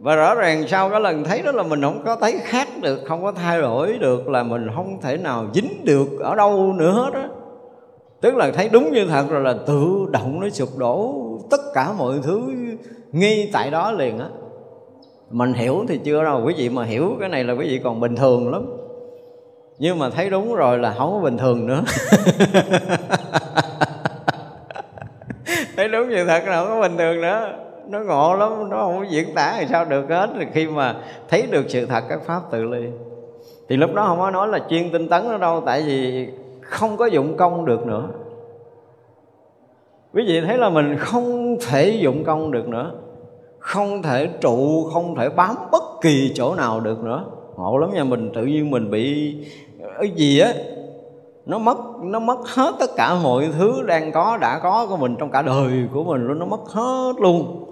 và rõ ràng sau cái lần thấy đó là mình không có thấy khác được, không có thay đổi được, là mình không thể nào dính được ở đâu nữa hết á. Tức là thấy đúng như thật rồi là tự động nó sụp đổ tất cả mọi thứ ngay tại đó liền á. Mình hiểu thì chưa đâu, quý vị mà hiểu cái này là quý vị còn bình thường lắm. Nhưng mà thấy đúng rồi là không có bình thường nữa. Thấy đúng như thật là không có bình thường nữa nó ngộ lắm, nó không có diễn tả thì sao được hết. Thì khi mà thấy được sự thật, các pháp tự ly. Thì lúc đó không có nói là chuyên tinh tấn nó đâu, tại vì không có dụng công được nữa. Quý vị thấy là mình không thể dụng công được nữa. Không thể trụ, không thể bám bất kỳ chỗ nào được nữa. Ngộ lắm nha, mình tự nhiên mình bị ờ, cái gì á, nó mất nó mất hết tất cả mọi thứ đang có, đã có của mình trong cả đời của mình luôn, nó mất hết luôn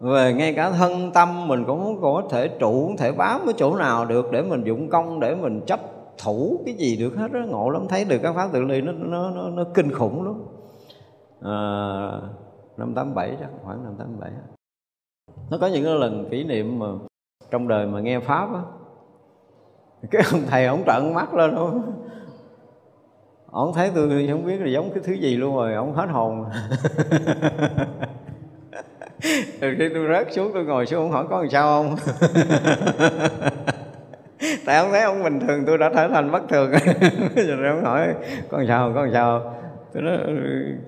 về ngay cả thân tâm mình cũng có thể trụ không thể bám cái chỗ nào được để mình dụng công để mình chấp thủ cái gì được hết đó ngộ lắm thấy được các pháp tự ly nó nó nó, nó kinh khủng lắm. À, năm tám bảy chắc khoảng năm tám bảy. Nó có những cái lần kỷ niệm mà trong đời mà nghe pháp á. Cái ông thầy ông trợn mắt lên luôn ông thấy tôi không biết là giống cái thứ gì luôn rồi ông hết hồn. từ khi tôi rớt xuống, tôi ngồi xuống ông hỏi có làm sao không? Tại ông thấy ông bình thường, tôi đã trở thành bất thường. Rồi ông hỏi, có làm sao có làm sao tôi nói,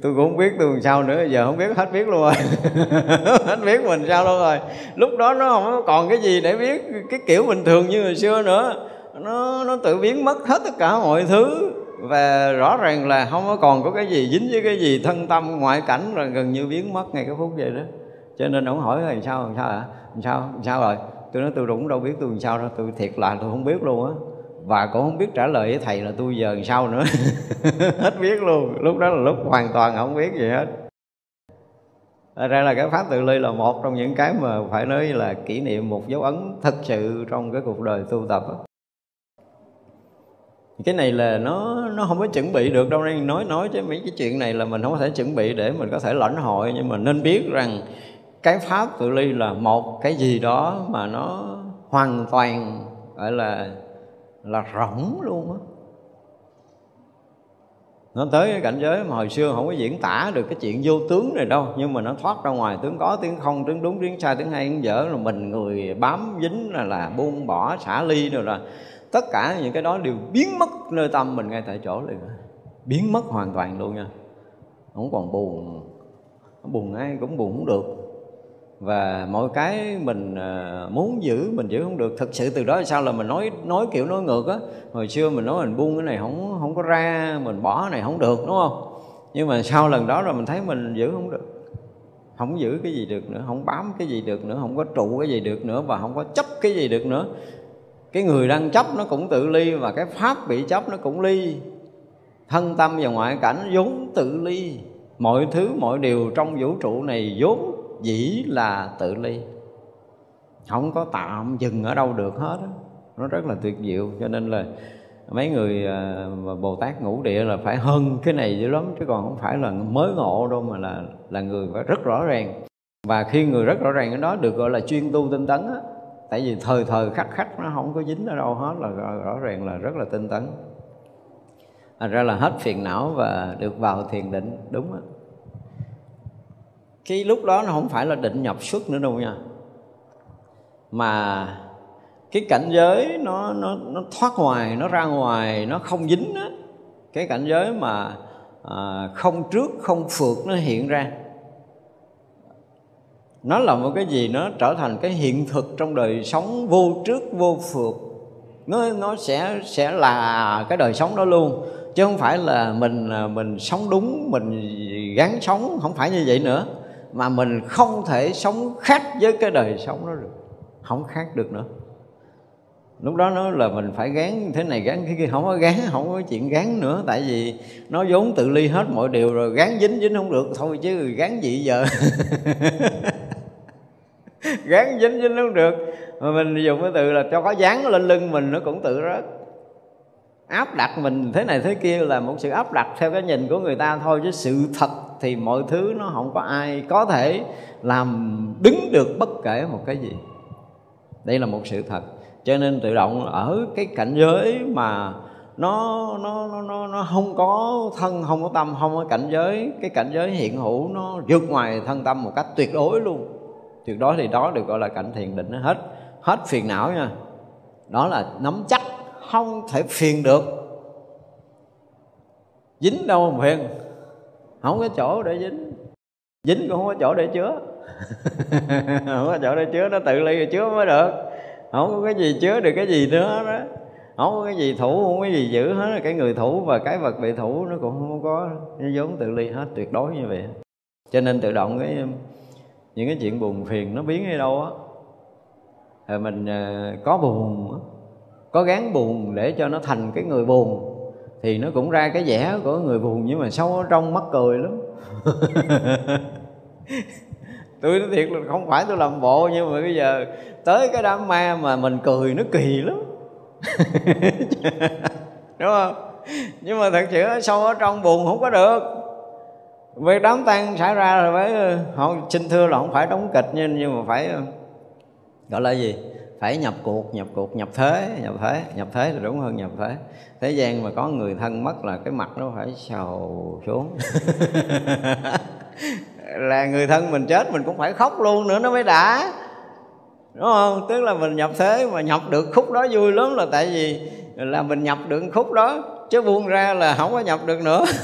tôi cũng không biết tôi làm sao nữa, giờ không biết, hết biết luôn rồi. Hết biết mình sao luôn rồi. Lúc đó nó không còn cái gì để biết, cái kiểu bình thường như hồi xưa nữa. Nó nó tự biến mất hết tất cả mọi thứ. Và rõ ràng là không có còn có cái gì dính với cái gì thân tâm, ngoại cảnh, rồi gần như biến mất ngay cái phút vậy đó cho nên ông hỏi làm sao làm sao hả? Làm sao làm sao rồi? Tôi nói, tôi cũng đâu biết tôi làm sao đâu, tôi thiệt là tôi không biết luôn á. Và cũng không biết trả lời với thầy là tôi giờ làm sao nữa. Hết biết luôn. Lúc đó là lúc hoàn toàn không biết gì hết. Thật ra là cái pháp tự ly là một trong những cái mà phải nói là kỷ niệm một dấu ấn thật sự trong cái cuộc đời tu tập đó cái này là nó nó không có chuẩn bị được đâu nên nói nói chứ mấy cái chuyện này là mình không có thể chuẩn bị để mình có thể lãnh hội, nhưng mà nên biết rằng cái pháp tự ly là một cái gì đó mà nó hoàn toàn, gọi là là rỗng luôn á. Nó tới cái cảnh giới mà hồi xưa không có diễn tả được cái chuyện vô tướng này đâu, nhưng mà nó thoát ra ngoài, tướng có tiếng không, tướng đúng tiếng sai tiếng hay tiếng dở là mình người bám dính là là buông bỏ, xả ly rồi là tất cả những cái đó đều biến mất nơi tâm mình ngay tại chỗ liền biến mất hoàn toàn luôn nha. Không còn buồn. Buồn ai cũng buồn cũng được và mọi cái mình ờ, muốn giữ, mình giữ không được. Thực sự từ đó sao là mình nói nói kiểu nói ngược á. Hồi xưa mình nói mình buông cái này không không có ra, mình bỏ cái này không được, đúng không? Nhưng mà sau lần đó rồi mình thấy mình giữ không được. Không giữ cái gì được nữa, không bám cái gì được nữa, không có trụ cái gì được nữa và không có chấp cái gì được nữa. Cái người đang chấp nó cũng tự ly và cái pháp bị chấp nó cũng ly. Thân tâm và ngoại cảnh vốn tự ly. Mọi thứ, mọi điều trong vũ trụ này vốn dĩ là tự ly. Không có tạm dừng ở đâu được hết đó. nó rất là tuyệt diệu, cho nên là mấy người à, mà bồ tát ngũ địa là phải hơn cái này dữ lắm, chứ còn không phải là mới ngộ đâu mà là là người phải rất rõ ràng. Và khi người rất rõ ràng cái đó được gọi là chuyên tu tinh tấn á, tại vì thời thời khắc khắc nó không có dính ở đâu hết là rõ ràng là rất là tinh tấn. Thành ra là hết phiền não và được vào thiền định, đúng á cái lúc đó nó không phải là định nhập xuất nữa đâu nha. Mà cái cảnh giới nó nó nó thoát ngoài nó ra ngoài nó không dính á. Cái cảnh giới mà à, không trước không phượt nó hiện ra. Nó là một cái gì nó trở thành cái hiện thực trong đời sống vô trước vô phượt. Nó nó sẽ sẽ là cái đời sống đó luôn. Chứ không phải là mình à, mình sống đúng mình gắn sống không phải như vậy nữa mà mình không thể sống khác với cái đời sống đó được. Không khác được nữa. Lúc đó nó là mình phải gán thế này, gán cái kia. Không có gán, không có chuyện gán nữa. Tại vì nó vốn tự ly hết mọi điều rồi. Gán dính dính không được. Thôi chứ gán gì giờ? Gán dính dính không được. Mà mình dùng cái từ là cho có dán lên lưng mình nó cũng tự rớt. Áp đặt mình thế này, thế kia là một sự áp đặt theo cái nhìn của người ta thôi. Chứ sự thật thì mọi thứ nó không có ai có thể làm đứng được bất kể một cái gì. Đây là một sự thật. Cho nên tự động ở cái cảnh giới mà nó nó nó nó nó không có thân, không có tâm, không có cảnh giới, cái cảnh giới hiện hữu nó vượt ngoài thân tâm một cách tuyệt đối luôn. Tuyệt đối thì đó được gọi là cảnh thiền định, nó hết hết phiền não nha. Đó là nắm chắc, không thể phiền được. Dính đâu mà phiền không có chỗ để dính. Dính cũng không có chỗ để chứa. Không có chỗ để chứa, nó tự ly rồi chứa mới được. Không có cái gì chứa được cái gì nữa đó. Không có cái gì thủ, không có cái gì giữ hết. Cái người thủ và cái vật bị thủ nó cũng không có, nó vốn tự ly hết, tuyệt đối như vậy. Cho nên tự động cái, những cái chuyện buồn phiền nó biến đi đâu á. Rồi mình ờ, có buồn có gán buồn để cho nó thành cái người buồn thì nó cũng ra cái vẻ của người buồn nhưng mà sâu ở trong mắt cười lắm. Tôi nói thiệt là không phải tôi làm bộ nhưng mà bây giờ tới cái đám ma mà mình cười nó kỳ lắm. Đúng không? Nhưng mà thật sự sâu ở trong buồn không có được. Việc đám tang xảy ra rồi mới ờ, họ xin thưa là không phải đóng kịch nhưng nhưng mà phải ờ, gọi là gì? Phải nhập cuộc nhập cuộc, nhập thế nhập thế nhập thế là đúng hơn nhập thế. Thế gian mà có người thân mất là cái mặt nó phải sầu xuống. Là người thân mình chết mình cũng phải khóc luôn nữa, nó mới đã. Đúng không? Tức là mình nhập thế mà nhập được khúc đó vui lắm là tại vì là mình nhập được khúc đó, chứ buông ra là không có nhập được nữa.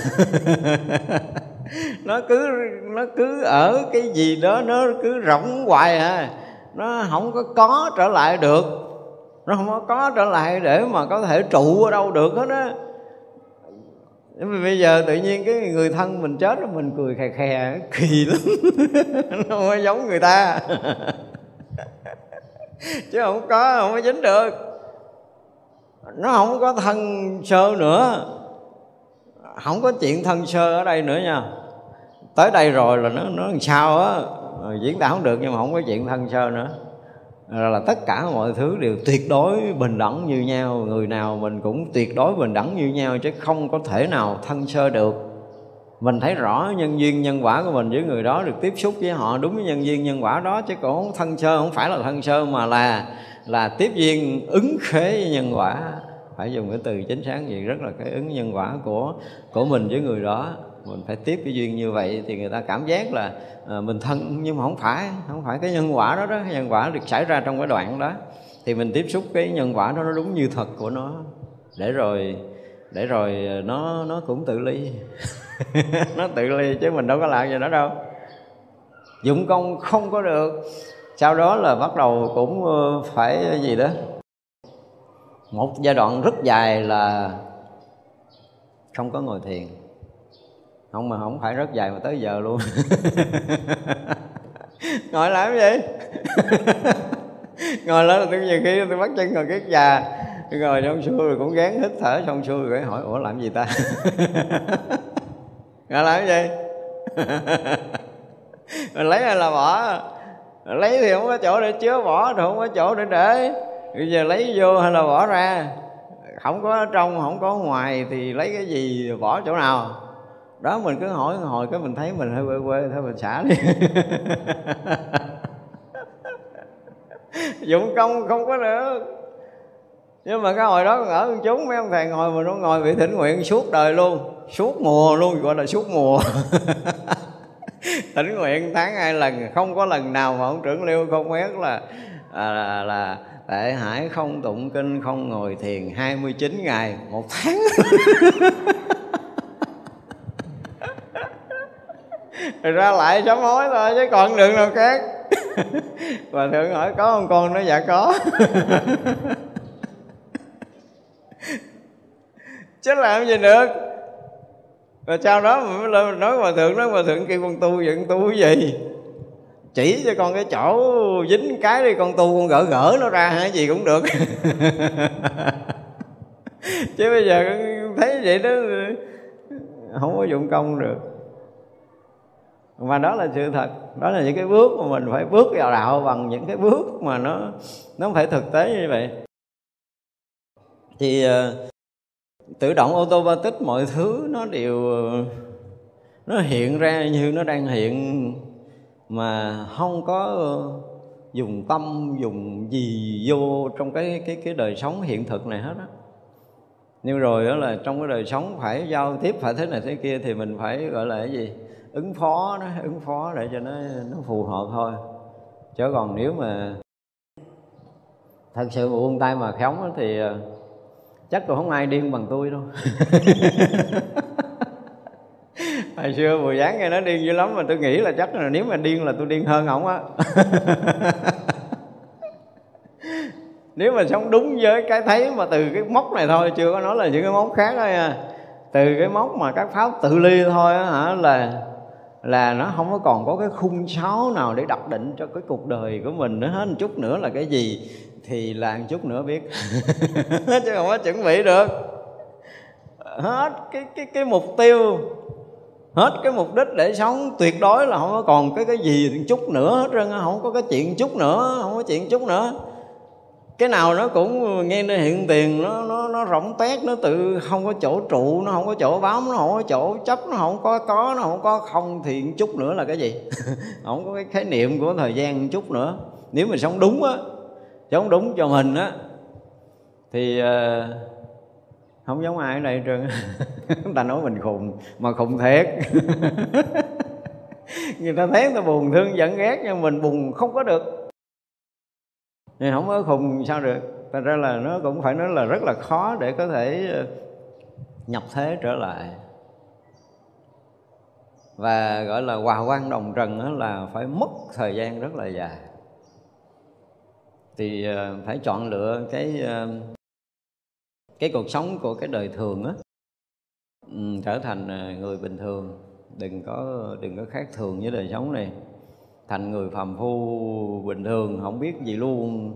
Nó cứ nó cứ ở cái gì đó nó cứ rỗng hoài à nó không có có trở lại được. Nó không có có trở lại để mà có thể trụ ở đâu được hết á. Bây giờ tự nhiên cái người thân mình chết mình cười khè khè, kỳ lắm. Nó không có giống người ta. Chứ không có không có dính được. Nó không có thân sơ nữa. Không có chuyện thân sơ ở đây nữa nha. Tới đây rồi là nó nó làm sao á? Ờ, diễn tả không được nhưng mà không có chuyện thân sơ nữa. Là tất cả mọi thứ đều tuyệt đối bình đẳng như nhau. Người nào mình cũng tuyệt đối bình đẳng như nhau chứ không có thể nào thân sơ được. Mình thấy rõ nhân duyên nhân quả của mình với người đó, được tiếp xúc với họ đúng với nhân duyên nhân quả đó chứ còn không thân sơ, không phải là thân sơ mà là là tiếp duyên ứng khế với nhân quả. Phải dùng cái từ chính xác gì rất là cái ứng nhân quả của của mình với người đó mình phải tiếp cái duyên như vậy thì người ta cảm giác là à, mình thân nhưng mà không phải không phải cái nhân quả đó đó nhân quả được xảy ra trong cái đoạn đó. Thì mình tiếp xúc cái nhân quả đó nó đúng như thật của nó. Để rồi để rồi ờ, nó nó cũng tự ly. Nó tự ly chứ mình đâu có làm gì đó đâu. Dụng công không có được. Sau đó là bắt đầu cũng ờ, phải gì đó. Một giai đoạn rất dài là không có ngồi thiền không mà không phải rất dài mà tới giờ luôn. Ngồi làm gì? Ngồi lên tôi nhiều khi tôi bắt chân ngồi kiết già. Ngồi trong xuôi rồi cũng gán hít thở xong xuôi rồi hỏi, ủa, làm gì ta? Ngồi làm gì? Mình lấy hay là bỏ? Lấy thì không có chỗ để chứa bỏ thì không có chỗ để để. Bây giờ lấy vô hay là bỏ ra? Không có trong, không có ngoài thì lấy cái gì bỏ chỗ nào? Đó mình cứ hỏi hồi cái mình thấy mình hơi quê quê thôi mình xả đi. Dụng công không có được. Nhưng mà cái hồi đó ở chúng mấy ông thầy ngồi mà nó ngồi bị thỉnh nguyện suốt đời luôn. Suốt mùa luôn gọi là suốt mùa. Thỉnh nguyện tháng hai lần không có lần nào mà ông trưởng liêu không hét là à, là, là Tệ hải không tụng kinh không ngồi thiền 29 ngày một tháng. ra lại sám hối thôi, chứ còn đường nào khác. Và thượng hỏi có không con? Nó dạ có. Chứ làm gì được. Rồi sau đó mới lên nói hòa thượng, nói hòa thượng kêu con tu vậy tu cái gì? Chỉ cho con cái chỗ dính cái đi, con tu con gỡ gỡ nó ra hay gì cũng được. Chứ bây giờ thấy vậy đó, không có dụng công được mà đó là sự thật. Đó là những cái bước mà mình phải bước vào đạo bằng những cái bước mà nó nó phải thực tế như vậy. Thì ờ, tự động automatic mọi thứ nó đều, nó hiện ra như nó đang hiện, mà không có dùng tâm, dùng gì vô trong cái cái cái đời sống hiện thực này hết á. Nhưng rồi đó là trong cái đời sống phải giao tiếp phải thế này thế kia thì mình phải gọi là cái gì? Ứng phó nó, ứng phó để cho nó nó phù hợp thôi. Chứ còn nếu mà thật sự buông tay mà khống thì ờ, chắc còn không ai điên bằng tôi đâu. Hồi xưa bùi dáng nghe nó điên dữ lắm mà tôi nghĩ là chắc là nếu mà điên là tôi điên hơn ổng á. Nếu mà sống đúng với cái thấy mà từ cái mốc này thôi, chưa có nói là những cái mốc khác thôi à từ cái mốc mà các pháp tự ly thôi á hả, là là nó không có còn có cái khung sáo nào để đặt định cho cái cuộc đời của mình nữa hết. Một chút nữa là cái gì thì là một chút nữa biết. Chứ không có chuẩn bị được. Hết cái cái cái mục tiêu, hết cái mục đích để sống. Tuyệt đối là không có còn cái cái gì chút nữa hết trơn không có cái chuyện chút nữa, không có chuyện chút nữa cái nào nó cũng nghe nó hiện tiền nó nó nó rỗng tét nó tự không có chỗ trụ nó không có chỗ bám nó không có chỗ chấp nó không có có nó không có không thì chút nữa là cái gì? Không có cái khái niệm của thời gian chút nữa. Nếu mình sống đúng á sống đúng cho mình á thì uh, không giống ai ở đây trơn ta nói mình khùng mà khùng thiệt. Người ta thấy người ta buồn thương giận ghét nhưng mình buồn không có được nên không có khùng, sao được? Thành ra là nó cũng phải nói là rất là khó để có thể ờ, nhập thế trở lại. Và gọi là hòa quan đồng trần là phải mất thời gian rất là dài. Thì ờ, phải chọn lựa cái ờ, cái cuộc sống của cái đời thường á. Ừ, trở thành người bình thường. Đừng có đừng có khác thường với đời sống này thành người phàm phu bình thường, không biết gì luôn.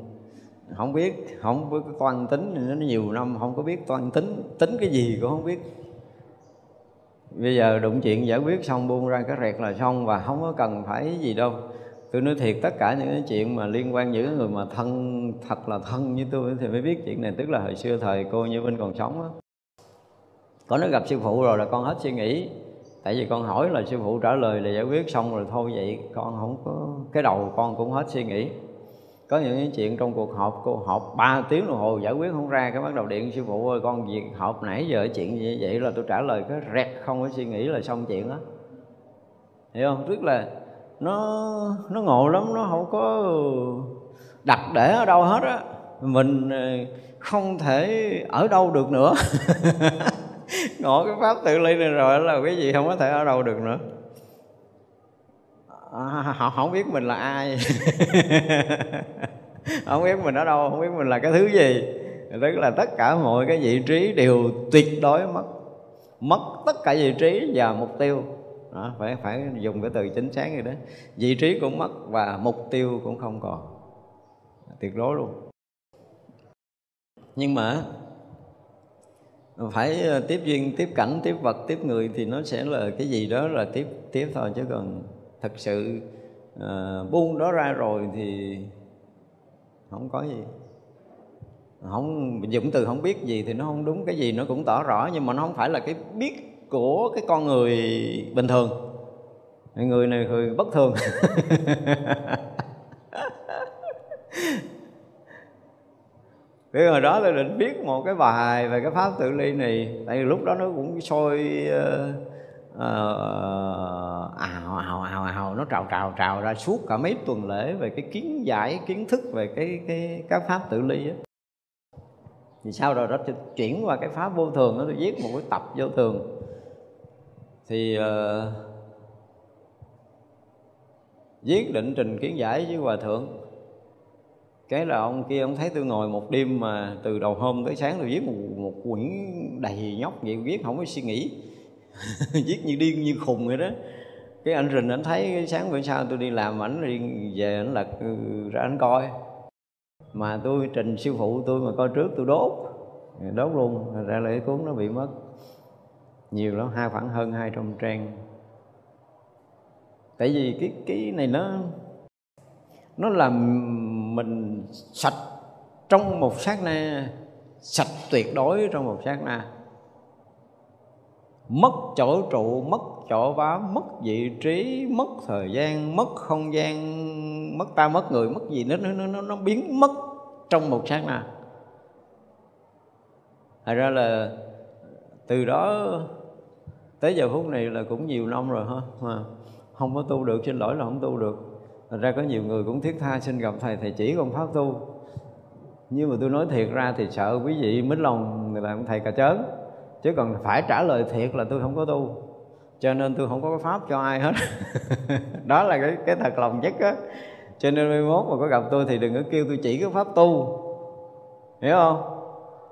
Không biết, không có toan tính, nó nhiều năm không có biết toan tính. Tính cái gì cũng không biết. Bây giờ đụng chuyện giải quyết xong, buông ra cái rẹt là xong và không có cần phải gì đâu. Tôi nói thiệt, tất cả những cái chuyện mà liên quan những người mà thân, thật là thân như tôi thì mới biết chuyện này. Tức là hồi xưa thời cô như vinh còn sống á. Có nó gặp sư phụ rồi là con hết suy nghĩ tại vì con hỏi là sư phụ trả lời là giải quyết xong rồi thôi vậy, con không có, cái đầu con cũng hết suy nghĩ. Có những chuyện trong cuộc họp, cô họp 3 tiếng đồng hồ giải quyết không ra, cái bắt đầu điện sư phụ ơi, con việc họp nãy giờ chuyện gì vậy? Là tôi trả lời cái rẹt, không có suy nghĩ là xong chuyện đó hiểu không? Tức là nó nó ngộ lắm, nó không có đặt để ở đâu hết á. Mình ờ, không thể ở đâu được nữa. ngộ cái pháp tự ly này rồi là cái gì không có thể ở đâu được nữa. À, họ không biết mình là ai. Không biết mình ở đâu không biết mình là cái thứ gì. Tức là tất cả mọi cái vị trí đều tuyệt đối mất. Mất tất cả vị trí và mục tiêu. Đó, phải phải dùng cái từ chính xác như đó vị trí cũng mất và mục tiêu cũng không còn. Tuyệt đối luôn. Nhưng mà phải ờ, tiếp duyên tiếp cảnh tiếp vật tiếp người thì nó sẽ là cái gì đó là tiếp tiếp thôi. Chứ còn thật sự uh, buông đó ra rồi thì không có gì. Không dụng từ không biết gì thì nó không đúng. Cái gì nó cũng tỏ rõ nhưng mà nó không phải là cái biết của cái con người bình thường. Người này người bất thường. thì hồi đó tôi định viết một cái bài về cái pháp tự ly này. Tại vì lúc đó nó cũng sôi uh, ào ào ào ào nó trào trào trào ra suốt cả mấy tuần lễ về cái kiến giải kiến thức về cái cái các pháp tự ly á. Thì sau rồi đó chuyển qua cái pháp vô thường đó tôi viết một cái tập vô thường. Thì uh, viết định trình kiến giải với hòa thượng cái là ông kia ông thấy tôi ngồi một đêm mà từ đầu hôm tới sáng tôi viết một, một quyển đầy nhóc vậy viết không có suy nghĩ. Viết như điên như khùng vậy đó. Cái anh rình anh thấy sáng bữa sau tôi đi làm ảnh đi về ảnh lật ừ, ra anh coi. Mà tôi trình sư phụ tôi mà coi trước tôi đốt. Đốt luôn ra lễ cuốn nó bị mất. Nhiều lắm hai khoảng hơn 200 trang. Tại vì cái cái này nó nó làm mình sạch trong một sát na sạch tuyệt đối trong một sát na. Mất chỗ trụ mất chỗ bám mất vị trí mất thời gian mất không gian mất ta mất người mất gì nó nó nó, nó biến mất trong một sát na. Thật ra là từ đó tới giờ phút này là cũng nhiều năm rồi ha. Mà không có tu được xin lỗi là không tu được. Thật ra có nhiều người cũng thiết tha xin gặp thầy thầy chỉ con pháp tu. Nhưng mà tôi nói thiệt ra thì sợ quý vị mít lòng người làm thầy cà chớn chứ còn phải trả lời thiệt là tôi không có tu. Cho nên tôi không có cái pháp cho ai hết. Đó là cái cái thật lòng nhất á. Cho nên mai mốt mà có gặp tôi thì đừng có kêu tôi chỉ cái pháp tu. Hiểu không?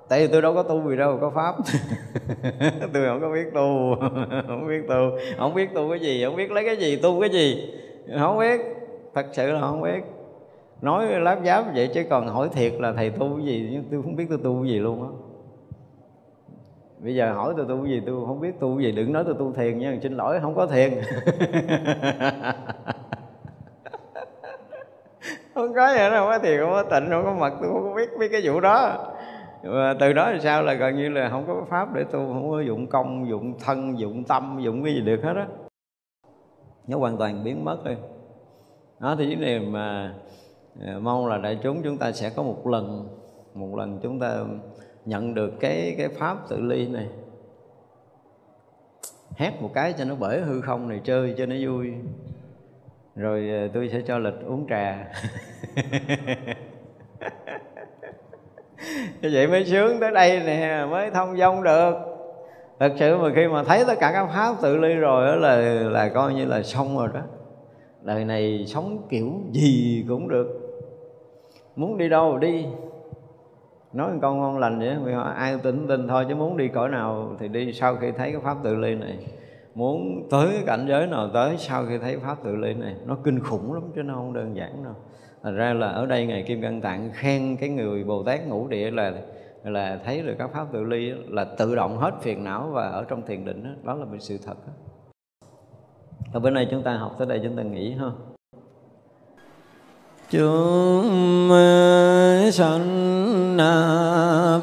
Tại vì tôi đâu có tu gì đâu có pháp. Tôi không có biết tu. Không biết tu. Không biết tu cái gì, không biết lấy cái gì, tu cái gì. Không biết thật sự là không biết. Nói láp giáp vậy chứ còn hỏi thiệt là thầy tu cái gì, tôi không biết tôi tu cái gì luôn á. Bây giờ hỏi tôi tu gì, tôi không biết tu gì. Đừng nói tôi tu thiền nha, xin lỗi, không có thiền. Không có vậy đâu, không có thiền, không có tịnh, không có mật, tôi không có biết biết cái vụ đó. Và từ đó thì sao là gần như là không có pháp để tu, không có dụng công, dụng thân, dụng tâm, dụng cái gì được hết á. Nó hoàn toàn biến mất đi đó, thì cái đề mà à, mong là đại chúng chúng ta sẽ có một lần một lần chúng ta nhận được cái cái pháp tự ly này. Hét một cái cho nó bể hư không này chơi cho nó vui. Rồi à, tôi sẽ cho lịch uống trà. Như vậy mới sướng tới đây nè, mới thông dong được. Thật sự mà khi mà thấy tất cả các pháp tự ly rồi đó là là coi như là xong rồi đó đời này sống kiểu gì cũng được. Muốn đi đâu đi. Nói một câu ngon lành vậy ai tin tin thôi chứ muốn đi cõi nào thì đi sau khi thấy cái pháp tự ly này. Muốn tới cái cảnh giới nào tới sau khi thấy pháp tự ly này nó kinh khủng lắm chứ nó không đơn giản đâu. Thành ra là ở đây ngài kim cang tạng khen cái người bồ tát ngũ địa là là thấy được các pháp tự ly là tự động hết phiền não và ở trong thiền định đó, đó là một sự thật đó. Ở bữa nay chúng ta học tới đây chúng ta nghỉ ha. Chúng sanh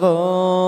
vô